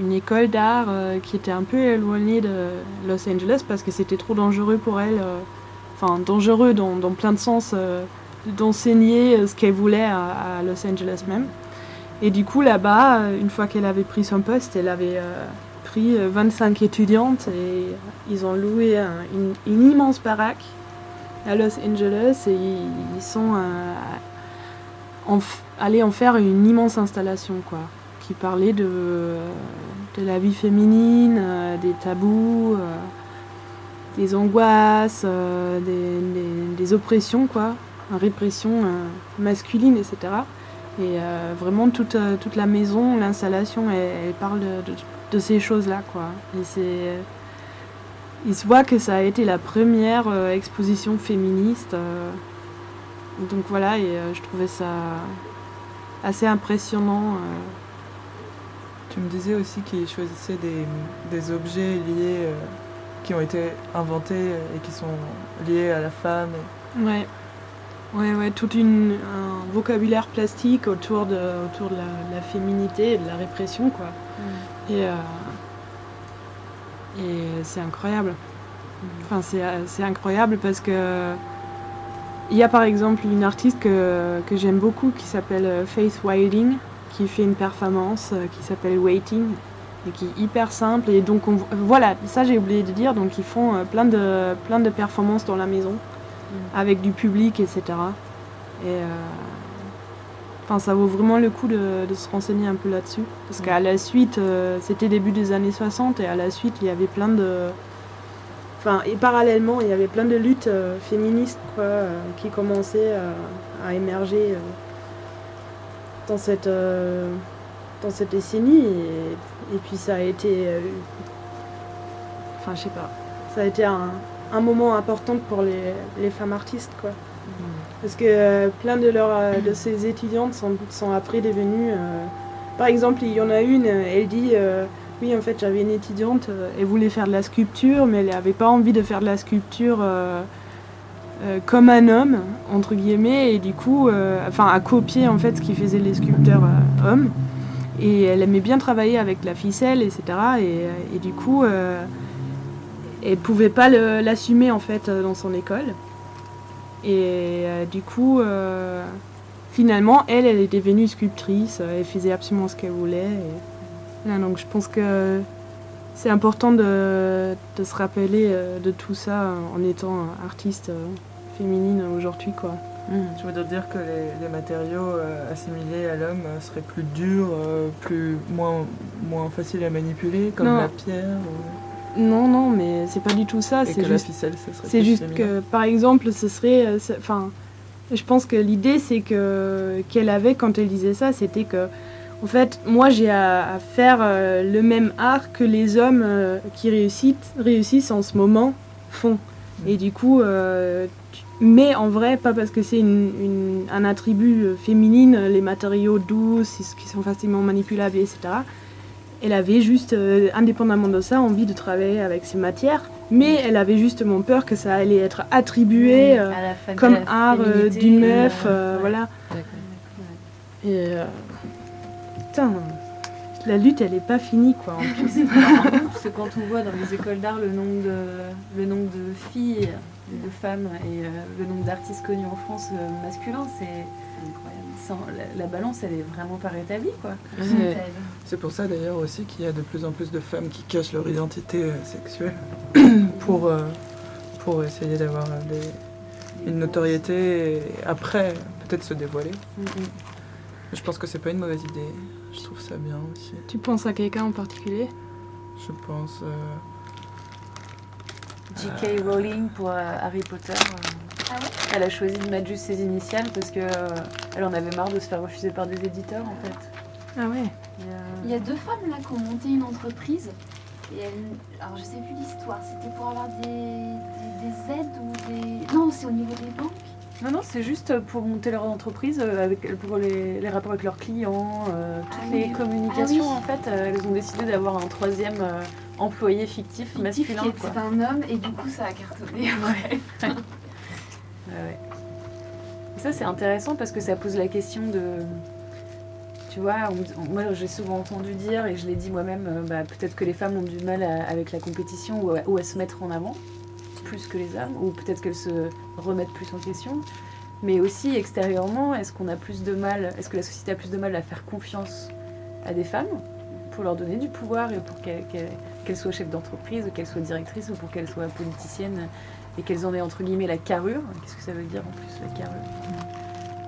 une, école d'art qui était un peu éloignée de Los Angeles parce que c'était trop dangereux pour elle. Enfin, dangereux dans plein de sens. D'enseigner euh, ce qu'elle voulait à, Los Angeles même. Et du coup, là-bas, euh, une fois qu'elle avait pris son poste, elle avait euh, pris euh, 25 étudiantes et ils ont loué un- une, immense baraque à Los Angeles et ils, sont allés en faire une immense installation, quoi, qui parlait de, la vie féminine, des tabous. des angoisses, des- des oppressions, quoi, répression euh, masculine, etc. Et euh, vraiment toute, euh, toute la maison, l'installation, elle, elle parle de, de- de ces choses-là, quoi. Et c'est, il se voit que ça a été la première euh, exposition féministe. euh, donc voilà, et euh, je trouvais ça assez impressionnant. Tu me disais aussi qu'ils choisissaient des, des objets liés, qui ont été inventés et qui sont liés à la femme. Ouais. Ouais, ouais, tout une, un vocabulaire plastique autour de, autour de la, la féminité et de la répression, quoi. Et, euh, et c'est incroyable. Enfin, c'est, incroyable parce que il y a par exemple une artiste que, que j'aime beaucoup qui s'appelle euh, Faith Wilding qui fait une performance euh, qui s'appelle Waiting. et qui est hyper simple. Et donc, on- voilà, ça j'ai oublié de dire. Donc, ils font plein, de, plein de performances dans la maison, avec du public, etc. Et euh, enfin, ça vaut vraiment le coup de, de se renseigner un peu là-dessus. Parce qu'à la suite, euh, c'était début des années 60, et à la suite, il y avait plein de. Enfin, et parallèlement, il y avait plein de luttes euh, féministes quoi, qui commençaient à émerger dans cette, dans cette décennie. Et, et puis ça a été. euh, Enfin, je sais pas. Ça a été un, un moment important pour les, les femmes artistes, quoi. Parce que euh, plein de, leurs, euh, de ces étudiantes sont, sont après devenues. euh, par exemple, il y en a une, elle dit Oui, en fait, j'avais une étudiante, elle voulait faire de la sculpture, mais elle n'avait pas envie de faire de la sculpture euh, comme un homme, entre guillemets, et du coup, euh, enfin, à copier en fait ce qu'ils faisaient les sculpteurs euh, hommes. Et elle aimait bien travailler avec la ficelle, etc. Et, et du coup, elle pouvait pas l'assumer en fait euh, dans son école. Et euh, du coup, euh, finalement, elle, elle est devenue sculptrice. Elle faisait absolument ce qu'elle voulait. et donc je pense que c'est important de, de se rappeler de tout ça en étant artiste féminine aujourd'hui, quoi. Tu veux dire que les, les matériaux euh, assimilés à l'homme euh, seraient plus durs, euh, plus moins, moins faciles à manipuler, comme Non. la pierre ou- Non, non, mais c'est pas du tout ça. C'est la juste ficelle, ce serait C'est plus juste féminin. que, par exemple, ce serait. euh, Enfin, je pense que l'idée, c'est que qu'elle avait quand elle disait ça, c'était que, en fait, moi, j'ai à, à faire euh, le même art que les hommes euh, qui réussissent, réussissent en ce moment font. Et du coup, euh, tu- mais en vrai, pas parce que c'est une- une- un attribut féminine, les matériaux doux, qui sont facilement manipulables, etc. Elle avait juste, euh, indépendamment de ça, envie de travailler avec ces matières, mais elle avait justement peur que ça allait être attribué euh, À la fa- comme art euh, d'une meuf, ouais. voilà. D'accord. Et euh, putain, la lutte, elle est pas finie, quoi. En plus. Parce que quand on voit dans les écoles d'art le nombre de, le nombre de filles, de femmes et euh, le nombre d'artistes connus en France euh, masculins, c'est. Sans- la, la balance, elle est vraiment pas rétablie, quoi. Ouais. C'est pour ça d'ailleurs aussi qu'il y a de plus en plus de femmes qui cachent leur identité euh, sexuelle pour, euh, pour essayer d'avoir euh, une notoriété et après peut-être se dévoiler. Je pense que c'est pas une mauvaise idée. Je trouve ça bien aussi. tu penses à quelqu'un en particulier? Je pense. euh, J.K. Rowling pour euh, Harry Potter. Elle a choisi de mettre juste ses initiales parce que euh, elle en avait marre de se faire refuser par des éditeurs en fait. Ah ouais. Euh, Il y a deux femmes là qui ont monté une entreprise. Et elles, alors je sais plus l'histoire, c'était pour avoir des, des, des aides ou des. Non, c'est au niveau des banques. Non, non, c'est juste pour monter leur entreprise, euh, avec, pour les, les rapports avec leurs clients, euh, toutes Ah les oui. communications. Ah oui. En fait, euh, elles ont décidé d'avoir un troisième euh, employé fictif, Fictif, masculin. qui quoi. était un homme et du coup ça a cartonné. Ouais. Ça, c'est intéressant parce que ça pose la question de. Tu vois, moi j'ai souvent entendu dire, et je l'ai dit moi-même, euh, bah, peut-être que les femmes ont du mal avec la compétition ou à, se mettre en avant, plus que les hommes, ou peut-être qu'elles se remettent plus en question. Mais aussi extérieurement, est-ce qu'on a plus de mal, est-ce que la société a plus de mal à faire confiance à des femmes pour leur donner du pouvoir et pour qu'elles soient chefs d'entreprise, ou qu'elles soient directrices, ou pour qu'elles soient politiciennes et qu'elles en aient entre guillemets la carrure. Qu'est-ce que ça veut dire en plus la carrure?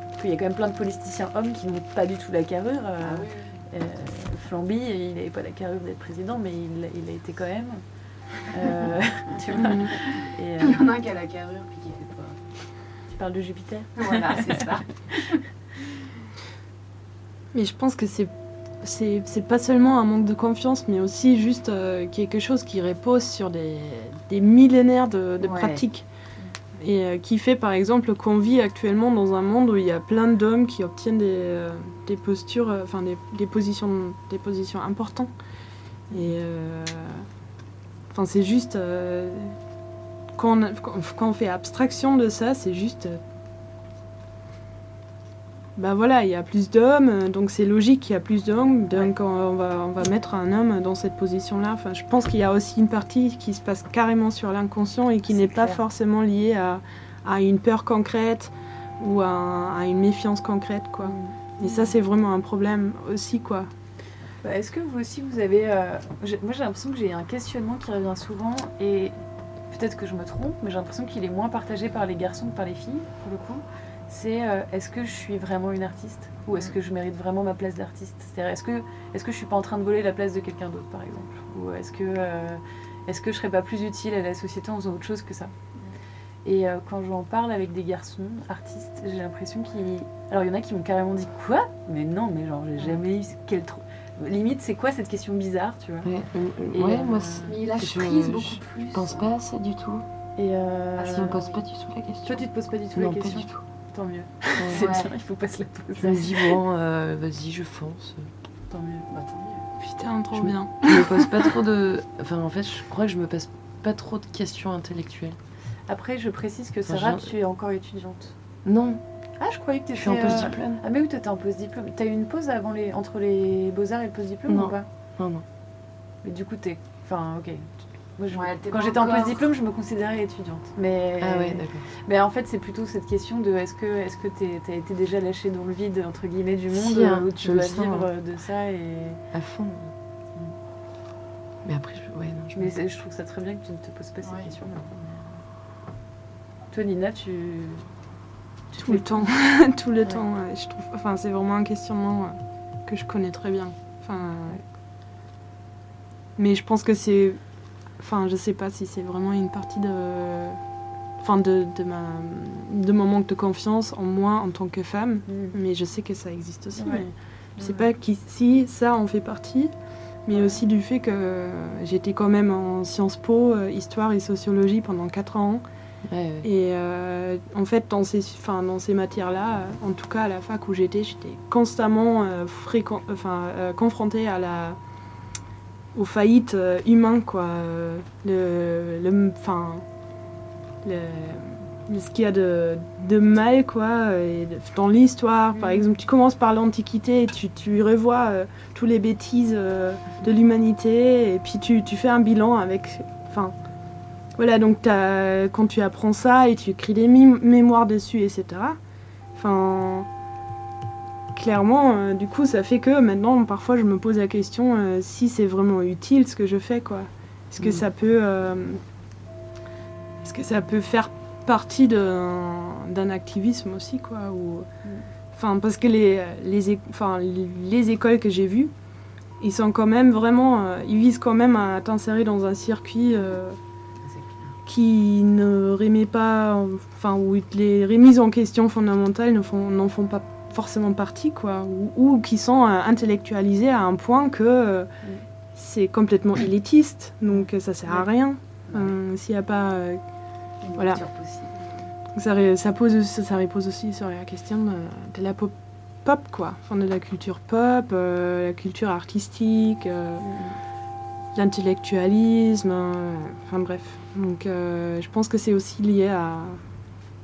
Parce qu'il y a quand même plein de politiciens hommes qui n'ont pas du tout la carrure. euh, euh, Flamby, il n'avait pas la carrure d'être président, mais il, l'a- il a été quand même. Euh, tu vois? Et, Il y en a un qui a la carrure puis qui fait pas. tu parles de Jupiter? Voilà, c'est ça. Mais je pense que c'est c'est pas seulement un manque de confiance, mais aussi juste euh, quelque chose qui repose sur des, des millénaires de, de Ouais. pratiques. Et euh, qui fait par exemple qu'on vit actuellement dans un monde où il y a plein d'hommes qui obtiennent des, euh, des postures, enfin des, des positions, des positions importantes. Et enfin c'est juste quand, on, a- quand- quand on fait abstraction de ça, c'est juste bah voilà, il y a plus d'hommes, donc c'est logique qu'il y a plus d'hommes, donc on, va, on va mettre un homme dans cette position-là. Enfin, je pense qu'il y a aussi une partie qui se passe carrément sur l'inconscient et qui n'est pas forcément liée à, à une peur concrète ou à, un- à une méfiance concrète, quoi. Et ça, c'est vraiment un problème aussi, quoi. Bah, Est-ce que vous aussi vous avez. euh, Moi j'ai l'impression que j'ai un questionnement qui revient souvent et peut-être que je me trompe, mais j'ai l'impression qu'il est moins partagé par les garçons que par les filles pour le coup. C'est euh, est-ce que je suis vraiment une artiste ou est-ce que je mérite vraiment ma place d'artiste? C'est-à-dire est-ce que est-ce que je suis pas en train de voler la place de quelqu'un d'autre par exemple? Ou est-ce que euh, est-ce que je serais pas plus utile à la société en faisant autre chose que ça? Et euh, quand j'en parle avec des garçons artistes, j'ai l'impression qu'ils alors il y en a qui m'ont carrément dit quoi? Mais non, mais genre j'ai jamais eu quel trop limite c'est quoi cette question bizarre, tu vois? Ouais, euh, ouais, euh, moi, Mais il Je- prise je beaucoup plus. je pense pas à ça du tout. Et euh, Ah, si on me pose pas du tout la question. toi tu te poses pas du tout non, la pas question? du tout. Tant mieux. Ouais. C'est Ouais. bien, il faut pas se la Je poser. me dis, bon, euh, vas-y, je fonce. Tant mieux. Bah tant mieux. Putain, trop Je me- bien. Je me pose pas trop de. Enfin, en fait, je crois que je me pose pas trop de questions intellectuelles. Après je précise que Enfin, Sarah, tu es encore étudiante. Non, Ah je croyais que tu je suis en étais. post-diplôme. Ah mais oui, toi t'es en post-diplôme. T'as eu une pause avant les entre les beaux-arts et le post-diplôme ou pas? Non, non. Mais du coup t'es. Enfin ok. Moi, je- Ouais, t'es Quand j'étais en post-diplôme, je me considérais étudiante. Mais, Ah ouais, d'accord. mais en fait, c'est plutôt cette question de est-ce que est-ce que t'as été déjà lâché dans le vide entre guillemets du monde Si, hein, où tu dois sens, vivre hein. de ça et. À fond. Mais après, je... ouais, non, je Mais je trouve ça très bien que tu ne te poses pas ces Ouais. questions-là. Toi, Nina, tu. tu Tout fais- le temps, tout le Ouais. temps. je trouve. Enfin, c'est vraiment un questionnement euh, que je connais très bien. Enfin, mais je pense que c'est. Enfin, je sais pas si c'est vraiment une partie de. Enfin, de, de ma de mon manque de confiance en moi en tant que femme. Mm. Mais je sais que ça existe aussi. Ouais. mais je sais Ouais. pas qui, si ça en fait partie, mais aussi du fait que j'étais quand même en Sciences Po, euh, histoire et sociologie pendant 4 ans. Ouais. Et euh, en fait, dans ces, enfin, dans ces matières-là, en tout cas à la fac où j'étais, j'étais constamment euh, fréquent, euh, confrontée à la, aux faillites euh, humaines, quoi. Le, le, enfin, le, ce qu'il y a de, de mal, quoi, et dans l'histoire. Par Mhm. exemple, tu commences par l'Antiquité, tu, tu revois euh, tous les bêtises euh, de l'humanité, et puis tu, tu fais un bilan avec, enfin, voilà, donc quand tu apprends ça et tu écris des mémoires dessus, etc. Enfin, clairement, euh, du coup, ça fait que maintenant, parfois, je me pose la question euh, si c'est vraiment utile ce que je fais, quoi. Est-ce que Mm. ça peut, euh, est-ce que ça peut faire partie d'un activisme aussi, quoi, ou, enfin, parce que les, les, enfin, les, les écoles que j'ai vues, ils sont quand même vraiment, ils visent quand même à t'insérer dans un circuit. qui ne remet pas, enfin, où les remises en question fondamentales ne font, n'en font pas forcément partie, quoi, ou, ou qui sont euh, intellectualisées à un point que euh, c'est complètement élitiste, donc euh, ça sert à rien. S'il n'y a pas. Une Voilà. ça, ça, pose, ça, ça repose aussi sur la question de, la pop, pop, quoi, enfin, de la culture pop, euh, la culture artistique. euh, l'intellectualisme, euh, enfin bref. Donc je pense que c'est aussi lié à,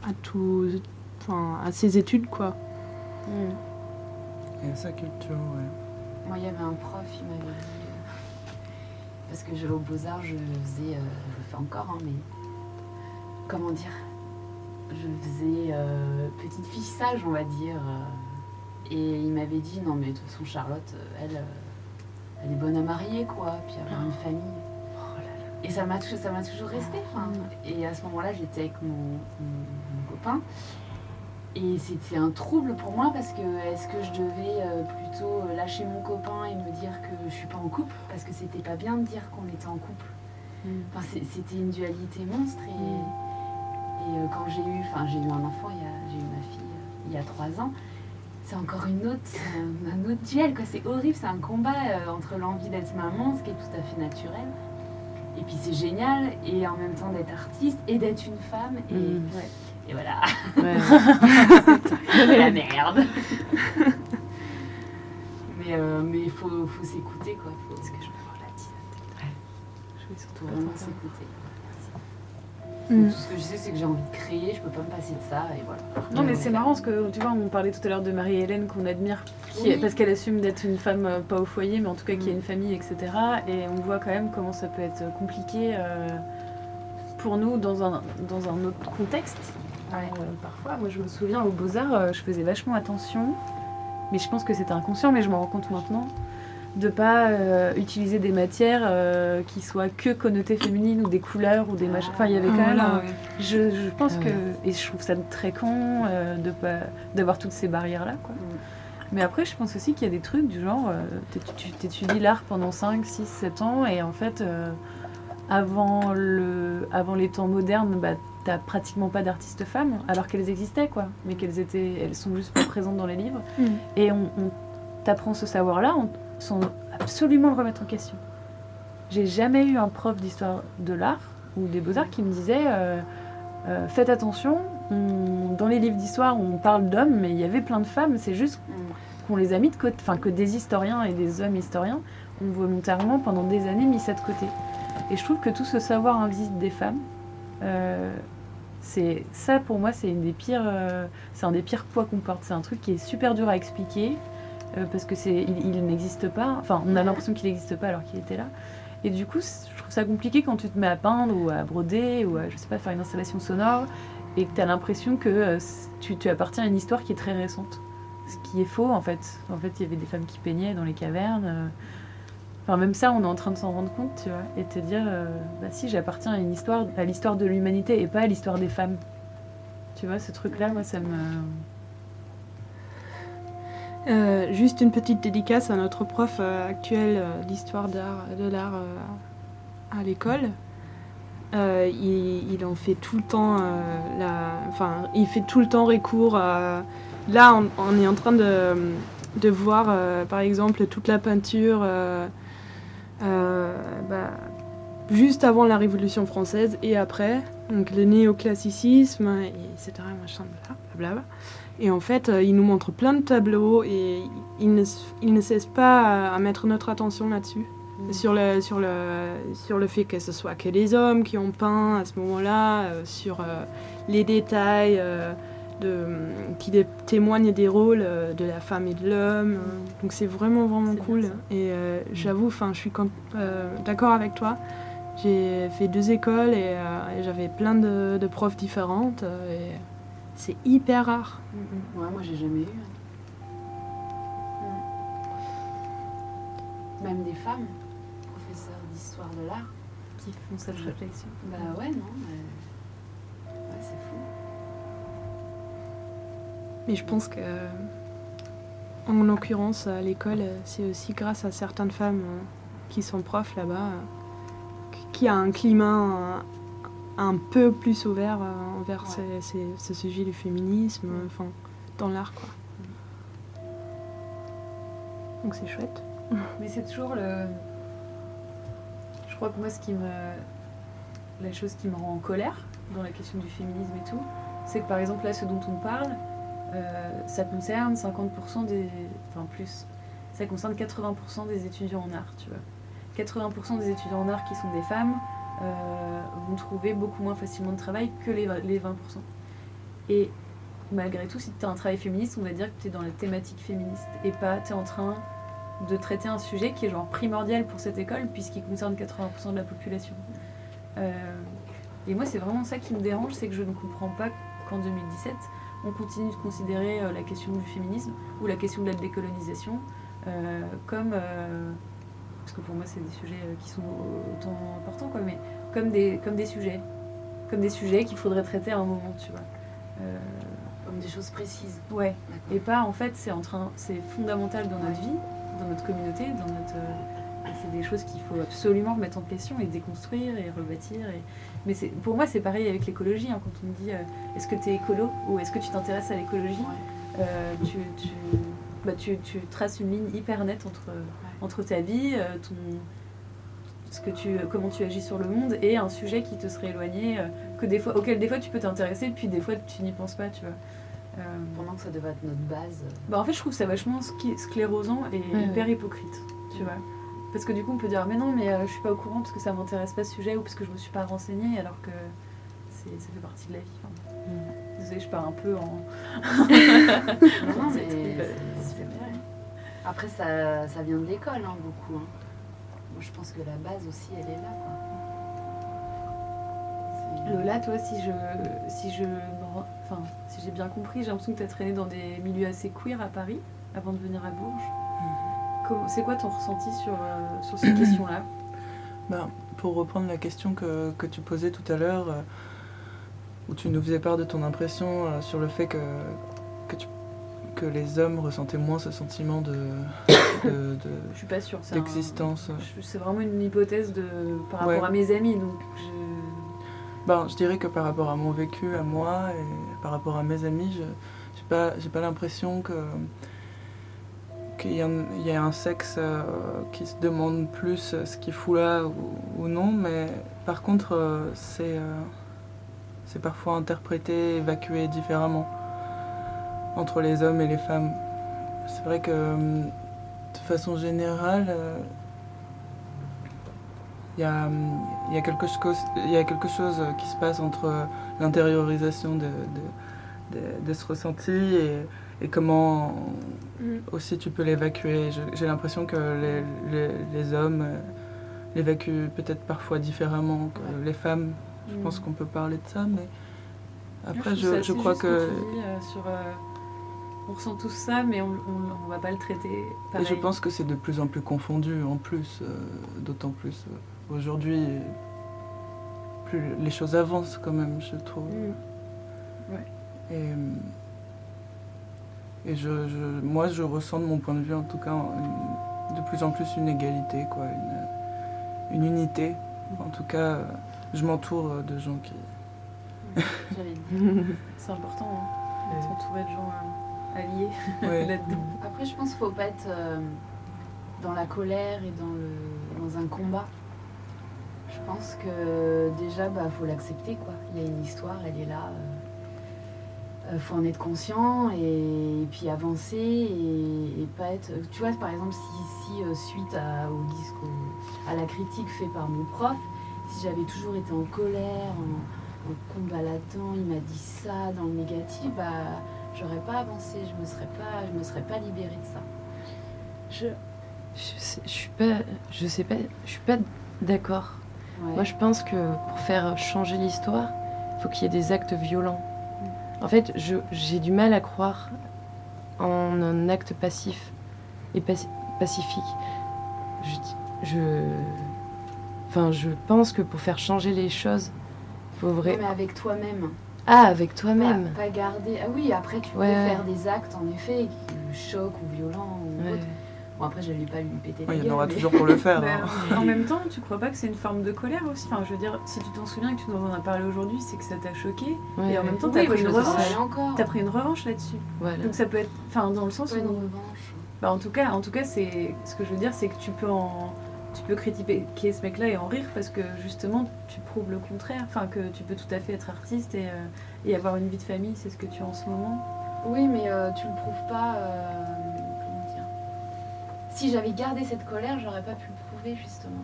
à tout, enfin, à ses études quoi. Mm. Et sa culture, ouais. Moi, il y avait un prof, il m'avait dit. euh, parce que je, au Beaux-Arts, je faisais. euh, je le fais encore, hein, mais. Comment dire Je faisais euh, petite fille sage, on va dire. euh, et il m'avait dit non, mais de toute façon, Charlotte, elle, euh, elle est bonne à marier, quoi, puis avoir une famille. Et ça m'a ça m'a toujours resté. enfin. Et à ce moment-là, j'étais avec mon, mon- mon copain. Et c'était un trouble pour moi parce que est-ce que je devais euh, plutôt lâcher mon copain et me dire que je suis pas en couple? Parce que c'était pas bien de dire qu'on était en couple. Mm. Enfin, c'était une dualité monstre. Et, et euh, quand j'ai eu, enfin, j'ai eu un enfant, j'ai eu ma fille euh, il y a trois ans, c'est encore une autre, un, autre duel. quoi. C'est horrible, c'est un combat euh, entre l'envie d'être maman, ce qui est tout à fait naturel. Et puis c'est génial, et en même temps d'être artiste et d'être une femme. Et, Mm. Ouais. Et voilà, Ouais. c'est la merde. mais euh, mais il faut, faut s'écouter, quoi. Faut, Est-ce que je peux avoir la tisane Je vais surtout vraiment s'écouter. Mm. Tout ce que je sais, c'est que j'ai envie de créer, je peux pas me passer de ça, et voilà. Non, mais c'est marrant parce que tu vois, on parlait tout à l'heure de Marie-Hélène qu'on admire qui- Oui. parce qu'elle assume d'être une femme euh, pas au foyer, mais en tout cas qui a Mm. une famille, etc. Et on voit quand même comment ça peut être compliqué euh, pour nous dans un, dans un autre contexte. Ouais. Euh, parfois, moi je me souviens aux Beaux-Arts, euh, je faisais vachement attention, mais je pense que c'était inconscient, mais je m'en rends compte maintenant, de pas euh, utiliser des matières qui soient que connotées féminines ou des couleurs ou des machins. Enfin, il y avait quand même. Voilà, un- ouais. je, je pense Ah que. Et je trouve ça très con de pas d'avoir toutes ces barrières-là, quoi. Mm. Mais après, je pense aussi qu'il y a des trucs du genre. tu t'étudies l'art pendant 5, 6, 7 ans et en fait, avant, le, avant les temps modernes, bah, t'as pratiquement pas d'artistes femmes, alors qu'elles existaient, quoi. Mais qu'elles étaient. Elles sont juste pas présentes dans les livres. Mm. Et on, on t'apprend ce savoir-là sans absolument le remettre en question. J'ai jamais eu un prof d'histoire de l'art ou des beaux-arts qui me disait euh, euh, faites attention, on- dans les livres d'histoire on parle d'hommes, mais il y avait plein de femmes, c'est juste Mm. qu'on les a mis de côté, enfin que des historiens et des hommes historiens ont volontairement pendant des années mis ça de côté. Et je trouve que tout ce savoir invisible des femmes, euh, c'est ça pour moi c'est une des pires, euh, c'est un des pires poids qu'on porte. C'est un truc qui est super dur à expliquer euh, parce que c'est, il, il n'existe pas. Enfin, on a l'impression qu'il n'existe pas alors qu'il était là. Et du coup, je trouve ça compliqué quand tu te mets à peindre ou à broder ou à, je sais pas, faire une installation sonore et que tu as l'impression que euh, tu, tu appartiens à une histoire qui est très récente. Ce qui est faux en fait. En fait, il y avait des femmes qui peignaient dans les cavernes. Enfin, même ça, on est en train de s'en rendre compte, tu vois, et te dire, euh, bah si, j'appartiens à une histoire, à l'histoire de l'humanité et pas à l'histoire des femmes. Tu vois, ce truc-là, moi, ça me. Euh, juste une petite dédicace à notre prof euh, actuel d'histoire de l'art à l'école. Il, en fait tout le temps, enfin, il fait tout le temps recours à. Là, on, on est en train de, de voir, par exemple, toute la peinture bah, juste avant la Révolution française et après, donc le néoclassicisme, et etc. Machin, blablabla. Et en fait, euh, il nous montre plein de tableaux et il ne, il ne cesse pas à, mettre notre attention là-dessus. Sur, le, sur, le, sur le fait que ce soit que les hommes qui ont peint à ce moment-là, euh, sur euh, les détails euh, de, qui dé- témoignent des rôles euh, de la femme et de l'homme. euh. Donc c'est vraiment, vraiment cool. Et euh, j'avoue, enfin, je suis euh, d'accord avec toi. J'ai fait deux écoles et, euh, et j'avais plein de, de profs différentes. et c'est hyper rare. Ouais, moi j'ai jamais eu. Mm. Même des femmes, professeurs d'histoire de l'art. qui font cette réflexion. Bah ouais, non, mais. Ouais, c'est fou. Mais je pense que, en l'occurrence, à l'école, c'est aussi grâce à certaines femmes euh, qui sont profs là-bas, euh, qui a un climat euh, un peu plus ouvert envers Ouais. ce sujet du féminisme, enfin, dans l'art, quoi. Donc c'est chouette. Mais c'est toujours le. Je crois que moi, ce qui me. La chose qui me rend en colère dans la question du féminisme et tout, c'est que par exemple, là, ce dont on parle, euh, ça concerne 50% des. Enfin, plus. Ça concerne 80% des étudiants en art, tu vois. 80% des étudiants en art qui sont des femmes euh, vont trouver beaucoup moins facilement de travail que les, les 20%. Et malgré tout, si tu as un travail féministe, on va dire que tu es dans la thématique féministe et pas tu es en train de traiter un sujet qui est genre primordial pour cette école puisqu'il concerne 80% de la population. Euh, et moi, c'est vraiment ça qui me dérange, c'est que je ne comprends pas qu'en 2017, on continue de considérer euh, la question du féminisme ou la question de la décolonisation euh, comme... euh, parce que pour moi, c'est des sujets qui sont autant importants, quoi, mais comme des, comme des sujets. Comme des sujets qu'il faudrait traiter à un moment, tu vois. Euh, Comme des choses précises. ouais. Et pas en fait, c'est en train, c'est fondamental dans notre vie, dans notre communauté, dans notre. c'est des choses qu'il faut absolument remettre en question et déconstruire et rebâtir. Et... Mais c'est, pour moi, c'est pareil avec l'écologie. hein, quand on me dit euh, est-ce que tu es écolo ou est-ce que tu t'intéresses à l'écologie, Ouais. euh, tu, tu, bah, tu, tu traces une ligne hyper nette entre, entre ta vie, euh, ton, ce que tu, comment tu agis sur le monde et un sujet qui te serait éloigné, euh, que des fois, auquel des fois tu peux t'intéresser, puis des fois tu n'y penses pas, tu vois. Euh, Pendant que ça devait être notre base. bah en fait, je trouve ça vachement sclérosant et Ouais, hyper hypocrite, tu vois. Parce que du coup, on peut dire, mais non, mais euh, je suis pas au courant parce que ça m'intéresse pas ce sujet ou parce que je me suis pas renseignée, alors que c'est, ça fait partie de la vie. Enfin, Désolée, je pars un peu en. Non, non, mais C'est vrai. Après, ça, ça vient de l'école, hein, beaucoup. hein. Moi, je pense que la base aussi, elle est là. Quoi. Lola, toi, si je, si je, enfin, si j'ai bien compris, j'ai l'impression que tu as traîné dans des milieux assez queer à Paris avant de venir à Bourges. C'est quoi ton ressenti sur, euh, sur ces questions-là? Ben, pour reprendre la question que, que tu posais tout à l'heure, euh, où tu nous faisais part de ton impression euh, sur le fait que, que, tu- que les hommes ressentaient moins ce sentiment de, de- de- Je suis pas sûre. c'est un- d'existence. C'est vraiment une hypothèse de, par rapport Ouais. à mes amis. Donc je... Ben, je dirais que par rapport à mon vécu, à moi, et par rapport à mes amis, je j'ai pas, j'ai pas l'impression que qu'il y, a un- il y a un sexe euh, qui se demande plus ce qu'il fout là ou, non, mais par contre, euh, c'est euh, c'est parfois interprété, évacué différemment entre les hommes et les femmes. C'est vrai que de façon générale, il y a, y quelque chose, y a quelque chose qui se passe entre l'intériorisation de, de, de- de ce ressenti et, et comment Mm. aussi tu peux l'évacuer. J'ai l'impression que les, les- les hommes euh, l'évacuent peut-être parfois différemment que Ouais. les femmes. Je Mm. pense qu'on peut parler de ça, mais après, je, je crois que. dis, euh, sur, euh, on ressent tout ça, mais on, on va pas le traiter Et pareil. je pense que c'est de plus en plus confondu, en plus, d'autant plus aujourd'hui. Plus les choses avancent quand même, je trouve. Mm. Et, et je, je- moi, je ressens de mon point de vue, en tout cas, une- de plus en plus une égalité, quoi, une, une unité. En tout cas, je m'entoure de gens qui. C'est important hein, d'être entouré de gens euh, alliés Ouais. là-dedans. Après, je pense qu'il faut pas être euh, dans la colère et dans, le, dans un combat. Je pense que déjà, bah, faut l'accepter, quoi. Il y a une histoire, elle est là. euh, euh, faut en être conscient et, et puis avancer et, et pas être. Tu vois, par exemple, si, si euh, suite à, au disque, au- à la critique faite par mon prof, si j'avais toujours été en colère, en, en combat latent, il m'a dit ça dans le négatif, bah, j'aurais pas avancé, je me serais pas, je me serais pas libérée de ça. Je, je, sais, je suis pas, je sais pas, je suis pas d'accord. Ouais. Moi, je pense que pour faire changer l'histoire, il faut qu'il y ait des actes violents. En fait, j'ai du mal à croire en un acte passif et paci- pacifique. Je, enfin, je pense que pour faire changer les choses, il faut vrai. mais avec toi-même. Ah, avec toi-même. Pas, pas garder. Ah oui, après tu Ouais, peux faire des actes en effet qui choquent ou violents ou Ouais. autres. Bon après je vais pas lui péter la Ouais, Il y en aura mais- toujours pour le faire. Bah, hein. en même temps, tu crois pas que c'est une forme de colère aussi? Enfin, je veux dire, si tu t'en souviens et que tu nous en as parlé aujourd'hui, c'est que ça t'a choqué. Ouais, et en même temps, Oui, t'as pris encore. T'as pris une revanche là-dessus. Voilà. Donc ça peut être, enfin, dans le sens Pas une où, revanche. bah, en tout cas, en tout cas, c'est ce que je veux dire, c'est que tu peux en, tu peux critiquer ce mec-là et en rire parce que justement, tu prouves le contraire. Enfin, que tu peux tout à fait être artiste et, euh, et avoir une vie de famille, c'est ce que tu as en ce moment. Oui, mais euh, tu le prouves pas. euh, Si j'avais gardé cette colère, j'aurais pas pu le prouver justement.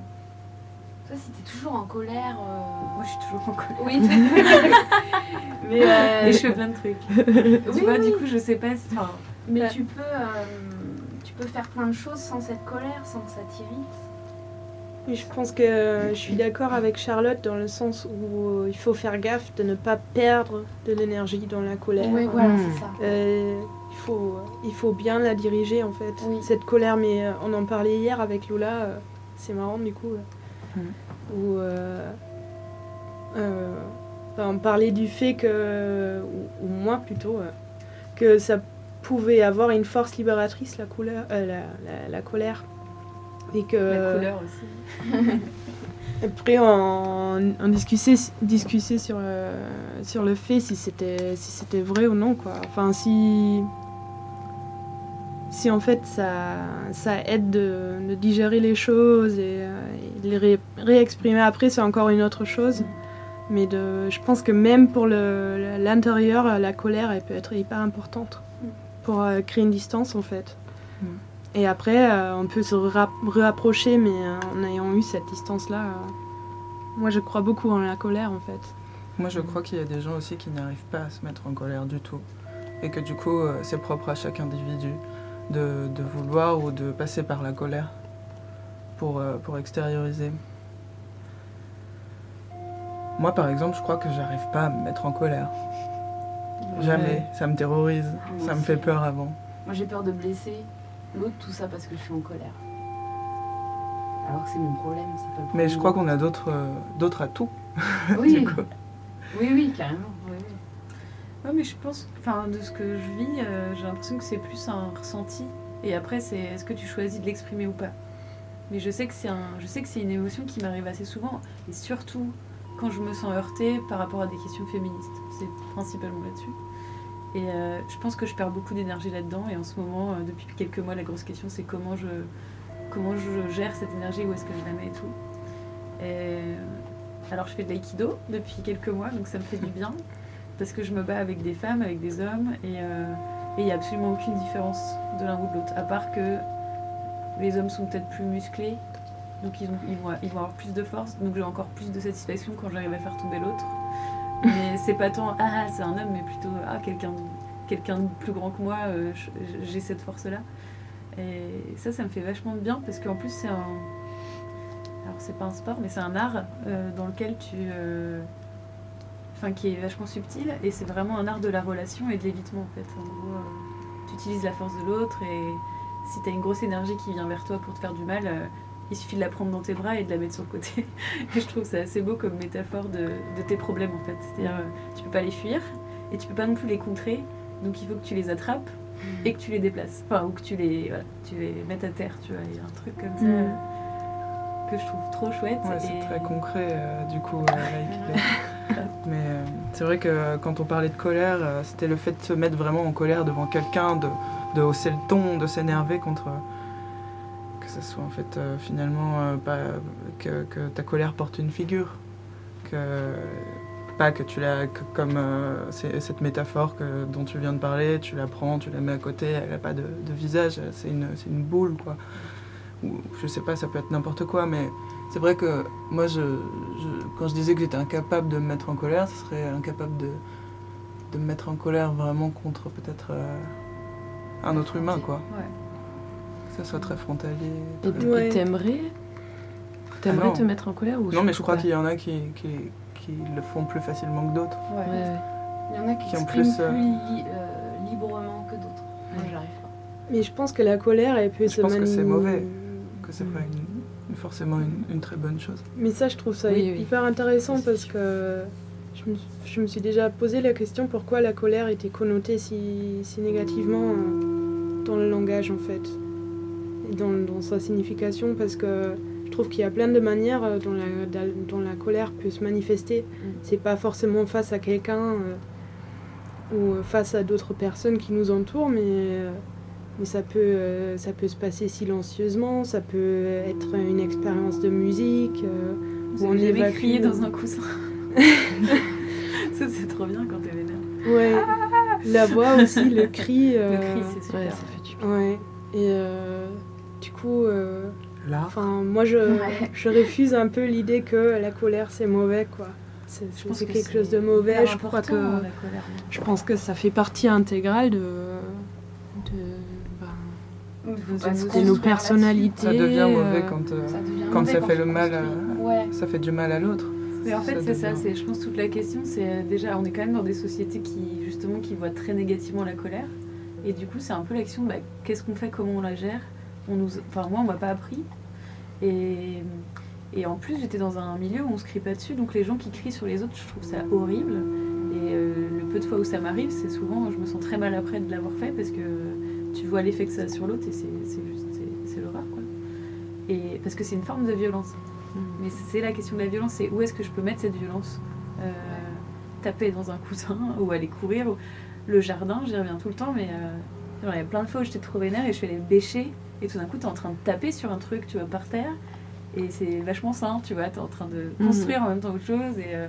Toi, si t'es toujours en colère. euh, Moi, je suis toujours en colère. Oui. mais euh, Et je fais plein de trucs. oui, tu vois, oui, du coup, je sais pas. si- Enfin, Mais Ouais. tu peux, euh, tu peux faire plein de choses sans cette colère, sans que ça t'irrite. Oui, je pense que je suis d'accord avec Charlotte dans le sens où il faut faire gaffe de ne pas perdre de l'énergie dans la colère. Oui, voilà, c'est ça. Il, faut, il faut bien la diriger en fait, Oui. cette colère. Mais euh, on en parlait hier avec Lola, euh, c'est marrant du coup, euh, Mm. où euh, on parlait du fait que, ou, ou moi plutôt, que ça pouvait avoir une force libératrice la, couleur, la, la- la colère. Et que, la couleur aussi. après, on, on discutait, discutait sur, euh, sur le fait si c'était si c'était vrai ou non, quoi. Enfin, si, si en fait ça, ça aide de, de digérer les choses et, euh, et de les ré- réexprimer après, c'est encore une autre chose. Mais de, je pense que même pour l'intérieur, la colère, elle peut être hyper importante pour euh, créer une distance, en fait. Mm. Et après, euh, on peut se ra- rapprocher, mais euh, en ayant eu cette distance-là, moi je crois beaucoup en la colère, en fait. Moi, je crois qu'il y a des gens aussi qui n'arrivent pas à se mettre en colère du tout. Et que du coup, c'est propre à chaque individu de, de vouloir ou de passer par la colère pour, euh, pour extérioriser. Moi, par exemple, je crois que j'arrive pas à me mettre en colère. Jamais. Ça me terrorise. Moi Ça me fait peur avant. Moi, j'ai peur de blesser. l'autre tout ça parce que je suis en colère. Alors que c'est mon problème, pas problème. Mais je crois qu'on a d'autres euh, d'autres atouts. Oui, oui, oui, carrément. Oui, mais je pense, enfin, de ce que je vis, euh, j'ai l'impression que c'est plus un ressenti. Et après, c'est est-ce que tu choisis de l'exprimer ou pas? Mais je sais que c'est un, je sais que c'est une émotion qui m'arrive assez souvent, et surtout quand je me sens heurtée par rapport à des questions féministes. C'est principalement là-dessus. Et euh, je pense que je perds beaucoup d'énergie là-dedans. Et en ce moment, euh, depuis quelques mois, la grosse question, c'est comment je, comment je gère cette énergie, où est-ce que je la mets et tout. Et alors, je fais de l'aïkido depuis quelques mois, donc ça me fait du bien parce que je me bats avec des femmes, avec des hommes, et euh, il n'y a absolument aucune différence de l'un ou de l'autre, à part que les hommes sont peut-être plus musclés, donc ils, ont, ils, vont, ils vont avoir plus de force, donc j'ai encore plus de satisfaction quand j'arrive à faire tomber l'autre. Mais c'est pas tant ah c'est un homme, mais plutôt ah quelqu'un de, quelqu'un de plus grand que moi, euh, j'ai cette force-là. Et ça, ça me fait vachement de bien parce qu'en plus c'est un, alors c'est pas un sport, mais c'est un art euh, dans lequel tu euh, enfin qui est vachement subtil et c'est vraiment un art de la relation et de l'évitement en fait. En gros, euh, tu utilises la force de l'autre et si tu as une grosse énergie qui vient vers toi pour te faire du mal, euh, il suffit de la prendre dans tes bras et de la mettre sur le côté. et je trouve ça assez beau comme métaphore de, de tes problèmes en fait. C'est-à-dire euh, tu peux pas les fuir et tu peux pas non plus les contrer, donc il faut que tu les attrapes et que tu les déplaces. Enfin, ou que tu les, voilà, tu les mettes à terre, tu vois. Il y a un truc comme ça Mm. euh, que je trouve trop chouette. Ouais, c'est très concret euh, du coup, euh, l'aïkido. Mais euh, c'est vrai que quand on parlait de colère, euh, c'était le fait de se mettre vraiment en colère devant quelqu'un, de, de hausser le ton, de s'énerver contre. que ce soit en fait euh, finalement euh, pas, que, ta colère porte une figure. Que, pas que tu la. que comme euh, cette métaphore que, dont tu viens de parler, tu la prends, tu la mets à côté, elle n'a pas de, visage, c'est une, une boule quoi. Ou je sais pas, ça peut être n'importe quoi, mais c'est vrai que moi, je, je- quand je disais que j'étais incapable de me mettre en colère, ce serait incapable de, de me mettre en colère vraiment contre peut-être euh, un autre humain, quoi. Ouais. Que ça soit très frontalier. Et très- Ouais. et t'aimerais T'aimerais Ah non. te mettre en colère ou Non, mais je crois qu'il y en a qui, qui, qui le font plus facilement que d'autres. Ouais. Ouais, ouais. Il y en a qui Qui en expriment plus, euh, li- euh, librement que d'autres. Moi, j'arrive pas. Mais je pense que la colère, elle peut Je se pense que c'est mauvais. Que c'est pas une- forcément une, une très bonne chose. Mais ça, je trouve ça Oui, oui. hyper intéressant parce que je me, je me suis déjà posé la question pourquoi la colère était connotée si, si négativement euh, dans le langage en fait et dans, dans sa signification parce que je trouve qu'il y a plein de manières euh, dont la, dont la colère peut se manifester. C'est pas forcément face à quelqu'un euh, ou face à d'autres personnes qui nous entourent, mais, euh, mais ça, peut, euh, ça peut se passer silencieusement, ça peut être une expérience de musique. euh, Vous où on évacue- crié dans un coussin. ça, c'est trop bien quand t'es vénère. Ouais, la voix aussi, le cri. euh, Le cri, c'est super. Ouais, ça fait du bien. Ouais, et euh, du coup, euh, Là, enfin, moi je, Ouais. je refuse un peu l'idée que la colère c'est mauvais quoi. C'est Je pense c'est que quelque chose de mauvais. Je crois que la colère. je pense que ça fait partie intégrale de de nos personnalités. ça devient mauvais euh, quand, euh, là-dessus. Ça devient quand mauvais ça fait on le mal à- construit. Ouais. ça fait du mal à l'autre. Mais en fait, c'est ça. devient- C'est, je pense, toute la question, c'est euh, déjà, on est quand même dans des sociétés qui, justement, qui voient très négativement la colère. Et du coup, c'est un peu l'action. Bah, qu'est-ce qu'on fait Comment on la gère? On nous, enfin, moi, on m'a pas appris. Et et en plus, j'étais dans un milieu où on se crie pas dessus, donc les gens qui crient sur les autres, je trouve ça horrible. Et euh, le peu de fois où ça m'arrive, c'est souvent, je me sens très mal après de l'avoir fait parce que tu vois l'effet que ça a sur l'autre et c'est, juste, c'est, l'horreur, quoi. Et parce que c'est une forme de violence. Mais c'est la question de la violence, c'est où est-ce que je peux mettre cette violence Euh, Taper dans un coussin ou aller courir. Ou... Le jardin, j'y reviens tout le temps, mais euh, genre, il y a plein de fois où j'étais trop vénère et je suis allée bêcher et tout d'un coup t'es en train de taper sur un truc, tu vois, par terre. Et c'est vachement sain, tu vois, t'es en train de Mhm. construire en même temps autre chose. Et, euh,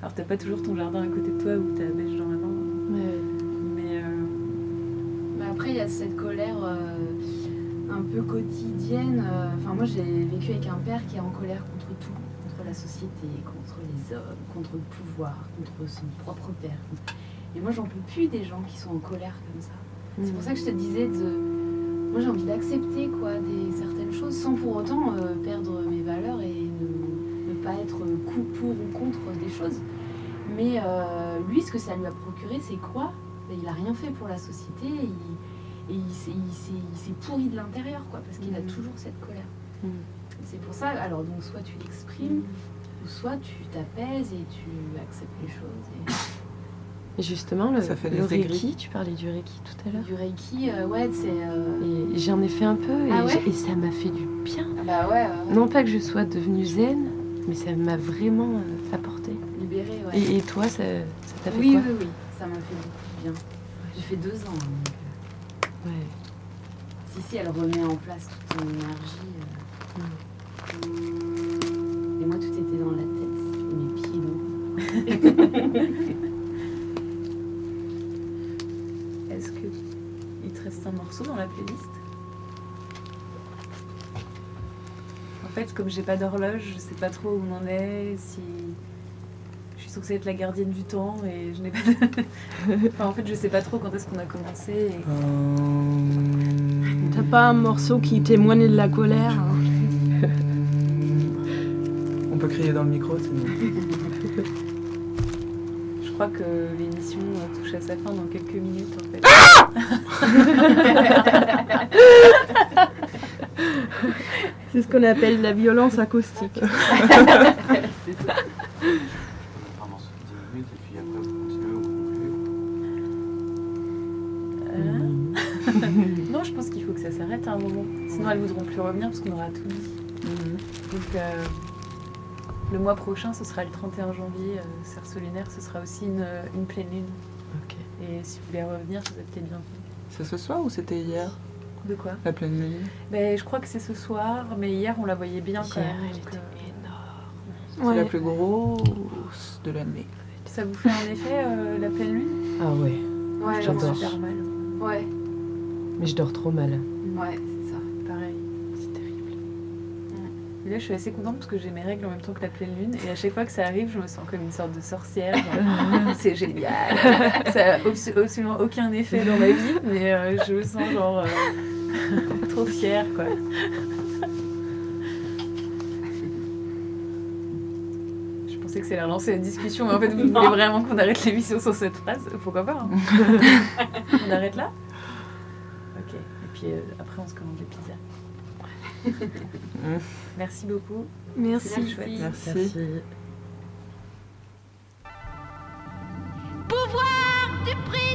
alors t'as pas toujours ton jardin à côté de toi ou ta bêche dans la main. Mais après, il y a cette colère euh, un peu quotidienne. euh, Enfin, moi, j'ai vécu avec un père qui est en colère contre tout, contre la société, contre les hommes, contre le pouvoir, contre son propre père. Et moi, j'en peux plus des gens qui sont en colère comme ça. C'est pour ça que je te disais. Moi, j'ai envie d'accepter quoi, des certaines choses sans pour autant euh, perdre mes valeurs et ne, pas être coup pour ou contre des choses. Mais lui, ce que ça lui a procuré, c'est quoi? Ben, Il a rien fait pour la société. Et il s'est- pourri de l'intérieur, quoi, parce qu'il a Mhm. toujours cette colère. Et C'est pour ça, alors donc soit tu l'exprimes, ou soit tu t'apaises et tu acceptes les choses. Et... Et justement, le, Ça fait le. Reiki, tu parlais du Reiki tout à l'heure. Du Reiki, euh, ouais, c'est. euh, Et j'en ai fait un peu et, Ah ouais j'ai- et ça m'a fait du bien. Bah ouais, ouais, Non pas que je sois devenue zen, mais ça m'a vraiment euh, apporté. libéré, ouais. Et, et toi, ça ça t'a fait oui, quoi? oui, oui, ça m'a fait beaucoup de bien. J'ai fait deux ans. hein, euh, Ouais. Si, si, elle remet en place toute ton énergie. euh. Et moi, tout était dans la tête. Mes pieds. Est-ce que il te reste un morceau dans la playlist? En fait, comme j'ai pas d'horloge, je sais pas trop où on en est, si censée être la gardienne du temps et je n'ai pas. de- enfin, en fait, je sais pas trop quand est-ce qu'on a commencé. et- T'as pas un morceau qui témoigne de la colère hein On peut crier dans le micro, sinon. Je crois que l'émission euh, touche à sa fin dans quelques minutes en fait. C'est ce qu'on appelle la violence acoustique. Revenir parce qu'on aura tout dit. Donc, euh, le mois prochain, ce sera le 31 janvier, euh, Cerceau lunaire, ce sera aussi une, une pleine lune. Et si vous voulez revenir, vous êtes peut-être bienvenue. C'est ce soir ou c'était hier? De quoi? La pleine lune ben, Je crois que c'est ce soir, mais hier, on la voyait bien quand Hier, même. elle était euh, énorme. C'est la plus grosse de l'année. ça vous fait un effet, euh, la pleine lune? Ah ouais, Ouais, j'adore. super mal. Ouais, mais je dors trop mal. ouais, c'est ça. Pareil. C'est terrible. Et là, je suis assez contente parce que j'ai mes règles en même temps que la pleine lune. Et à chaque fois que ça arrive, je me sens comme une sorte de sorcière. c'est génial. Ça n'a abs- absolument aucun effet dans ma vie, mais euh, je me sens genre euh, trop fière, quoi. Je pensais que ça allait relancer la discussion, mais en fait, vous voulez vraiment qu'on arrête l'émission sur cette phrase? Pourquoi pas hein? On arrête là? Ok. Et puis euh, après, on se commande des pizzas. Merci beaucoup. Merci. Merci. Merci. Merci. Pouvoir du prix